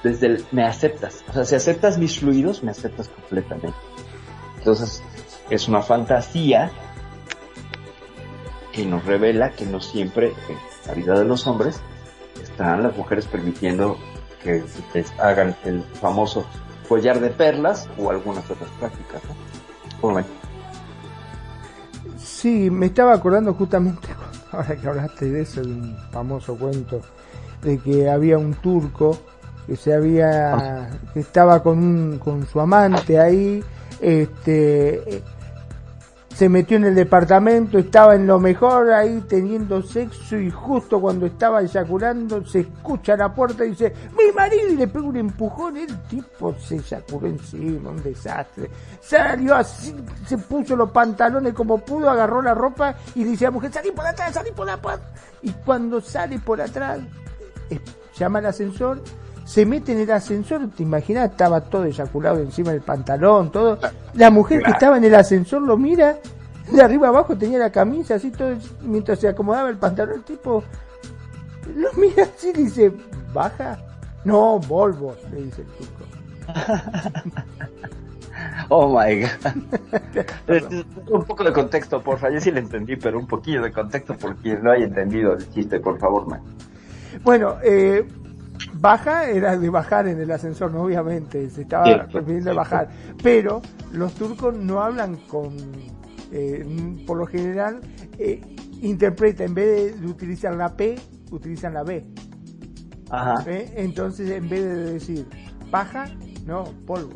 desde el me aceptas. O sea, si aceptas mis fluidos, me aceptas completamente. Entonces, es una fantasía que nos revela que no siempre en la vida de los hombres están las mujeres permitiendo que les hagan el famoso collar de perlas o algunas otras prácticas. ¿no? ¿Cómo ven? Sí, me estaba acordando justamente, ahora que hablaste de eso, de un famoso cuento, de que había un turco que se había, que estaba con, un, con su amante ahí, este, se metió en el departamento, estaba en lo mejor ahí teniendo sexo y justo cuando estaba eyaculando se escucha la puerta y dice, mi marido y le pega un empujón, el tipo se eyaculó encima, un desastre. Salió así, se puso los pantalones como pudo, agarró la ropa y dice a la mujer, salí por atrás, salí por la puerta. Y cuando sale por atrás, eh, llama al ascensor, se mete en el ascensor, te imaginas, estaba todo eyaculado encima del pantalón, todo. La mujer que estaba en el ascensor lo mira, de arriba abajo tenía la camisa, así todo, mientras se acomodaba el pantalón, el tipo lo mira así y dice, ¿baja? No, Volvo, le dice el turco. Oh my god. un poco de contexto, porfa. Yo sí le entendí, pero un poquillo de contexto por quien no haya entendido el chiste, por favor, man. Bueno, eh, baja era de bajar en el ascensor, ¿no? obviamente, se estaba Cierto, refiriendo a bajar. Pero los turcos no hablan con, eh, por lo general, eh, interpreta, en vez de utilizar la P, utilizan la B. Ajá. ¿eh? Entonces, en vez de decir baja, no, polvo.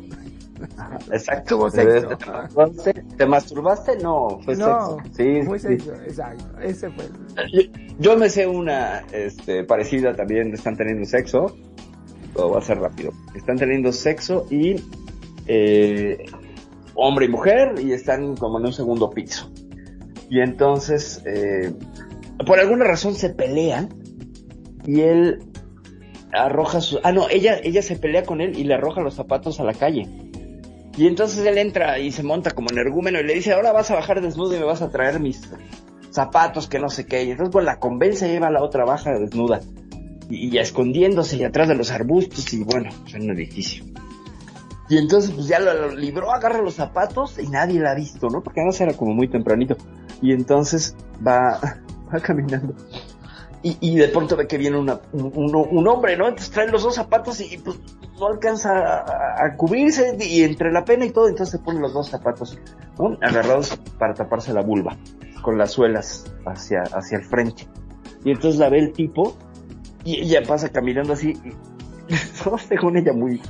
Exacto. Sexo. ¿Te masturbaste? ¿Te masturbaste? No, fue no, sexo. Sí, fue sí. sexo, exacto. Ese fue. Yo, yo me sé una este, parecida también, están teniendo sexo. Todo va a ser rápido. Están teniendo sexo y eh, hombre y mujer y están como en un segundo piso. Y entonces eh, por alguna razón se pelean y él arroja su, ah no, ella, ella se pelea con él y le arroja los zapatos a la calle. Y entonces él entra y se monta como energúmeno y le dice, ahora vas a bajar desnudo y me vas a traer mis zapatos que no sé qué. Y entonces pues la convence y lleva a la otra baja desnuda. Y, ya escondiéndose y atrás de los arbustos y bueno, pues, en un edificio. Y entonces pues ya lo, libró, agarra los zapatos y nadie la ha visto, ¿no? Porque además era como muy tempranito. Y entonces va, va caminando y, de pronto ve que viene una, un, hombre, ¿no? Entonces trae los dos zapatos y pues no alcanza a, cubrirse y entre la pena y todo, entonces se pone los dos zapatos. Agarrados para taparse la vulva, con las suelas hacia, hacia el frente. Y entonces la ve el tipo y ella pasa caminando así, y, según ella muy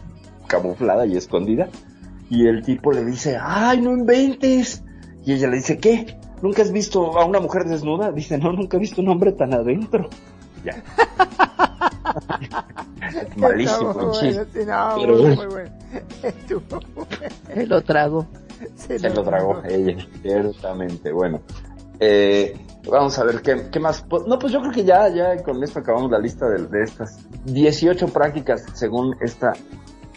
camuflada y escondida. Y el tipo le dice, ay, no inventes. Y ella le dice, ¿qué? ¿Nunca has visto a una mujer desnuda? Dice, no, nunca he visto un hombre tan adentro. Ya. malísimo chiste. No, muy bueno. Se lo trago. Se, lo, tragó ella, ciertamente. Bueno, eh, vamos a ver ¿qué, qué, más. No, pues yo creo que ya, ya con esto acabamos la lista de, de estas 18 prácticas según esta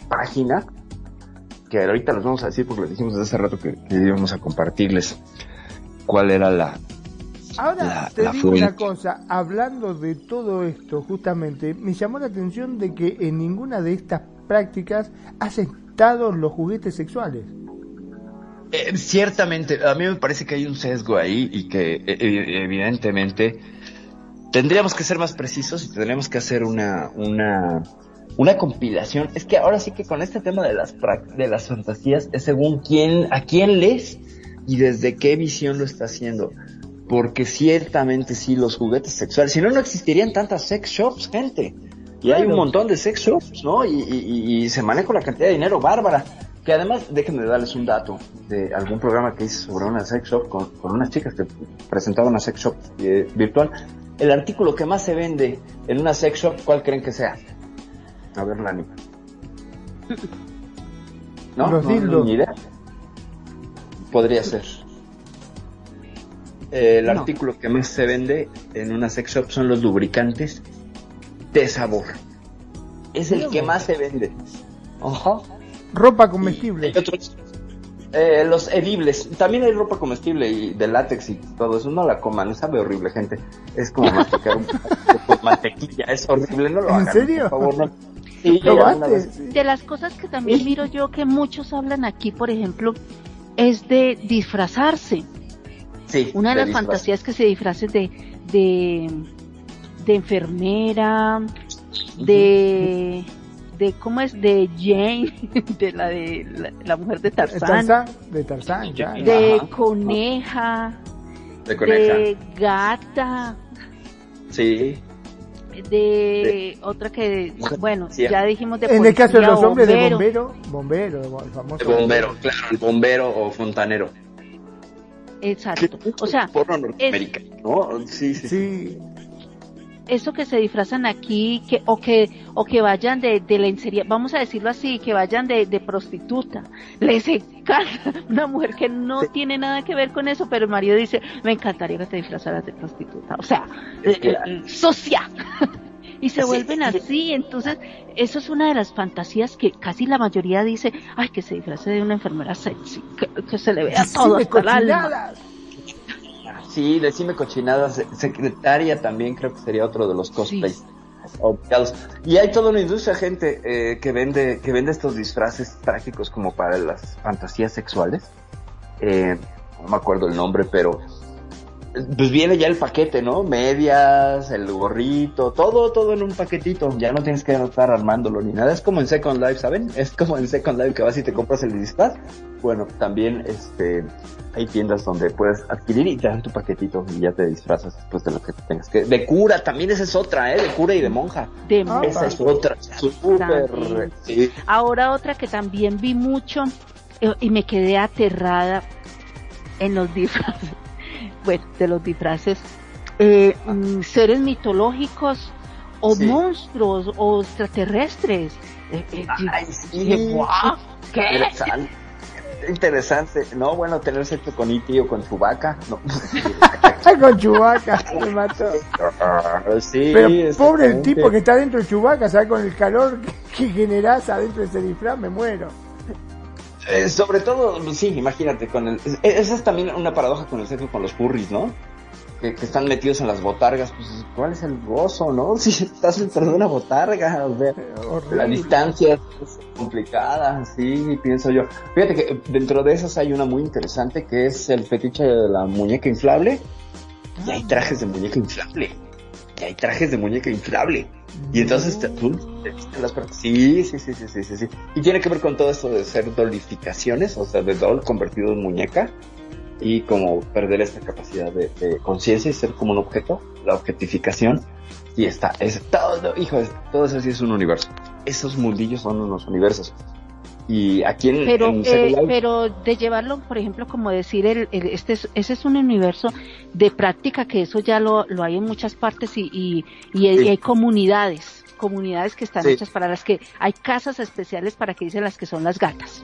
página. Que ahorita las vamos a decir porque les dijimos desde hace rato que, que íbamos a compartirles cuál era la... Ahora te digo una cosa, hablando de todo esto, justamente, me llamó la atención de que en ninguna de estas prácticas has estado los juguetes sexuales. Eh, ciertamente, a mí me parece que hay un sesgo ahí y que eh, eh, evidentemente tendríamos que ser más precisos y tendríamos que hacer una, una, una compilación. Es que ahora sí que con este tema de las, de las fantasías es según quién, a quién lees y desde qué visión lo está haciendo. Porque ciertamente sí, los juguetes sexuales, si no, no existirían tantas sex shops, gente. Y hay un montón de sex shops, ¿no? Y, se maneja una cantidad de dinero bárbara. Que además, déjenme darles un dato de algún programa que hice sobre una sex shop con, unas chicas que presentaban una sex shop eh, virtual. El artículo que más se vende en una sex shop, ¿cuál creen que sea? A ver, Lani. ¿No? Los no, ni idea. Podría ser. el artículo que más se vende en una sex shop son los lubricantes de sabor. Es el que más se vende. Ajá. Ropa comestible. Eh, los edibles. También hay ropa comestible y de látex y todo eso. No la coman, sabe horrible, gente. Es como masticar un poco de mantequilla. Es horrible, no lo hagan. ¿En serio? Por favor, no. de las cosas que también miro yo que muchos hablan aquí, por ejemplo, es de disfrazarse. Sí, Una de, las fantasías que se disfrace de, de, de enfermera, de, de, ¿cómo es? De Jane, de la de la, mujer de Tarzán. De Tarzán, ya. De coneja. De coneja. De gata. Sí de, otra que, bueno, ya dijimos de En el caso de los hombres, de bombero, bombero, el famoso. De bombero, claro, el bombero o fontanero. Exacto. O sea, ¿no? Sí, sí, sí. Eso que se disfrazan aquí, que, o que, o que vayan de, de lencería, vamos a decirlo así, que vayan de, de prostituta. Les encanta una mujer que no tiene nada que ver con eso, pero el marido dice, me encantaría que te disfrazaras de prostituta. O sea, eh, eh, socia. y se vuelven así. Entonces, eso es una de las fantasías que casi la mayoría dice, ay, que se disfrace de una enfermera sexy, que, se le vea todo hasta el alma. Sí, decime cochinadas. Secretaria también creo que sería otro de los cosplays. Y hay toda una industria, gente, eh, que vende que vende estos disfraces trágicos como para las fantasías sexuales. Eh, no me acuerdo el nombre, pero pues viene ya el paquete, ¿no? Medias, el gorrito, todo, todo en un paquetito. Ya no tienes que estar armándolo ni nada. Es como en Second Life, ¿saben? Es como en Second Life que vas y te compras el disfraz. Bueno, también este hay tiendas donde puedes adquirir y te dan tu paquetito y ya te disfrazas después de lo que tengas que. De cura, también esa es otra, ¿eh? De cura y de monja. De monja. Esa es otra. Súper. Ahora otra que también vi mucho eh, y me quedé aterrada en los disfraces bueno, de los disfraces, eh, mm, seres mitológicos o monstruos o extraterrestres. Eh, eh, Ay, sí. ¿Qué? interesante, ¿no? Bueno, tener sexo con Iti o con Chubaca, no. con Chubaca, me mató. Sí, Pero pobre el tipo que está dentro de Chubaca, ¿sabes? Con el calor que, generas adentro de ese disfraz, me muero. Eh, sobre todo, sí, imagínate, con el, esa es también una paradoja con el sexo con los furries, ¿no? que, están metidos en las botargas, pues ¿cuál es el gozo, no? Si estás dentro de una botarga, o sea, la distancia es complicada, sí, pienso yo. Fíjate que dentro de esas hay una muy interesante que es el fetiche de la muñeca inflable. Y hay trajes de muñeca inflable. Y hay trajes de muñeca inflable. Y entonces te, tú las sí, sí, sí, sí, sí, sí, sí. Y tiene que ver con todo esto de ser dolificaciones, o sea, de doll convertido en muñeca y como perder esta capacidad de, conciencia y ser como un objeto, la objetificación. Y está, es todo, hijo, todo eso sí es un universo. Esos mundillos son unos universos. Y aquí en, pero, eh, pero de llevarlo, por ejemplo, como decir, el, este ese es un universo de práctica que eso ya lo, lo hay en muchas partes y, y, y, hay, comunidades, comunidades que están hechas para las que hay casas especiales para que dicen las que son las gatas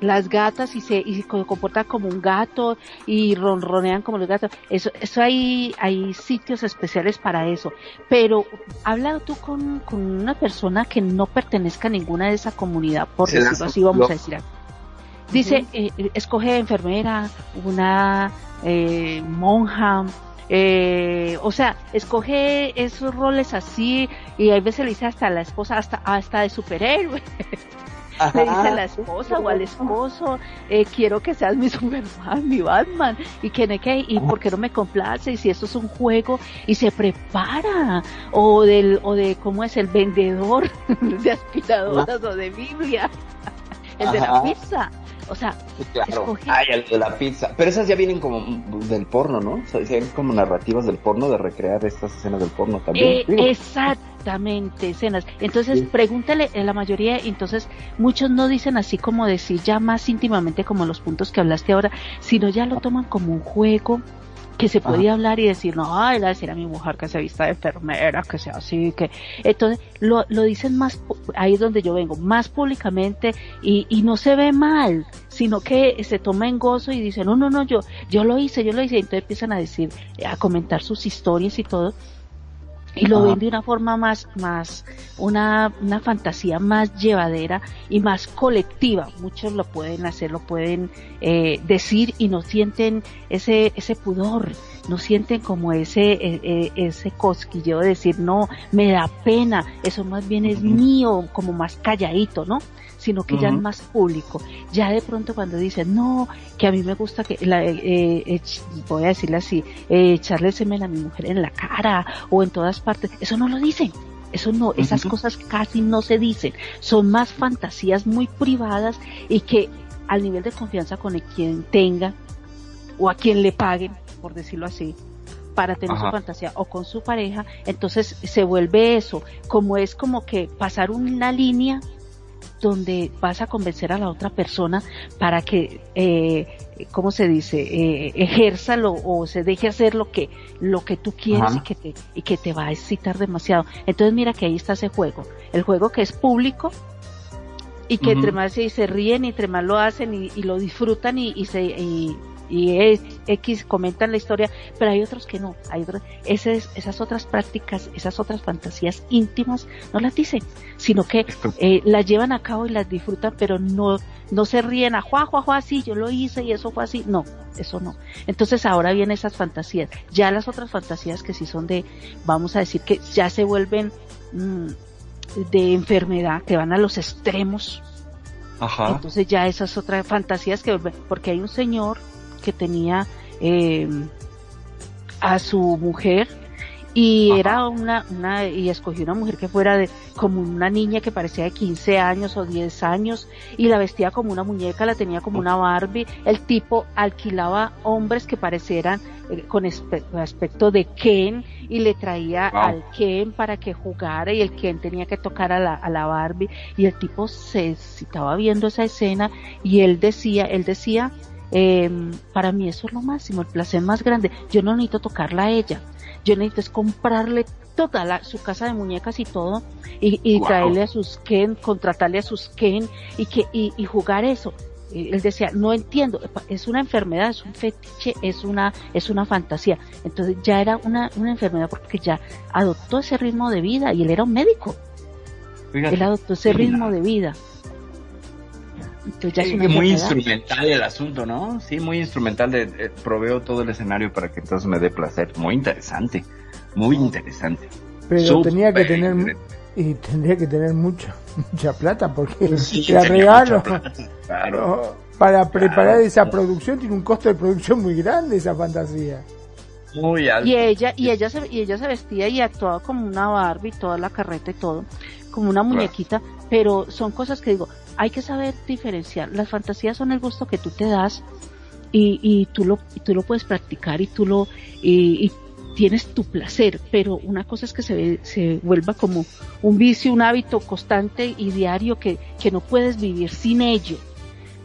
las gatas y se, y se comportan como un gato y ronronean como los gatos. Eso, eso hay, hay sitios especiales para eso. Pero habla tú con, con una persona que no pertenezca a ninguna de esa comunidad, por decirlo así, vamos a decir Dice, eh, escoge enfermera, una eh, monja, eh, o sea, escoge esos roles así y a veces le dice hasta la esposa, hasta, hasta de superhéroe. le dice a la esposa o al esposo, eh, quiero que seas mi Superman, mi Batman, y que, que y por qué no me complace, y si esto es un juego, y se prepara, o del, o de cómo es el vendedor de aspiradoras o de Biblia, el de la pizza. O sea, claro. Ay, el de la pizza. Pero esas ya vienen como del porno, ¿no? O sea, vienen como narrativas del porno, de recrear estas escenas del porno también. Eh, exactamente, escenas. Entonces, pregúntale, en la mayoría, entonces, muchos no dicen así como decir ya más íntimamente como los puntos que hablaste ahora, sino ya lo toman como un juego que se podía hablar y decir, no, ay, a decir a mi mujer que se vista de enfermera, que sea así, que... Entonces, lo, lo dicen más, ahí es donde yo vengo, más públicamente y, y no se ve mal, sino que se toma en gozo y dicen, no, no, no, yo, yo lo hice, yo lo hice, y entonces empiezan a decir, a comentar sus historias y todo, y lo ven de una forma más, más, una, una fantasía más llevadera y más colectiva. Muchos lo pueden hacer, lo pueden eh, decir y no sienten ese, ese pudor, no sienten como ese, e, e, ese cosquilleo de decir, no, me da pena, eso más bien es mío, como más calladito, ¿no? Sino que ya es más público. Ya de pronto cuando dicen, no, que a mí me gusta que, la, eh, eh voy a decirle así, eh, echarle semen a mi mujer en la cara o en todas partes, eso no lo dicen. Eso no, esas cosas casi no se dicen. Son más fantasías muy privadas y que al nivel de confianza con el quien tenga o a quien le paguen, por decirlo así, para tener su fantasía o con su pareja, entonces se vuelve eso, como es como que pasar una línea donde vas a convencer a la otra persona para que, eh, ¿cómo se dice? Eh, ejerza lo, o se deje hacer lo que, lo que tú quieres y que, te, y que te va a excitar demasiado. Entonces mira que ahí está ese juego. El juego que es público y que entre más se, ríen y entre más lo hacen y, lo disfrutan y, y se, y, y X comentan la historia, pero hay otros que no, hay otros, esas, esas otras prácticas, esas otras fantasías íntimas no las dicen, sino que eh, las llevan a cabo y las disfrutan, pero no, no se ríen a juá, juá, juá, sí, yo lo hice y eso fue así, no, eso no. Entonces ahora vienen esas fantasías, ya las otras fantasías que sí son de, vamos a decir que ya se vuelven mm, de enfermedad, que van a los extremos, Ajá. Entonces ya esas otras fantasías que porque hay un señor que tenía eh, a su mujer y era una, una, y escogió una mujer que fuera de, como una niña que parecía de 15 años o 10 años y la vestía como una muñeca, la tenía como una Barbie. El tipo alquilaba hombres que parecieran eh, con aspecto de Ken y le traía al Ken para que jugara y el Ken tenía que tocar a la, a la Barbie. Y el tipo se estaba viendo esa escena y él decía, él decía, eh, para mí eso es lo máximo, el placer más grande. Yo no necesito tocarla a ella, yo necesito es comprarle toda la, su casa de muñecas y todo y, y traerle a sus Ken, contratarle a sus Ken y que y, jugar eso. eh, él decía, no entiendo, es una enfermedad, es un fetiche, es una, es una fantasía. Entonces ya era una, una enfermedad porque ya adoptó ese ritmo de vida y él era un médico. él adoptó ese ritmo de vida. Entonces ya es muy instrumental el asunto, ¿no? Sí, muy instrumental. De, proveo todo el escenario para que entonces me dé placer. Muy interesante, muy interesante. Pero tenía que tener y tendría que tener mucho, mucha plata porque la regalo. Claro. Para preparar esa producción tiene un costo de producción muy grande esa fantasía. Muy alto. Y ella, y ella se, y ella se vestía y actuaba como una Barbie, toda la carreta y todo, como una muñequita, pero son cosas que digo, hay que saber diferenciar. Las fantasías son el gusto que tú te das y, y tú lo, y tú lo puedes practicar y tú lo, y, tienes tu placer, pero una cosa es que se, se vuelva como un vicio, un hábito constante y diario que, que no puedes vivir sin ello.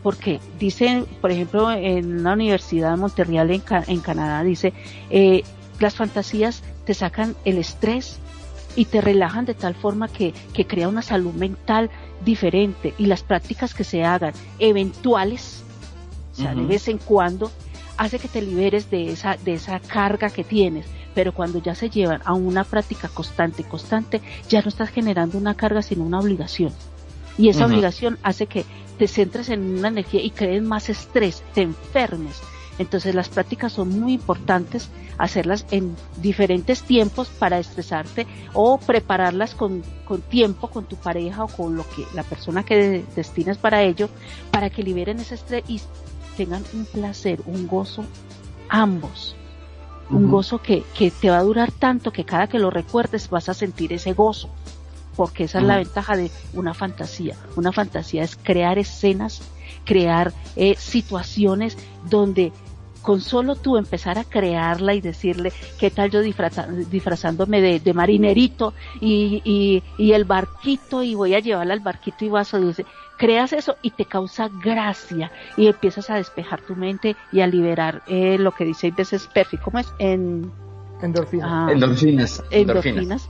Porque dice, por ejemplo, en la Universidad de Montreal en, en Canadá, dice, eh, las fantasías te sacan el estrés y te relajan de tal forma que, que crea una salud mental diferente y las prácticas que se hagan eventuales, o sea, de vez en cuando, hace que te liberes de esa, de esa carga que tienes pero cuando ya se llevan a una práctica constante, constante, ya no estás generando una carga, sino una obligación. Y esa obligación hace que te centres en una energía y crees más estrés, te enfermes. Entonces las prácticas son muy importantes, hacerlas en diferentes tiempos para estresarte o prepararlas con, con tiempo con tu pareja o con lo que la persona que destinas para ello, para que liberen ese estrés y tengan un placer, un gozo ambos. Un gozo que, que, te va a durar tanto que cada que lo recuerdes vas a sentir ese gozo, porque esa es la ventaja de una fantasía. Una fantasía es crear escenas, crear eh, situaciones donde con solo tú empezar a crearla y decirle qué tal yo disfrazándome de, marinerito y, y, y, el barquito y voy a llevarla al barquito y vas a decir, creas eso y te causa gracia y empiezas a despejar tu mente y a liberar eh, lo que dice veces Perfi, ¿cómo es? En, endorfinas. Ah, endorfinas. Endorfinas.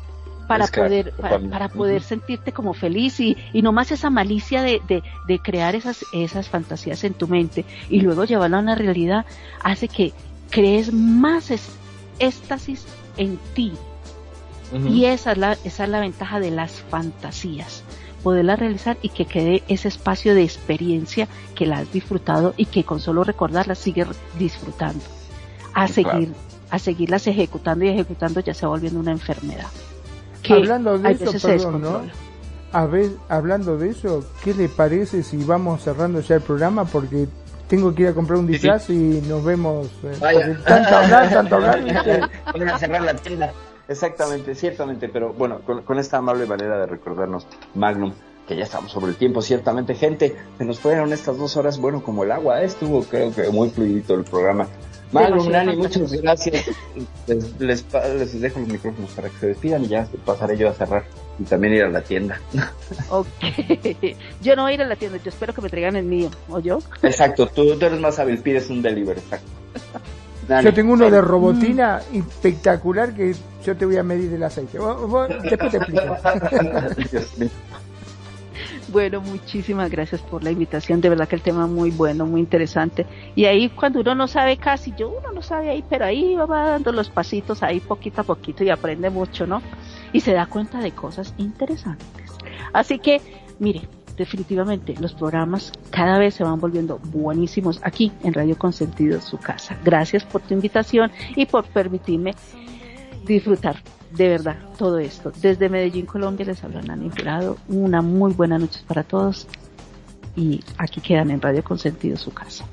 Para poder, para, poder sentirte como feliz y, y no más esa malicia de, de, crear esas, esas fantasías en tu mente y luego llevarlo a una realidad hace que crees más éxtasis en ti. Y esa es, la, esa es la ventaja de las fantasías poderla realizar y que quede ese espacio de experiencia que la has disfrutado y que con solo recordarla sigues disfrutando. A seguir, a seguirlas ejecutando y ejecutando ya se va volviendo una enfermedad. Hablando de eso, perdón, ¿no? A ver, hablando de eso, ¿qué le parece si vamos cerrando ya el programa? Porque tengo que ir a comprar un disfraz y nos vemos. Eh, tanto hablar, tanto hablar. a cerrar la tienda. Exactamente, ciertamente, pero bueno, con, esta amable manera de recordarnos, Magnum, que ya estamos sobre el tiempo, ciertamente, gente, se nos fueron estas dos horas, bueno, como el agua, ¿eh? estuvo creo que muy fluidito el programa. Magnum, Nani, muchas gracias. Les, les, dejo los micrófonos para que se despidan y ya pasaré yo a cerrar y también ir a la tienda. Ok, yo no voy a ir a la tienda, yo espero que me traigan el mío, ¿o yo? Exacto, tú, tú eres más hábil, pides un delivery, exacto. Yo tengo uno de robotina espectacular que yo te voy a medir el aceite. Después te explico. Bueno, muchísimas gracias por la invitación. De verdad que el tema muy bueno, muy interesante. Y ahí cuando uno no sabe casi, yo uno no sabe ahí, pero ahí va dando los pasitos ahí poquito a poquito y aprende mucho, ¿no? Y se da cuenta de cosas interesantes. Así que, mire, definitivamente los programas cada vez se van volviendo buenísimos aquí en Radio Consentido, su casa. Gracias por tu invitación y por permitirme disfrutar de verdad todo esto. Desde Medellín, Colombia, les habla Nani Jurado. Una muy buena noche para todos y aquí quedan en Radio Consentido, su casa.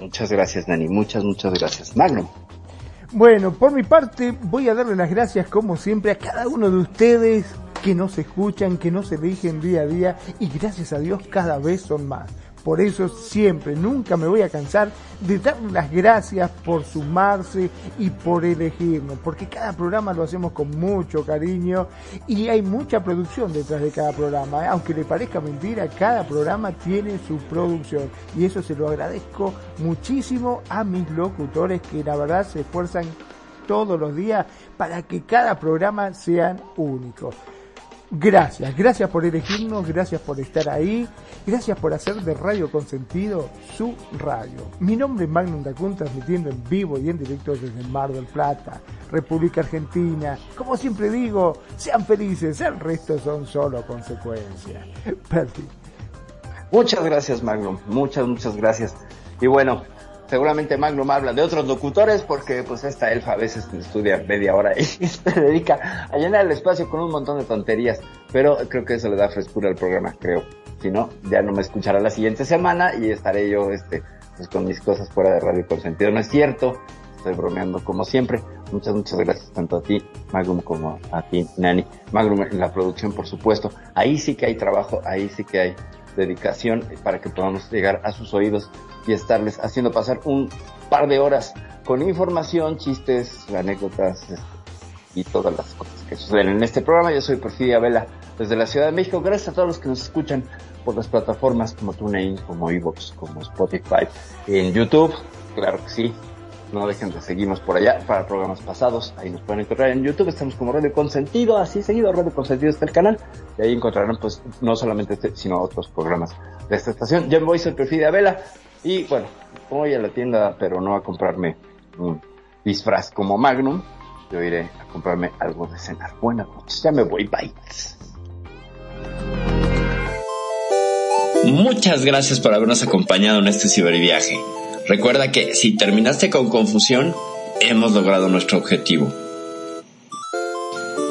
Muchas gracias, Nani. Muchas, muchas gracias. Magno. Bueno, por mi parte voy a darle las gracias como siempre a cada uno de ustedes que nos escuchan, que nos eligen día a día y gracias a Dios cada vez son más. Por eso siempre, nunca me voy a cansar de dar las gracias por sumarse y por elegirnos, porque cada programa lo hacemos con mucho cariño y hay mucha producción detrás de cada programa. Aunque le parezca mentira, cada programa tiene su producción y eso se lo agradezco muchísimo a mis locutores que la verdad se esfuerzan todos los días para que cada programa sean únicos. Gracias, gracias por elegirnos, gracias por estar ahí, gracias por hacer de Radio Consentido su radio. Mi nombre es Magnum Dacun, transmitiendo en vivo y en directo desde Mar del Plata, República Argentina. Como siempre digo, sean felices, el resto son solo consecuencias. Perfecto. Muchas gracias, Magnum, muchas, muchas gracias. Y bueno, seguramente Magnum habla de otros locutores porque pues esta elfa a veces estudia media hora y se dedica a llenar el espacio con un montón de tonterías, pero creo que eso le da frescura al programa, creo. Si no, ya no me escuchará la siguiente semana y estaré yo este pues con mis cosas fuera de Radio Consentido. No es cierto, estoy bromeando como siempre. Muchas, muchas gracias tanto a ti, Magnum, como a ti, Nani. Magnum en la producción, por supuesto. Ahí sí que hay trabajo, ahí sí que hay dedicación para que podamos llegar a sus oídos y estarles haciendo pasar un par de horas con información, chistes, anécdotas este, y todas las cosas que suceden en este programa. Yo soy Porfidia Vela desde la Ciudad de México. Gracias a todos los que nos escuchan por las plataformas como TuneIn, como Evox, como Spotify, en YouTube, claro que sí. No dejen de seguirnos por allá para programas pasados. Ahí nos pueden encontrar en YouTube. Estamos como Radio Consentido, así seguido. Radio Consentido está el canal. Y ahí encontrarán, pues, no solamente este, sino otros programas de esta estación. Yo voy, soy Perfidia Vela. Y bueno, voy a la tienda, pero no a comprarme un disfraz como Magnum. Yo iré a comprarme algo de cenar. Buenas noches. Ya me voy. Bye. Muchas gracias por habernos acompañado en este ciberviaje. Recuerda que si terminaste con confusión, hemos logrado nuestro objetivo.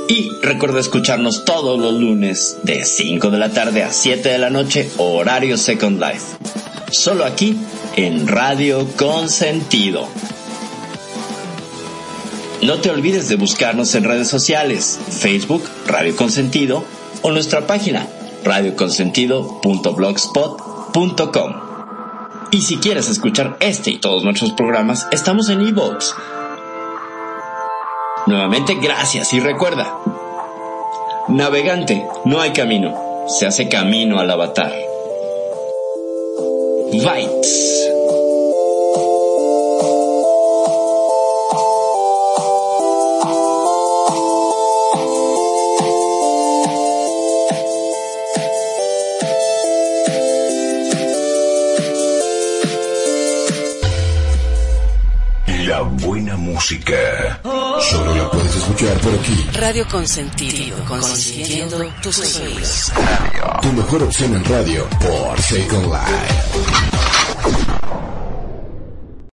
Y recuerda escucharnos todos los lunes de 5 de la tarde a 7 de la noche, horario Second Life. Solo aquí en Radio Consentido. No te olvides de buscarnos en redes sociales, Facebook, Radio Consentido, o nuestra página, radioconsentido.blogspot.com. Y si quieres escuchar este y todos nuestros programas, estamos en iVoox. Nuevamente, gracias y recuerda, navegante, no hay camino, se hace camino al avatar. Bytes. Música. Solo la puedes escuchar por aquí. Radio Consentido, consintiendo tus oídos. Tu mejor opción en radio por Second Life.